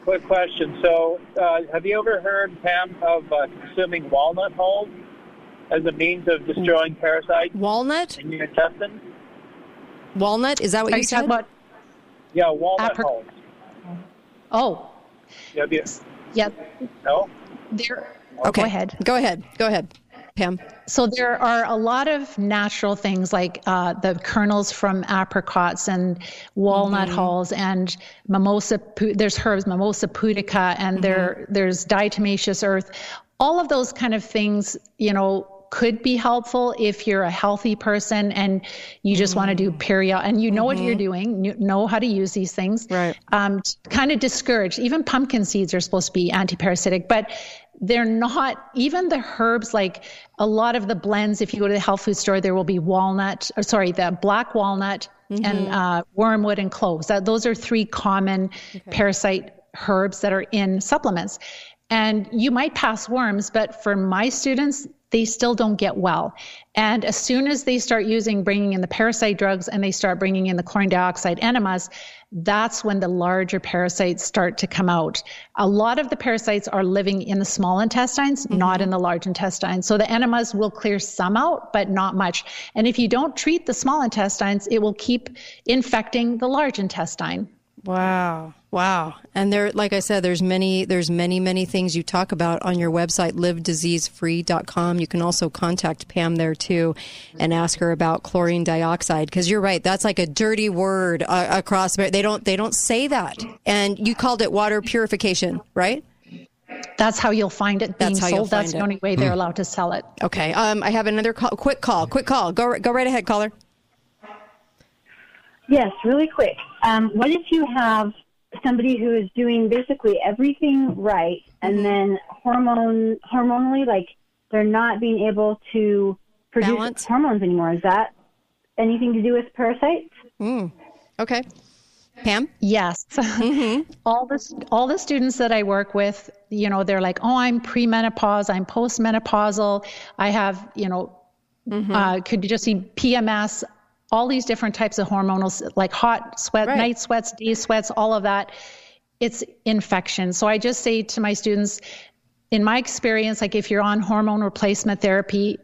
Quick question. So, uh, have you ever heard, Pam, of uh, consuming walnut hulls? As a means of destroying parasites. Walnut in your intestine. Walnut is that what Are you, you said? About yeah, walnut hulls. Oh. Yeah. You, yeah. No. There. Okay. Go ahead. Go ahead. Go ahead. Pam. So there are a lot of natural things like uh, the kernels from apricots and walnut mm-hmm. hulls and mimosa. There's herbs, mimosa pudica, and mm-hmm. there there's diatomaceous earth all of those kind of things, you know, could be helpful if you're a healthy person and you just mm-hmm. want to do period and you know mm-hmm. what you're mm-hmm. doing, you know how to use these things. Right. Um, kind of discouraged. Even pumpkin seeds are supposed to be anti-parasitic, but they're not. Even the herbs, like a lot of the blends, if you go to the health food store, there will be walnut. Or sorry, the black walnut mm-hmm. and uh, wormwood and cloves. That those are three common okay. parasite herbs that are in supplements. And you might pass worms, but for my students, they still don't get well. And as soon as they start using, bringing in the parasite drugs and they start bringing in the chlorine dioxide enemas, that's when the larger parasites start to come out. A lot of the parasites are living in the small intestines, mm-hmm. not in the large intestines. So the enemas will clear some out, but not much. And if you don't treat the small intestines, it will keep infecting the large intestine. Wow. Wow. And there like I said there's many there's many many things you talk about on your website livediseasefree.com. You can also contact Pam there too and ask her about chlorine dioxide because you're right that's like a dirty word uh, across they don't they don't say that. And you called it water purification, right? That's how you'll find it being That's sold. That's the only way they're hmm. allowed to sell it. Okay. Um, I have another call, quick call. Quick call. Go go right ahead, caller. Yes, really quick. Um, what if you have somebody who is doing basically everything right, and mm-hmm. then hormone hormonally, like they're not being able to produce Balance. hormones anymore? Is that anything to do with parasites? Mm. Okay. Pam? Yes. Mm-hmm. all the all the students that I work with, you know, they're like, "Oh, I'm premenopause, I'm postmenopausal, I have, you know, mm-hmm. uh, could you just see PMS? All these different types of hormonal, like hot sweat, right. night sweats, day sweats, all of that. It's infection. So I just say to my students, in my experience, like if you're on hormone replacement therapy,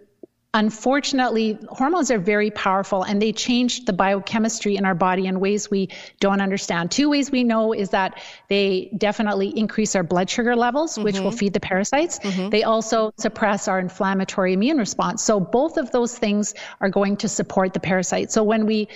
unfortunately, hormones are very powerful and they change the biochemistry in our body in ways we don't understand. Two ways we know is that they definitely increase our blood sugar levels, mm-hmm. which will mm-hmm. feed the parasites. Mm-hmm. They also suppress our inflammatory immune response. So both of those things are going to support the parasite. So when we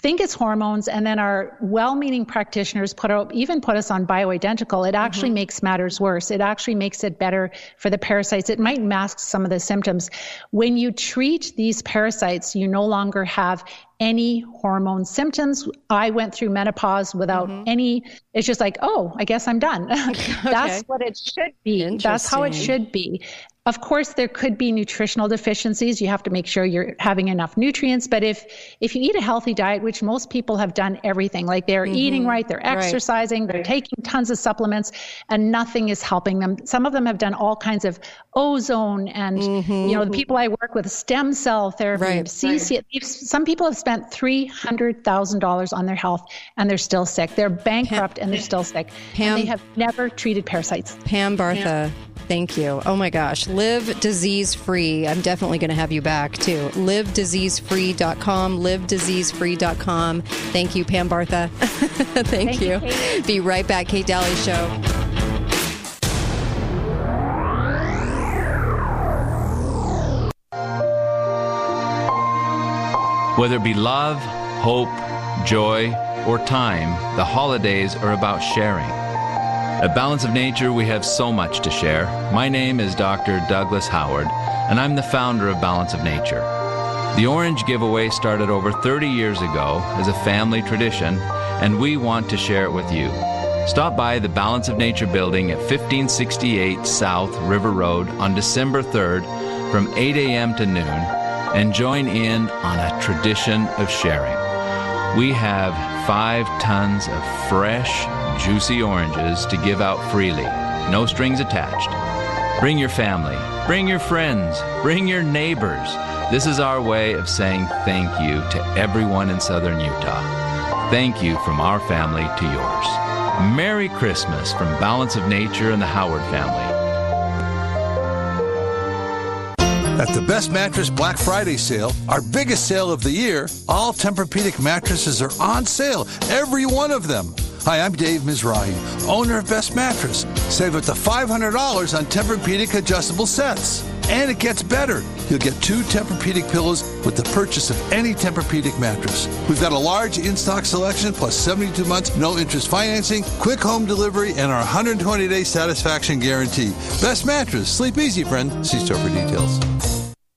think it's hormones and then our well-meaning practitioners put out, even put us on bioidentical it actually mm-hmm. makes matters worse it actually makes it better for the parasites it might mask some of the symptoms when you treat these parasites you no longer have any hormone symptoms. I went through menopause without mm-hmm. any, it's just like, oh, I guess I'm done. That's what it should be. That's how it should be. Of course, there could be nutritional deficiencies. You have to make sure you're having enough nutrients. But if if you eat a healthy diet, which most people have done everything, like they're mm-hmm. eating right, they're exercising, right. they're taking tons of supplements, and nothing is helping them. Some of them have done all kinds of ozone and mm-hmm. you know the people I work with, stem cell therapy, right. CC. Right. Some people have spent three hundred thousand dollars on their health and they're still sick. They're bankrupt Pam, and they're still sick. Pam, and they have never treated parasites. Pam Bartha. Pam. Thank you. Oh my gosh. Live disease free. I'm definitely going to have you back too. LiveDiseaseFree.com. LiveDiseaseFree.com. Thank you, Pam Bartha. Thank, Thank, you. you Be right back. Kate Dalley Show. Whether it be love, hope, joy, or time, the holidays are about sharing. At Balance of Nature, we have so much to share. My name is Dr. Douglas Howard, and I'm the founder of Balance of Nature. The Orange Giveaway started over 30 years ago as a family tradition, and we want to share it with you. Stop by the Balance of Nature building at 1568 South River Road on December 3rd from 8 a.m. to noon and join in on a tradition of sharing. We have five tons of fresh, juicy oranges to give out freely, no strings attached. Bring your family, bring your friends, bring your neighbors. This is our way of saying thank you to everyone in southern Utah. Thank you from our family to yours. Merry Christmas from Balance of Nature and the Howard family. At the Best Mattress Black Friday sale, our biggest sale of the year, all Tempur-Pedic mattresses are on sale, every one of them. Hi, I'm Dave Mizrahi, owner of Best Mattress. Save up to $500 on Tempur-Pedic adjustable sets. And it gets better. You'll get two Tempur-Pedic pillows with the purchase of any Tempur-Pedic mattress. We've got a large in-stock selection plus 72 months no interest financing, quick home delivery, and our 120-day satisfaction guarantee. Best mattress. Sleep easy, friend. See store for details.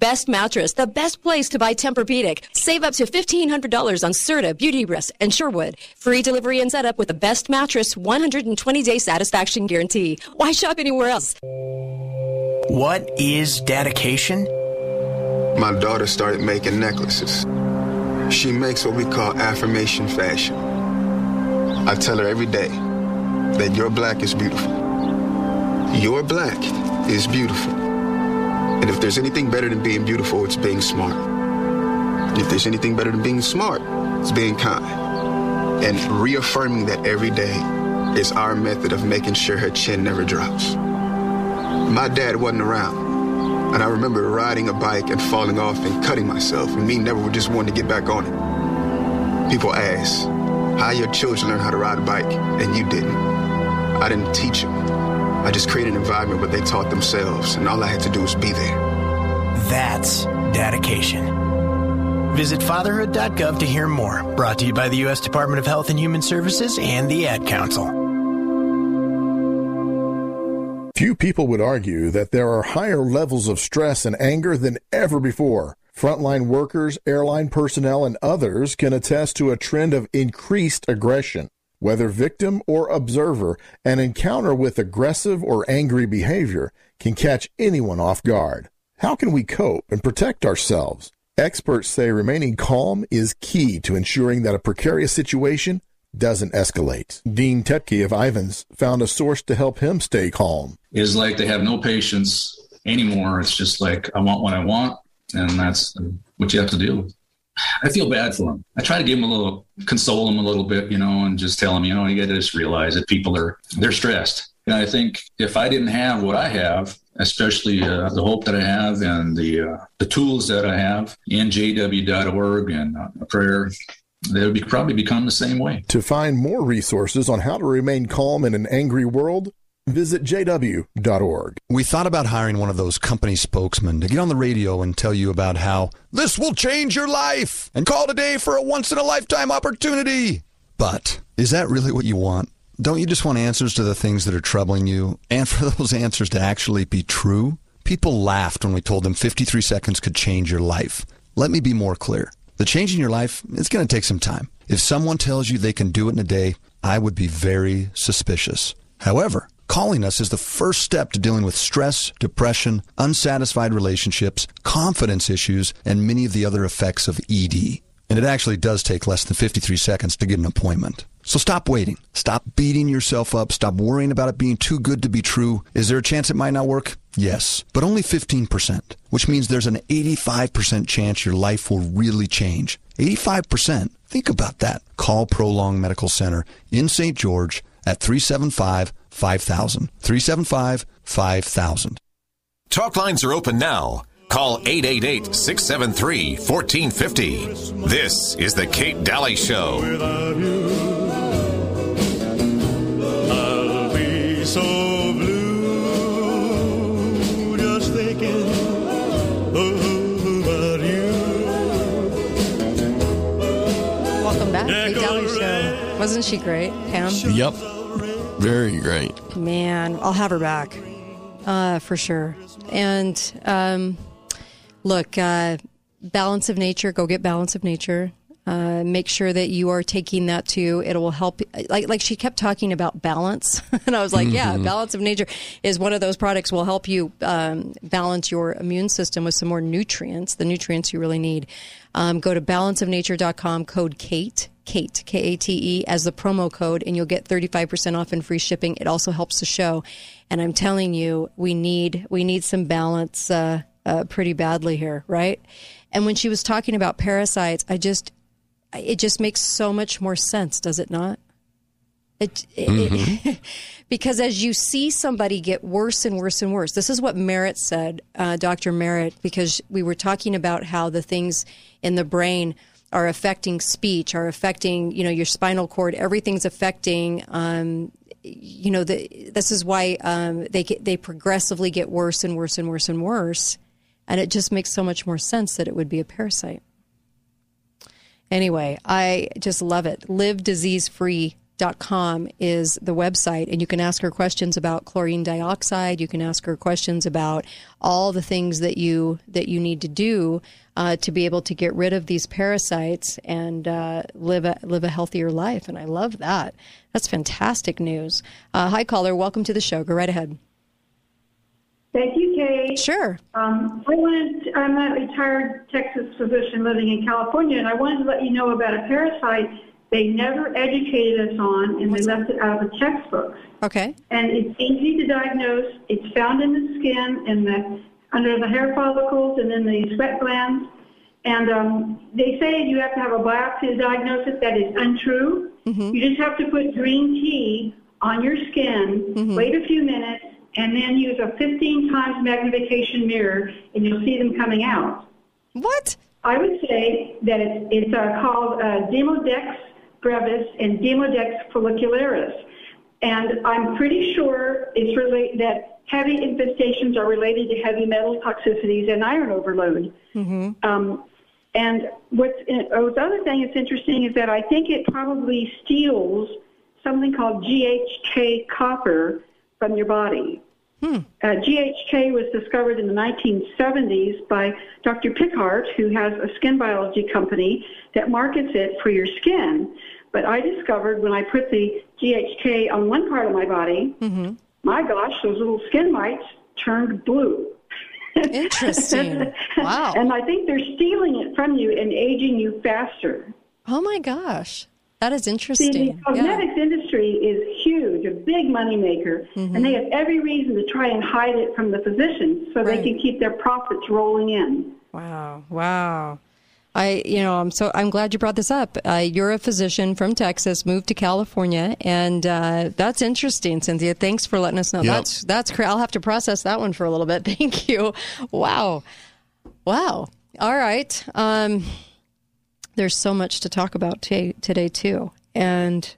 Best mattress, the best place to buy Tempur-Pedic. Save up to $1,500 on Serta, Beautyrest, and Sherwood. Free delivery and setup with the best mattress 120-day satisfaction guarantee. Why shop anywhere else? What is dedication? My daughter started making necklaces. She makes what we call affirmation fashion. I tell her every day that your black is beautiful. Your black is beautiful. And if there's anything better than being beautiful, it's being smart. And If there's anything better than being smart, it's being kind. And reaffirming that every day is our method of making sure her chin never drops. My dad wasn't around. And I remember riding a bike and falling off and cutting myself, and me never just wanting to get back on it. People ask, how your children learn how to ride a bike, and you didn't. I didn't teach them. I just created an environment where they taught themselves, and all I had to do was be there. That's dedication. Visit fatherhood.gov to hear more. Brought to you by the U.S. Department of Health and Human Services and the Ad Council. Few people would argue that there are higher levels of stress and anger than ever before. Frontline workers, airline personnel, and others can attest to a trend of increased aggression. Whether victim or observer, an encounter with aggressive or angry behavior can catch anyone off guard. How can we cope and protect ourselves? Experts say remaining calm is key to ensuring that a precarious situation doesn't escalate. Dean Tetke of Ivins found a source to help him stay calm. Is like they have no patience anymore. It's just like, I want what I want, and that's what you have to deal with. I feel bad for them. I try to give them a little, console them a little bit, you know, and just tell them, you know, you got to just realize that people are, they're stressed. And I think if I didn't have what I have, especially uh, the hope that I have and the uh, the tools that I have in jw.org and uh, prayer, they would be, probably become the same way. To find more resources on how to remain calm in an angry world, visit jw.org. We thought about hiring one of those company spokesmen to get on the radio and tell you about how this will change your life and call today for a once in a lifetime opportunity. But is that really what you want? Don't you just want answers to the things that are troubling you and for those answers to actually be true? People laughed when we told them 53 seconds could change your life. Let me be more clear. The change in your life, it's going to take some time. If someone tells you they can do it in a day, I would be very suspicious. However, calling us is the first step to dealing with stress, depression, unsatisfied relationships, confidence issues, and many of the other effects of ED. And it actually does take less than 53 seconds to get an appointment. So stop waiting. Stop beating yourself up. Stop worrying about it being too good to be true. Is there a chance it might not work? Yes, but only 15%, which means there's an 85% chance your life will really change. 85%. Think about that. Call Prolong Medical Center in St. George at 375 5000. 375 5000. Talk lines are open now. Call 888 673 1450. This is The Kate Dalley Show. I'll so blue thinking oh, about. Welcome back, Kate Dalley Show. Wasn't she great, Pam? Yep. Very great. Man, I'll have her back uh, for sure. And um, look, uh, balance of nature. Go get balance of nature. Uh, make sure that you are taking that too. It will help. Like like she kept talking about balance, and I was like, yeah, Mhm. balance of nature is one of those products will help you um, balance your immune system with some more nutrients, the nutrients you really need. Um, go to balanceofnature.com, code Kate. Kate, K A T E, as the promo code, and you'll get 35% off and free shipping. It also helps the show. And I'm telling you, we need, we need some balance, uh, uh, pretty badly here, right? And when she was talking about parasites, I just, it just makes so much more sense, does it not? It, it, it- because as you see somebody get worse and worse and worse, this is what Merritt said, uh, Dr. Merritt, because we were talking about how the things in the brain are affecting speech, are affecting, you know, your spinal cord. Everything's affecting, um, you know, the, this is why um, they they progressively get worse and worse and worse and worse, and it just makes so much more sense that it would be a parasite. Anyway, I just love it. LiveDiseaseFree.com is the website, and you can ask her questions about chlorine dioxide. You can ask her questions about all the things that you that you need to do uh, to be able to get rid of these parasites and uh, live a live a healthier life. And I love that. That's fantastic news. Uh, hi, caller. Welcome to the show. Go right ahead. Thank you, Kate. Sure. Um, I wanted. I'm a retired Texas physician living in California, and I wanted to let you know about a parasite they never educated us on, and they left it out of the textbooks. Okay. And it's easy to diagnose. It's found in the skin and the under the hair follicles and in the sweat glands. And um, they say you have to have a biopsy to diagnose it. That is untrue. You just have to put green tea on your skin, wait a few minutes, and then use a 15 times magnification mirror, and you'll see them coming out. What? I would say that it's, it's uh, called uh, Demodex brevis and Demodex follicularis. And I'm pretty sure it's relate that heavy infestations are related to heavy metal toxicities and iron overload. Mm-hmm. Um, and what's oh, the other thing that's interesting is that I think it probably steals something called GHK copper from your body. Uh, GHK was discovered in the 1970s by Dr. Pickart, who has a skin biology company that markets it for your skin. But I discovered when I put the GHK on one part of my body, Mm-hmm. my gosh, those little skin mites turned blue. Interesting. Wow. and I think they're stealing it from you and aging you faster. Oh my gosh. That is See, interesting. the Yeah. cosmetics industry is huge, a big moneymaker, Mm-hmm. and they have every reason to try and hide it from the physicians so Right. they can keep their profits rolling in. Wow. Wow. I, you know, I'm so I'm glad you brought this up. Uh, you're a physician from Texas, moved to California, and uh, that's interesting, Cynthia. Thanks for letting us know. Yep. That's that's. Cra- I'll have to process that one for a little bit. Thank you. Wow, wow. All right. Um, there's so much to talk about today, today too, and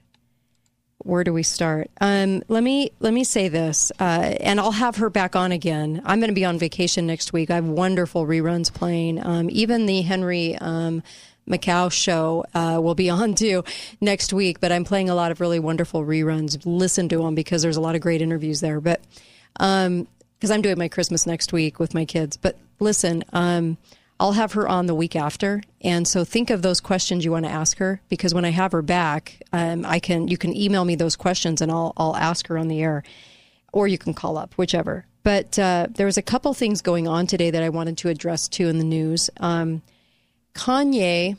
where do we start? Um, let me let me say this, uh, and I'll have her back on again. I'm going to be on vacation next week. I have wonderful reruns playing. Um, even the Henry um, Makow show uh, will be on too next week. But I'm playing a lot of really wonderful reruns. Listen to them because there's a lot of great interviews there. But because I'm doing my Christmas next week with my kids. But listen, um, I'll have her on the week after, and so think of those questions you want to ask her because when I have her back, um, I can you can email me those questions and I'll I'll ask her on the air, or you can call up, whichever. But uh, there was a couple things going on today that I wanted to address too in the news. Um, Kanye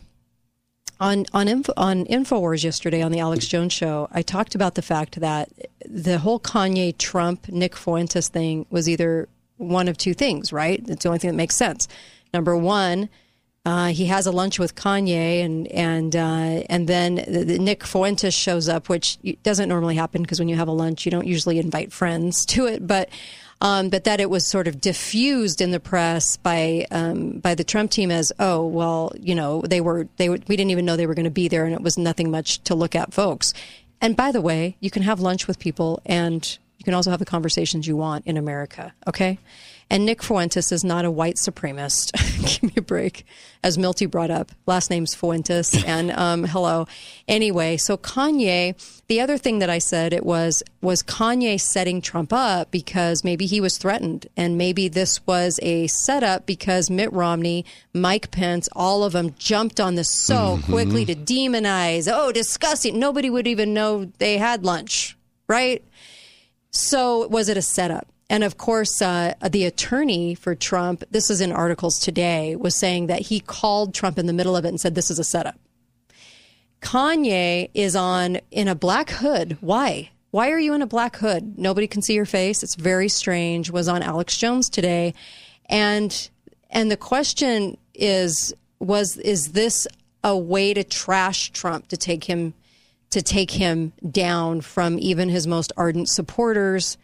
on on Info, on Infowars yesterday on the Alex Jones show, I talked about the fact that the whole Kanye Trump Nick Fuentes thing was either one of two things, right? It's the only thing that makes sense. Number one, uh, he has a lunch with Kanye, and and uh, and then the, the Nick Fuentes shows up, which doesn't normally happen because when you have a lunch, you don't usually invite friends to it, but. Um, but that it was sort of diffused in the press by um, by the Trump team as oh well you know they were they were, we didn't even know they were going to be there and it was nothing much to look at folks and by the way you can have lunch with people and you can also have the conversations you want in America okay and Nick Fuentes is not a white supremacist give me a break as Milty brought up last name's Fuentes and um, hello anyway so Kanye the other thing that I said it was was Kanye setting Trump up because maybe he was threatened and maybe this was a setup because Mitt Romney, Mike Pence, all of them jumped on this so quickly to demonize. Oh, disgusting. Nobody would even know they had lunch, right? So was it a setup? And of course, uh, the attorney for Trump, this is in articles today, was saying that he called Trump in the middle of it and said, This is a setup. Kanye is on in a black hood. Why? Why are you in a black hood? Nobody can see your face. It's very strange. Was on Alex Jones today, and and the question is was is this a way to trash Trump to take him to take him down from even his most ardent supporters?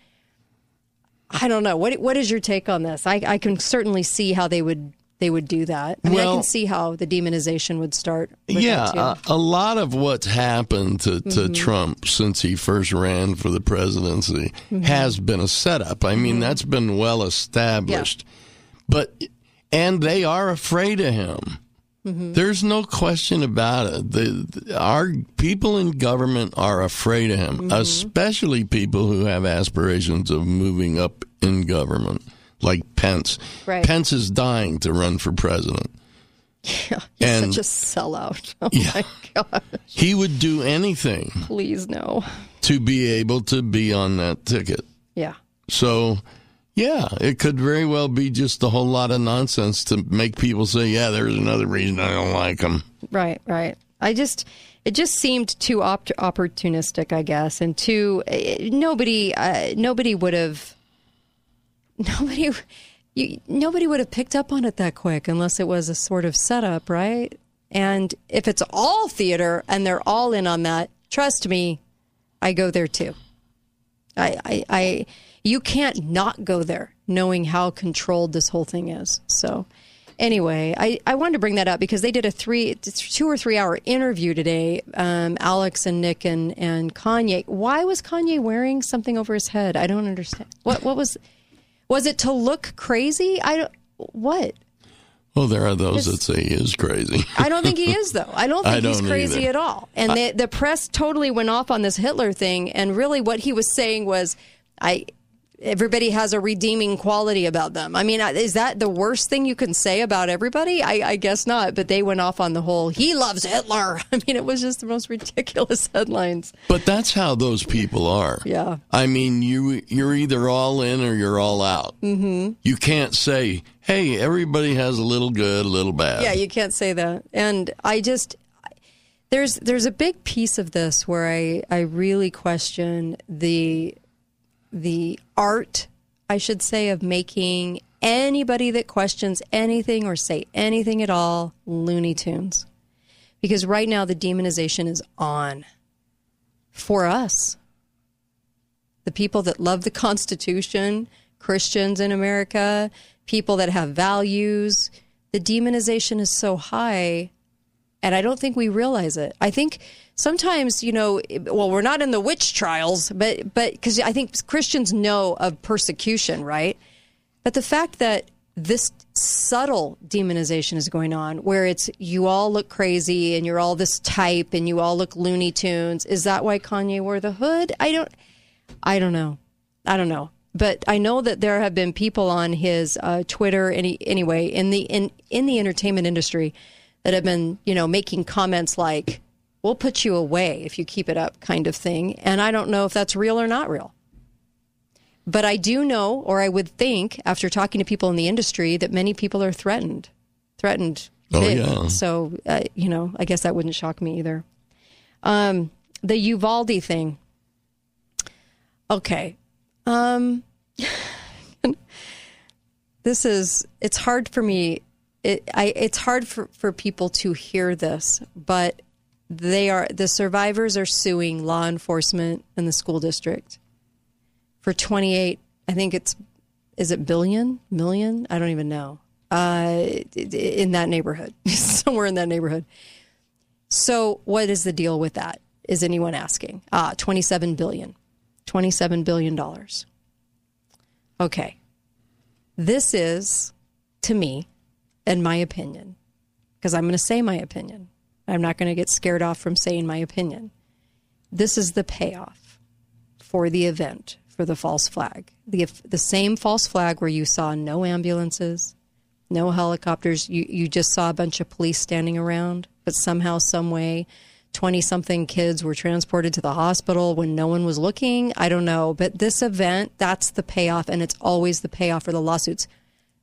I don't know. What what is your take on this? I, I can certainly see how they would they would do that. I mean, I can see how the demonization would start. with Yeah, a, lot of what's happened to, to Mhm. Trump since he first ran for the presidency Mhm. has been a setup. I mean, that's been well established. But and they are afraid of him. Mm-hmm. There's no question about it. The, the- our people in government are afraid of him, Mm-hmm. especially people who have aspirations of moving up in government, like Pence. Right. Pence is dying to run for president. Yeah, he's And- such a sellout. Oh Yeah. my god! He would do anything Please no. to be able to be on that ticket. Yeah. So, yeah, it could very well be just a whole lot of nonsense to make people say, yeah, there's another reason I don't like him. Right. Right. I just it just seemed too op- opportunistic, I guess, and too eh, nobody uh, nobody would have nobody you, nobody would have picked up on it that quick unless it was a sort of setup, right? And if it's all theater and they're all in on that, trust me, I go there too. I, I, I, you can't not go there knowing how controlled this whole thing is. So, anyway, I, I wanted to bring that up because they did a three, two or three hour interview today, um, Alex and Nick and, and Kanye. Why was Kanye wearing something over his head? I don't understand. What, what was, was it to look crazy? I don't, what? Well, there are those It's- that say he is crazy. I don't think he is, though. I don't think I he's don't crazy either. at all. And the, the press totally went off on this Hitler thing. And really, what he was saying was, I. Everybody has a redeeming quality about them. I mean, is that the worst thing you can say about everybody? I, I guess not. But they went off on the whole, he loves Hitler. I mean, it was just the most ridiculous headlines. But that's how those people are. Yeah. I mean, you you're either all in or you're all out. Mm-hmm. You can't say, "Hey, everybody has a little good, a little bad." Yeah, you can't say that. And I just, there's there's a big piece of this where I I really question the the art, I should say, of making anybody that questions anything or say anything at all Looney Tunes. Because right now the demonization is on for us. The people that love the Constitution, Christians in America, people that have values, the demonization is so high and I don't think we realize it. I think sometimes, you know, well, we're not in the witch trials, but but because I think Christians know of persecution, right? But the fact that this subtle demonization is going on, where it's you all look crazy and you're all this type and you all look Looney Tunes, is that why Kanye wore the hood? I don't, I don't know, I don't know. But I know that there have been people on his uh, Twitter, any, anyway, in the in in the entertainment industry that have been, you know, making comments like, we'll put you away if you keep it up, kind of thing. And I don't know if that's real or not real. But I do know, or I would think, after talking to people in the industry, that many people are threatened. Threatened. Oh, big. yeah. So, uh, you know, I guess that wouldn't shock me either. Um, the Uvalde thing. Okay. Um, this is, it's hard for me it, I, it's hard for, for people to hear this, but they are the survivors are suing law enforcement and the school district for 28 i think it's is it billion? Million? I don't even know. Uh, in that neighborhood somewhere in that neighborhood. So what is the deal with that is anyone asking? Ah 27 billion. 27 billion dollars. Okay. This is to me in my opinion, because I'm going to say my opinion. I'm not going to get scared off from saying my opinion. This is the payoff for the event for the false flag. The the same false flag where you saw no ambulances, no helicopters, you you just saw a bunch of police standing around, but somehow some way 20 something kids were transported to the hospital when no one was looking. I don't know, but this event, that's the payoff and it's always the payoff for the lawsuits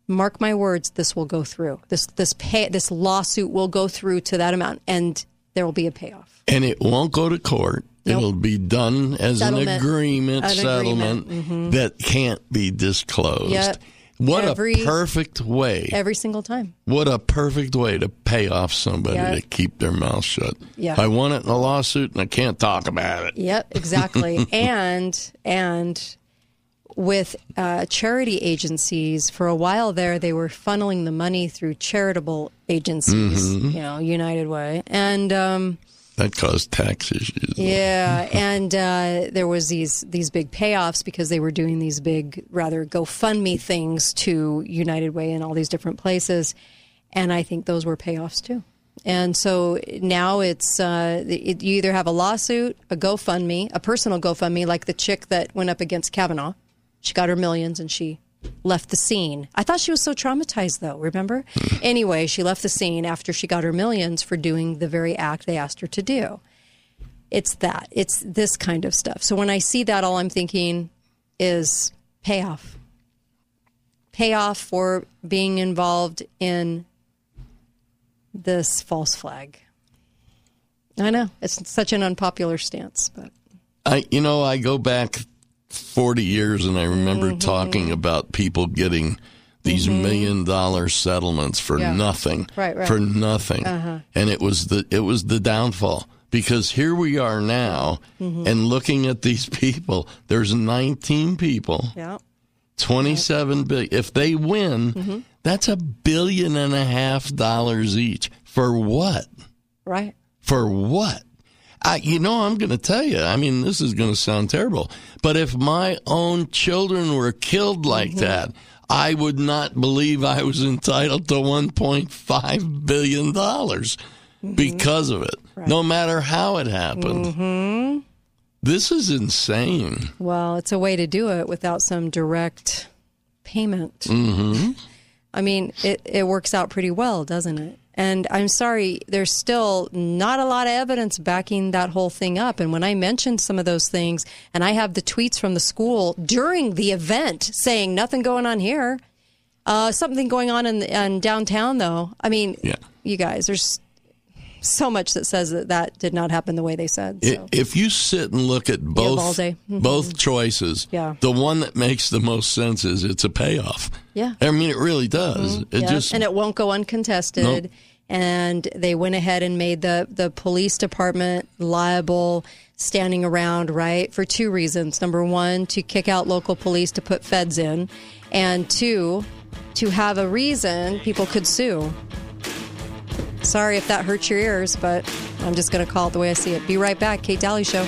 mark my words, this will go through. This this pay this lawsuit will go through to that amount, and there will be a payoff. And it won't go to court. Nope. It'll be done as Settlement. an agreement An settlement agreement. Mhm. that can't be disclosed. Yep. What Every- a perfect way. Every single time. What a perfect way to pay off somebody Yeah. to keep their mouth shut. Yeah. I want it in a lawsuit and I can't talk about it. Yep, exactly. and and with uh, charity agencies, for a while there, they were funneling the money through charitable agencies. Mhm. You know, United Way, and um, That caused tax issues. Yeah, and uh, there was these these big payoffs because they were doing these big, rather GoFundMe things to United Way and all these different places, and I think those were payoffs too. And so now it's uh, it, you either have a lawsuit, a GoFundMe, a personal GoFundMe, like the chick that went up against Kavanaugh. She got her millions and she left the scene. I thought she was so traumatized, though, remember? anyway, she left the scene after she got her millions for doing the very act they asked her to do. It's that. It's this kind of stuff. So when I see that, all I'm thinking is payoff. Payoff for being involved in this false flag. I know. It's such an unpopular stance, but I, you know, I go back 40 years and I remember Mm-hmm. talking about people getting these million dollar settlements for Yeah. nothing. Right, right. For nothing. Uh-huh. And it was the, it was the downfall because here we are now Mhm. and looking at these people, there's 19 people, yeah. 27 billion. If they win, Mhm. that's a billion and a half dollars each. For what? Right. For what? I, you know, I'm going to tell you. I mean, this is going to sound terrible, but if my own children were killed like Mm-hmm. that, I would not believe I was entitled to 1.5 billion dollars Mm-hmm. because of it. No matter how it happened. hmm This is insane. Well, it's a way to do it without some direct payment. hmm I mean, it, it works out pretty well, doesn't it? And I'm sorry, there's still not a lot of evidence backing that whole thing up. And when I mentioned some of those things, and I have the tweets from the school during the event saying nothing going on here, uh, something going on in, in downtown, though. I mean, Yeah. you guys, there's so much that says that that did not happen the way they said. So. If you sit and look at both. Mhm. both choices, Yeah. the one that makes the most sense is it's a payoff. Yeah. I mean, it really does. It Yeah, just and it won't go uncontested. Nope. And they went ahead and made the the police department liable, standing around right for two reasons. Number one, to kick out local police to put feds in, and two, to have a reason people could sue. Sorry if that hurts your ears, but I'm just going to call it the way I see it. Be right back, Kate Dalley Show.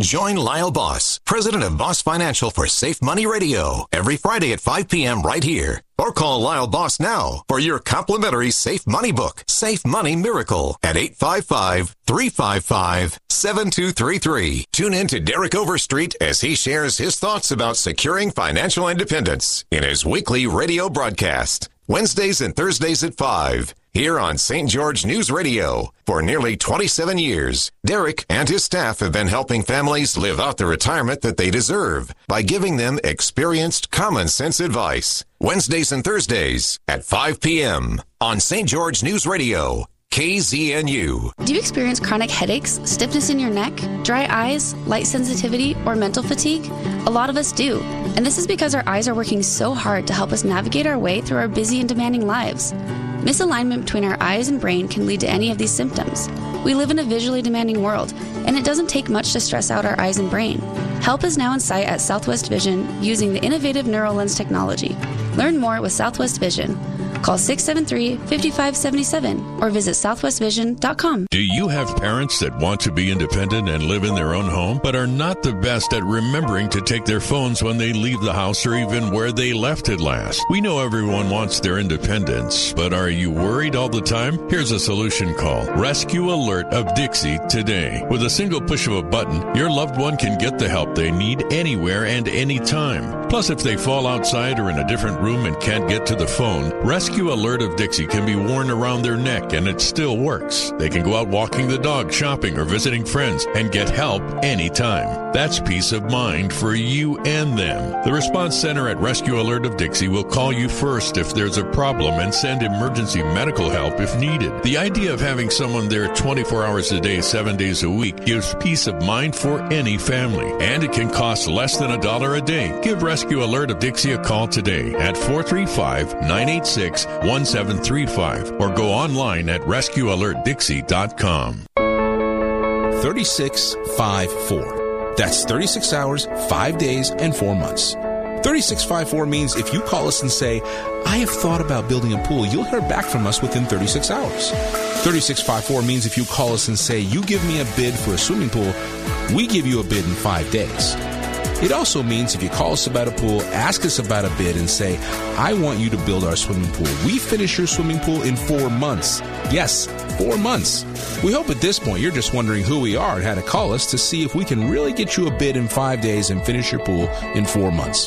Join Lyle Boss, president of Boss Financial for Safe Money Radio, every Friday at 5 p.m. right here. Or call Lyle Boss now for your complimentary Safe Money book, Safe Money Miracle, at 855-355-7233. Tune in to Derek Overstreet as he shares his thoughts about securing financial independence in his weekly radio broadcast. Wednesdays and Thursdays at 5 here on St. George News Radio. For nearly 27 years, Derek and his staff have been helping families live out the retirement that they deserve by giving them experienced common sense advice. Wednesdays and Thursdays at 5 p.m. on St. George News Radio. KZNU. Do you experience chronic headaches, stiffness in your neck, dry eyes, light sensitivity, or mental fatigue? A lot of us do. And this is because our eyes are working so hard to help us navigate our way through our busy and demanding lives. Misalignment between our eyes and brain can lead to any of these symptoms. We live in a visually demanding world, and it doesn't take much to stress out our eyes and brain. Help is now in sight at Southwest Vision using the innovative NeuroLens technology. Learn more with Southwest Vision. Call 673 5577 or visit southwestvision.com. Do you have parents that want to be independent and live in their own home, but are not the best at remembering to take their phones when they leave the house or even where they left it last? We know everyone wants their independence, but are you worried all the time? Here's a solution call Rescue Alert of Dixie today. With a single push of a button, your loved one can get the help they need anywhere and anytime. Plus, if they fall outside or in a different room and can't get to the phone, Rescue Alert of Dixie can be worn around their neck and it still works. They can go out walking the dog, shopping, or visiting friends and get help anytime. That's peace of mind for you and them. The Response Center at Rescue Alert of Dixie will call you first if there's a problem and send emergency medical help if needed. The idea of having someone there 24 hours a day, 7 days a week gives peace of mind for any family. And it can cost less than a dollar a day. Give Rescue Alert of Dixie a call today at 435 986 1735 or go online at rescuealertdixie.com. 3654. That's 36 hours, 5 days, and 4 months. 3654 means if you call us and say, I have thought about building a pool, you'll hear back from us within 36 hours. 3654 means if you call us and say, You give me a bid for a swimming pool, we give you a bid in 5 days. It also means if you call us about a pool, ask us about a bid, and say, I want you to build our swimming pool. We finish your swimming pool in four months. Yes, four months. We hope at this point you're just wondering who we are and how to call us to see if we can really get you a bid in five days and finish your pool in four months.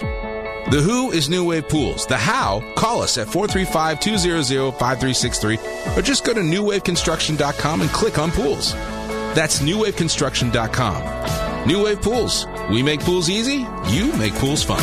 The who is New Wave Pools. The how, call us at 435 200 5363 or just go to newwaveconstruction.com and click on pools. That's newwaveconstruction.com. New Wave Pools. We make pools easy, you make pools fun.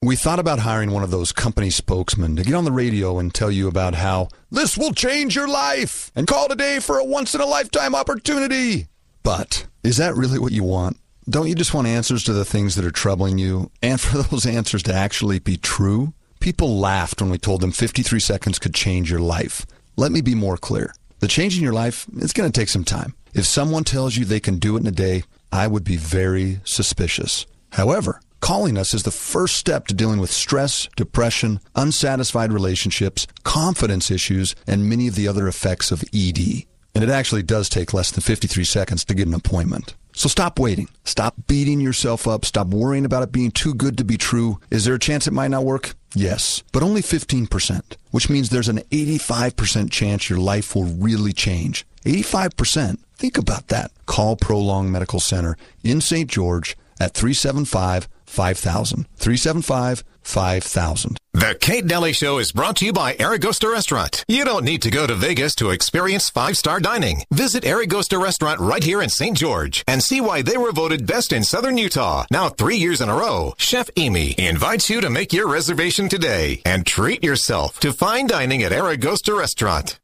We thought about hiring one of those company spokesmen to get on the radio and tell you about how this will change your life and call today for a once in a lifetime opportunity. But is that really what you want? Don't you just want answers to the things that are troubling you and for those answers to actually be true? People laughed when we told them 53 seconds could change your life. Let me be more clear. The change in your life, it's going to take some time. If someone tells you they can do it in a day, I would be very suspicious. However, calling us is the first step to dealing with stress, depression, unsatisfied relationships, confidence issues, and many of the other effects of ED. And it actually does take less than 53 seconds to get an appointment. So stop waiting. Stop beating yourself up. Stop worrying about it being too good to be true. Is there a chance it might not work? Yes, but only 15%, which means there's an 85% chance your life will really change. 85%. Think about that. Call Prolong Medical Center in St. George at 375 5000. 375 5000. The Kate Dalley Show is brought to you by Aragosta Restaurant. You don't need to go to Vegas to experience five-star dining. Visit Aragosta Restaurant right here in St. George and see why they were voted best in Southern Utah. Now three years in a row, Chef Amy invites you to make your reservation today and treat yourself to fine dining at Aragosta Restaurant.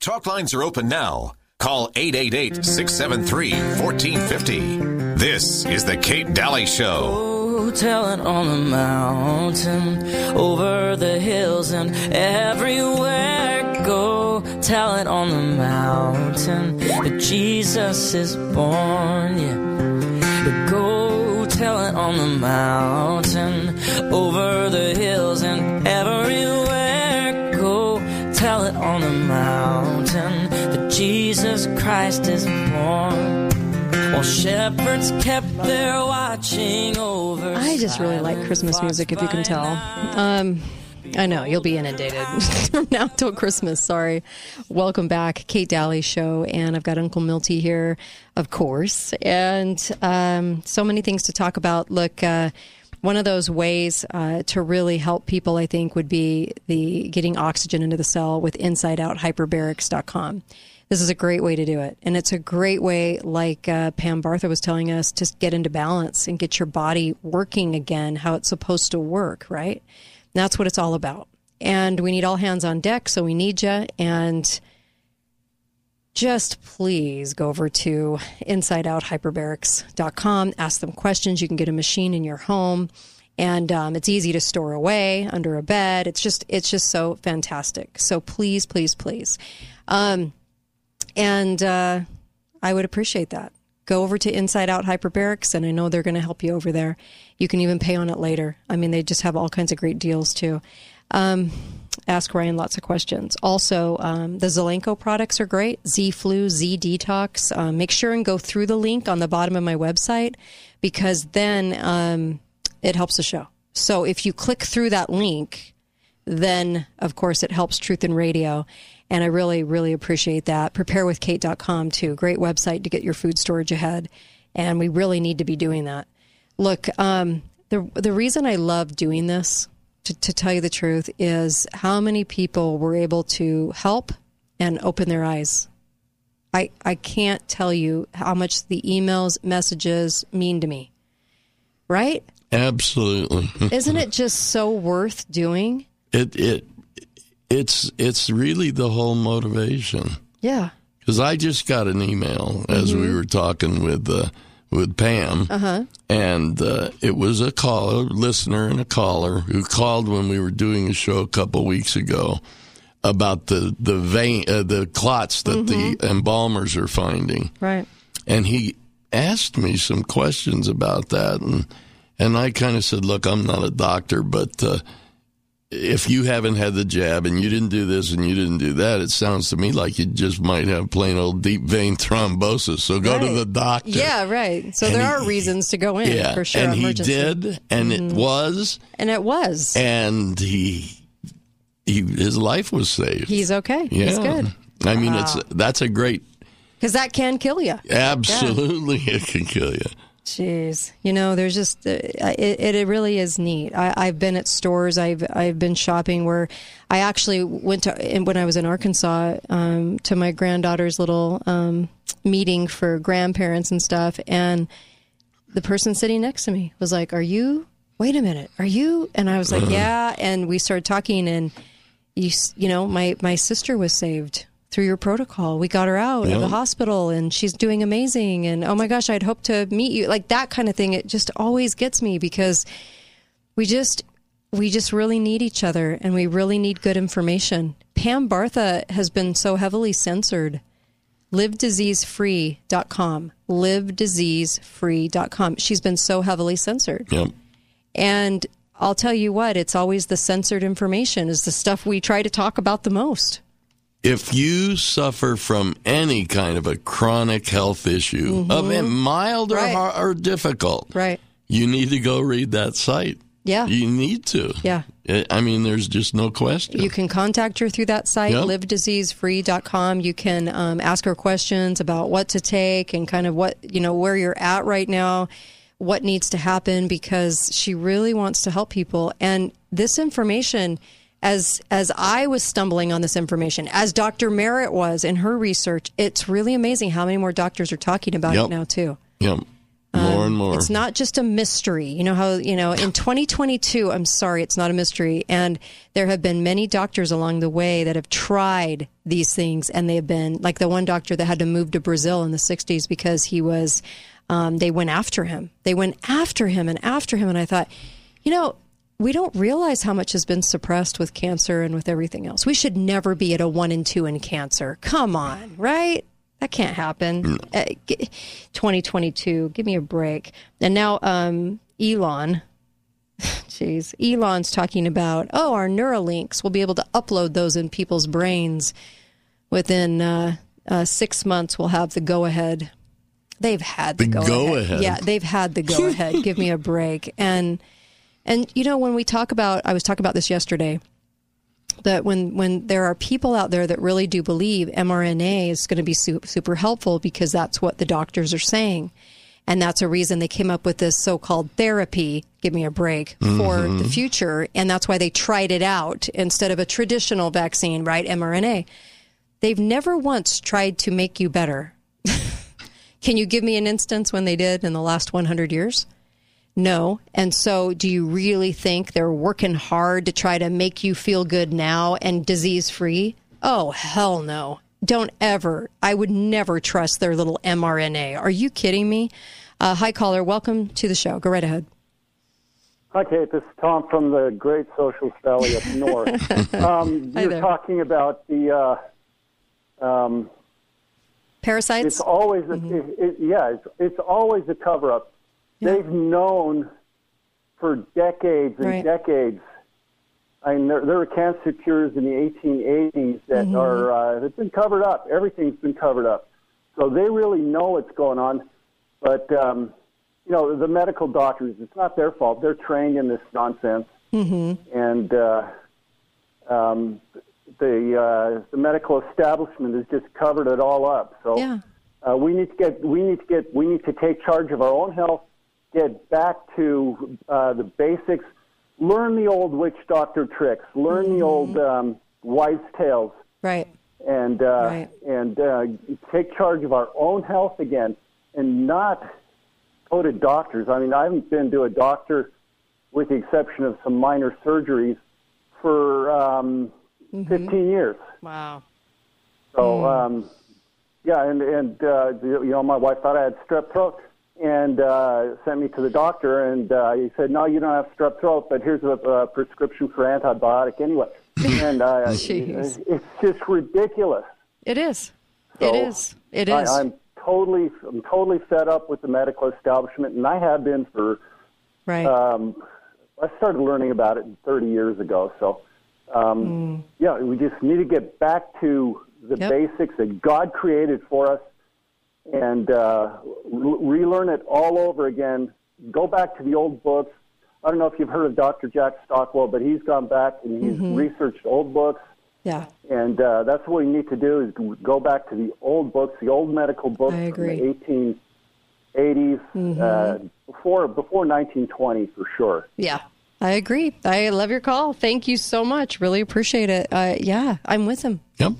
Talk lines are open now. Call 888-673-1450. This is the Kate Dalley Show. Go tell it on the mountain, over the hills and everywhere. Go tell it on the mountain that Jesus is born. Yeah. Go tell it on the mountain, over the hills and everywhere. Go tell it on the mountain that Jesus Christ is born. While shepherds kept their watching over. I just really like Christmas music, if you can tell. Um, I know you'll be inundated from now till Christmas. Sorry. Welcome back, Kate Dalley Show, and I've got Uncle Milty here, of course, and um, so many things to talk about. Look. Uh, one of those ways uh, to really help people, I think, would be the getting oxygen into the cell with InsideOutHyperbarics.com. This is a great way to do it. And it's a great way, like uh, Pam Bartha was telling us, to get into balance and get your body working again how it's supposed to work, right? And that's what it's all about. And we need all hands on deck, so we need you. And just please go over to insideouthyperbarics.com, ask them questions. You can get a machine in your home and um, it's easy to store away under a bed. It's just it's just so fantastic. So please, please, please, um, and uh, I would appreciate that. Go over to Inside Out Hyperbarics, and I know they're going to help you over there. You can even pay on it later. I mean, they just have all kinds of great deals too. Um, ask Ryan lots of questions. Also, um, the Zelenko products are great. Z Flu, Z Detox. Um, make sure and go through the link on the bottom of my website because then um, it helps the show. So if you click through that link, then of course it helps Truth in Radio. And I really, really appreciate that. Preparewithkate.com too. Great website to get your food storage ahead. And we really need to be doing that. Look, um, the, the reason I love doing this to, to tell you the truth, is how many people were able to help and open their eyes. I, I can't tell you how much the emails, messages mean to me. Right? Absolutely. Isn't it just so worth doing? It it it's it's really the whole motivation. Yeah. Because I just got an email as mm-hmm. we were talking with uh, with Pam, uh-huh. and uh, it was a caller, listener, and a caller who called when we were doing a show a couple weeks ago about the the vein, uh, the clots that mm-hmm. the embalmers are finding. Right. And he asked me some questions about that, and and I kind of said, "Look, I'm not a doctor, but." If you haven't had the jab and you didn't do this and you didn't do that, it sounds to me like you just might have plain old deep vein thrombosis. So go right. to the doctor. Yeah, right. So and there he, are reasons to go in yeah, for sure. And emergency. he did, and mm-hmm. it was, and it was, and he, he his life was saved. He's okay. Yeah. He's good. I mean, wow. it's that's a great because that can kill you. Absolutely, yeah. it can kill you. Jeez, you know, there's just uh, it, it. really is neat. I, have been at stores. I've I've been shopping where I actually went to when I was in Arkansas um, to my granddaughter's little um, meeting for grandparents and stuff, and the person sitting next to me was like, "Are you? Wait a minute, are you?" And I was like, "Yeah." And we started talking, and you you know, my my sister was saved through your protocol. We got her out of the hospital and she's doing amazing. And oh my gosh, I'd hope to meet you. Like that kind of thing. It just always gets me because we just, we just really need each other and we really need good information. Pam Bartha has been so heavily censored. LiveDiseaseFree.com. LiveDiseaseFree.com. She's been so heavily censored. Yep. And I'll tell you what, it's always the censored information is the stuff we try to talk about the most if you suffer from any kind of a chronic health issue, Mhm. of it mild or, Right. or difficult, Right. you need to go read that site. Yeah. You need to. Yeah. I- I mean, there's just no question. You can contact her through that site, Yep. livediseasefree.com. You can um, ask her questions about what to take and kind of what, you know, where you're at right now, what needs to happen, because she really wants to help people. And this information, as as I was stumbling on this information, as Dr. Merritt was in her research, it's really amazing how many more doctors are talking about Yep. it now too. Yep. More and more. Um, It's not just a mystery. You know how, you know, in 2022, I'm sorry, it's not a mystery. And there have been many doctors along the way that have tried these things and they have been like the one doctor that had to move to Brazil in the 60s because he was, um, they went after him. They went after him and after him. And I thought, you know, we don't realize how much has been suppressed with cancer and with everything else. We should never be at a one and two in cancer. Come on, right? That can't happen. Uh, 2022, give me a break. And now, um, Elon, jeez, Elon's talking about, oh, our Neuralinks, we'll be able to upload those in people's brains within uh, uh, six months. We'll have the go ahead. They've had the, The go go-ahead. Yeah, they've had the go ahead. give me a break. And and you know when we talk about, I was talking about this yesterday that when when there are people out there that really do believe mRNA is going to be su- super helpful because that's what the doctors are saying, and that's a reason they came up with this so-called therapy. Give me a break for Mhm. the future, and that's why they tried it out instead of a traditional vaccine, right? mRNA. They've never once tried to make you better. Can you give me an instance when they did in the last 100 years? No. And so, do you really think they're working hard to try to make you feel good now and disease free? Oh, hell no. Don't ever. I would never trust their little mRNA. Are you kidding me? Uh, hi, caller. Welcome to the show. Go right ahead. Hi, Kate. This is Tom from the Great Social Valley up north. um, Hi you're there. talking about the. Uh, um, Parasites? it's always, a, it, it, yeah, it's, it's always a cover up. They've known for decades and Right. decades. I mean, there, were cancer cures in the 1880s that Mhm. are uh, that's been covered up. Everything's been covered up, so they really know what's going on. But um, you know, the medical doctors, it's not their fault. They're trained in this nonsense, Mm-hmm. and uh, um, the uh, the medical establishment has just covered it all up. So Yeah. uh, we need to get we need to get we need to take charge of our own health, get back to uh, the basics, learn the old witch doctor tricks, learn the old um, wives' tales, Right. and uh, Right. and uh, take charge of our own health again, and not go to doctors. I mean, I haven't been to a doctor, with the exception of some minor surgeries, for um, 15 years. Wow. So, um, yeah, and and uh, you know, my wife thought I had strep throat, and uh, sent me to the doctor, and uh, he said, "No, you don't have strep throat, but here's a, uh prescription for antibiotic anyway." and uh, Jeez. it's just ridiculous. It is. So, it is. It I, I'm totally, I'm totally fed up with the medical establishment, and I have been for. Right. Um, I started learning about it 30 years ago, so um, yeah, we just need to get back to the Yep. basics that God created for us, and uh, re- relearn it all over again. Go back to the old books. I don't know if you've heard of Dr. Jack Stockwell, but he's gone back and he's Mhm. researched old books. yeah. And uh, that's what we need to do is go back to the old books, the old medical books I agree. from the 1880s, Mhm. uh, before before 1920 for sure. Yeah. I agree. I love your call. Thank you so much. Really appreciate it. Uh, yeah, I'm with him. Yep.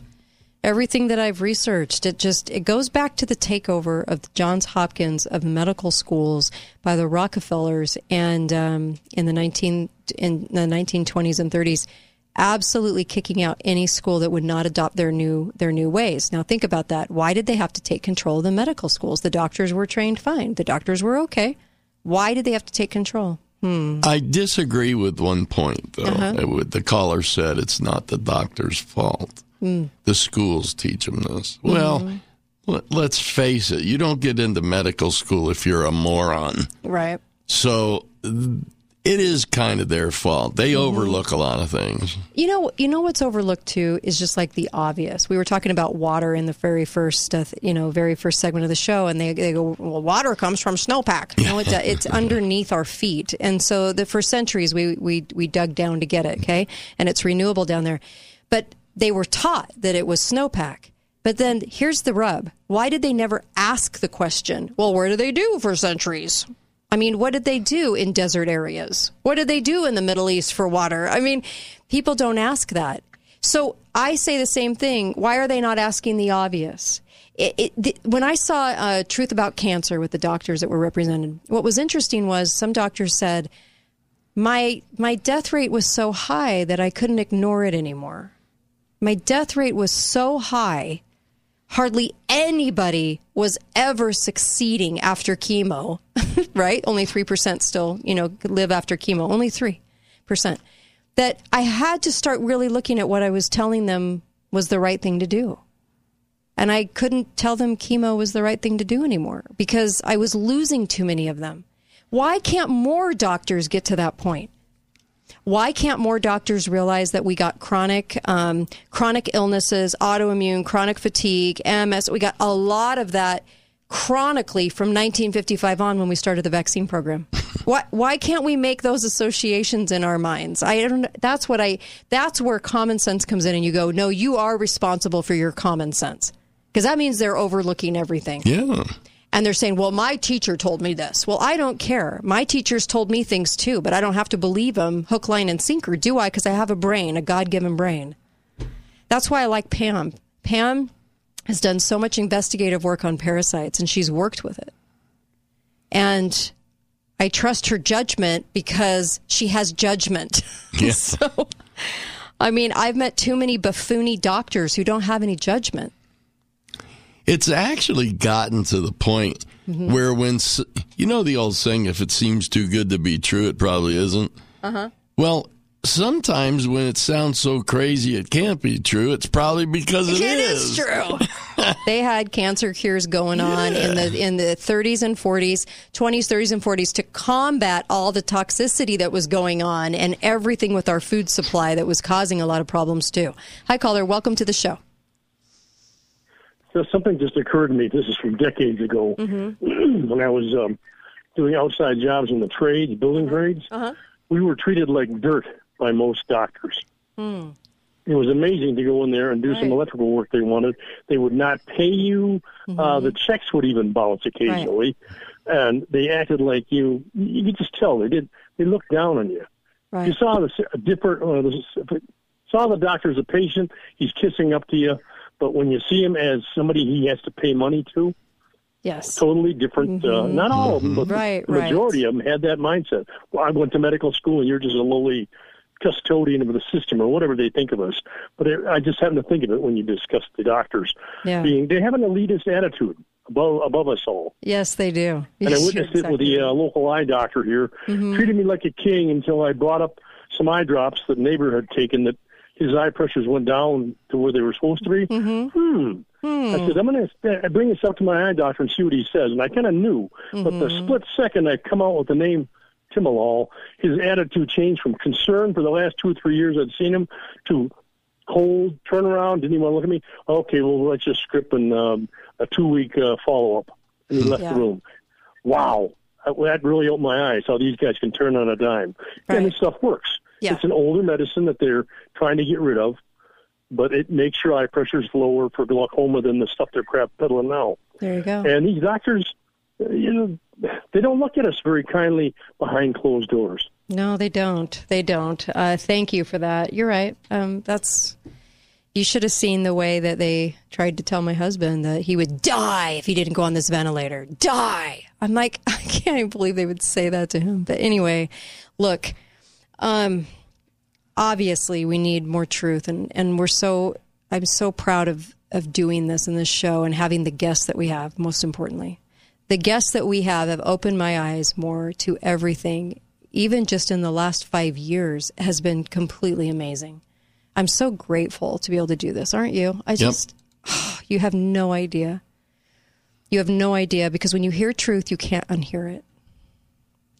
Everything that I've researched, it just it goes back to the takeover of the Johns Hopkins of medical schools by the Rockefellers, and um, in the 19 in the 1920s and 30s, absolutely kicking out any school that would not adopt their new their new ways. Now think about that. Why did they have to take control of the medical schools? The doctors were trained fine. The doctors were okay. Why did they have to take control? Hmm. I disagree with one point, though. Uh-huh. Uh, The caller said it's not the doctor's fault. Hmm. The schools teach them this. Well, Mhm. let, let's face it, you don't get into medical school if you're a moron. Right. So it is kind of their fault. They overlook a lot of things. You know, you know what's overlooked too is just like the obvious. We were talking about water in the very first, uh, you know, very first segment of the show, and they, they go, "Well, water comes from snowpack. You know, it's, it's underneath our feet, and so the, for centuries we we we dug down to get it. Okay, and it's renewable down there, but they were taught that it was snowpack. But then here's the rub: why did they never ask the question? Well, where do they do for centuries? I mean, what did they do in desert areas? What did they do in the Middle East for water? I mean, people don't ask that. So I say the same thing. Why are they not asking the obvious? It, it, the, when I saw uh, Truth About Cancer with the doctors that were represented, what was interesting was some doctors said, my, my death rate was so high that I couldn't ignore it anymore. My death rate was so high hardly anybody was ever succeeding after chemo, right? Only 3% still, you know, live after chemo, only 3%. That I had to start really looking at what I was telling them was the right thing to do. And I couldn't tell them chemo was the right thing to do anymore because I was losing too many of them. Why can't more doctors get to that point? Why can't more doctors realize that we got chronic um, chronic illnesses, autoimmune, chronic fatigue, MS? We got a lot of that chronically from 1955 on when we started the vaccine program. why why can't we make those associations in our minds? I don't. That's what I. That's where common sense comes in, and you go, no, you are responsible for your common sense because that means they're overlooking everything. Yeah. And they're saying, well, my teacher told me this. Well, I don't care. My teachers told me things too, but I don't have to believe them hook, line, and sinker, do I? Because I have a brain, a God given brain. That's why I like Pam. Pam has done so much investigative work on parasites and she's worked with it. And I trust her judgment because she has judgment. Yeah. so, I mean, I've met too many buffoony doctors who don't have any judgment. It's actually gotten to the point Mhm. where when you know the old saying, if it seems too good to be true, it probably isn't. Uh huh. Well, sometimes when it sounds so crazy it can't be true, it's probably because It is true. they had cancer cures going on in the in the 30s and 40s, 20s, 30s and 40s to combat all the toxicity that was going on and everything with our food supply that was causing a lot of problems too. Hi caller, welcome to the show. So something just occurred to me. This is from decades ago Mm-hmm. when I was um, doing outside jobs in the trades, building trades. Uh-huh. We were treated like dirt by most doctors. Hmm. It was amazing to go in there and do some electrical work they wanted. They would not pay you. Mm-hmm. Uh, the checks would even bounce occasionally, and they acted like you. You could just tell they did. They looked down on you. Right. You saw the a different. Uh, the, saw the doctor as a patient. He's kissing up to you, but when you see him as somebody he has to pay money to, Yes. totally different. Uh, Mhm. not all of them, but Right, the majority of them had that mindset. Well, I went to medical school, and you're just a lowly custodian of the system, or whatever they think of us. But it, I just happen to think of it when you discuss the doctors Yeah. being they have an elitist attitude above above us all. Yes, they do. And I witnessed you're it with the uh, local eye doctor here. Mhm. Treated me like a king until I brought up some eye drops that neighbor had taken that his eye pressures went down to where they were supposed to be. Mhm. Hmm. Hmm. I said, I'm going to bring this up to my eye doctor and see what he says. And I kind of knew. But the Mhm. split second I come out with the name Timolol, his attitude changed from concern for the last two or three years I'd seen him to cold turnaround. Didn't even want to look at me. Okay, well, let's just script and um, a two week uh, follow up. And he left Yeah. the room. Wow. That really opened my eyes how these guys can turn on a dime. And this stuff works. Yeah. It's an older medicine that they're trying to get rid of, but it makes your eye pressures lower for glaucoma than the stuff they're crap peddling now. There you go. And these doctors, you know, they don't look at us very kindly behind closed doors. No, they don't. They don't. Uh, thank you for that. You're right. Um, that's. You should have seen the way that they tried to tell my husband that he would die if he didn't go on this ventilator. Die. I'm like, I can't even believe they would say that to him. But anyway, look, um, obviously we need more truth, and and we're so. I'm so proud of of doing this in this show and having the guests that we have. Most importantly, the guests that we have have opened my eyes more to everything even just in the last five years has been completely amazing i'm so grateful to be able to do this aren't you i just you have no idea you have no idea because when you hear truth you can't unhear it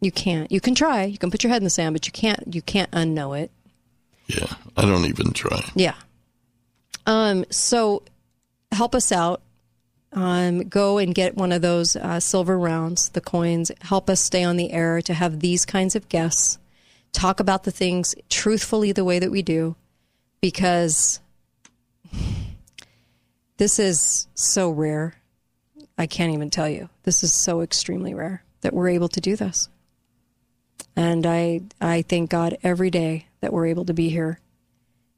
You can't. You can try. You can put your head in the sand, but you can't. You can't unknow it. Yeah, I don't even try. Yeah. Um. So, help us out. Um. Go and get one of those uh, silver rounds, the coins. Help us stay on the air to have these kinds of guests talk about the things truthfully the way that we do, because this is so rare. I can't even tell you. This is so extremely rare that we're able to do this. And I I thank God every day that we're able to be here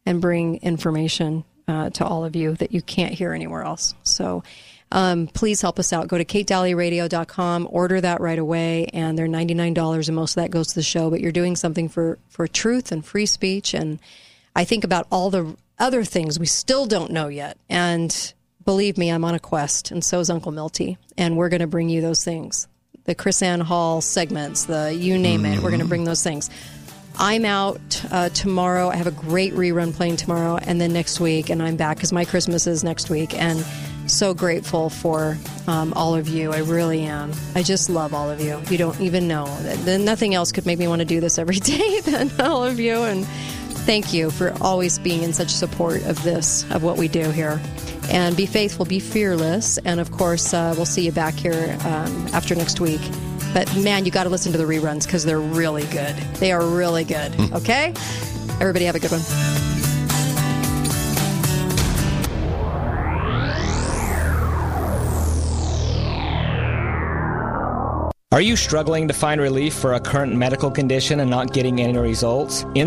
and bring information uh, to all of you that you can't hear anywhere else. So um, please help us out. Go to katedalleyradio.com, order that right away, and they're $99, and most of that goes to the show. But you're doing something for, for truth and free speech. And I think about all the other things we still don't know yet. And believe me, I'm on a quest, and so is Uncle Milty. And we're going to bring you those things the KrisAnne Hall segments, the you name it. We're going to bring those things. I'm out uh, tomorrow. I have a great rerun playing tomorrow, and then next week, and I'm back because my Christmas is next week. And so grateful for um, all of you. I really am. I just love all of you. You don't even know. Nothing else could make me want to do this every day than all of you. And thank you for always being in such support of this, of what we do here. And be faithful, be fearless. And of course, uh, we'll see you back here um, after next week. But man, you got to listen to the reruns because they're really good. They are really good. Okay? Everybody have a good one. Are you struggling to find relief for a current medical condition and not getting any results? In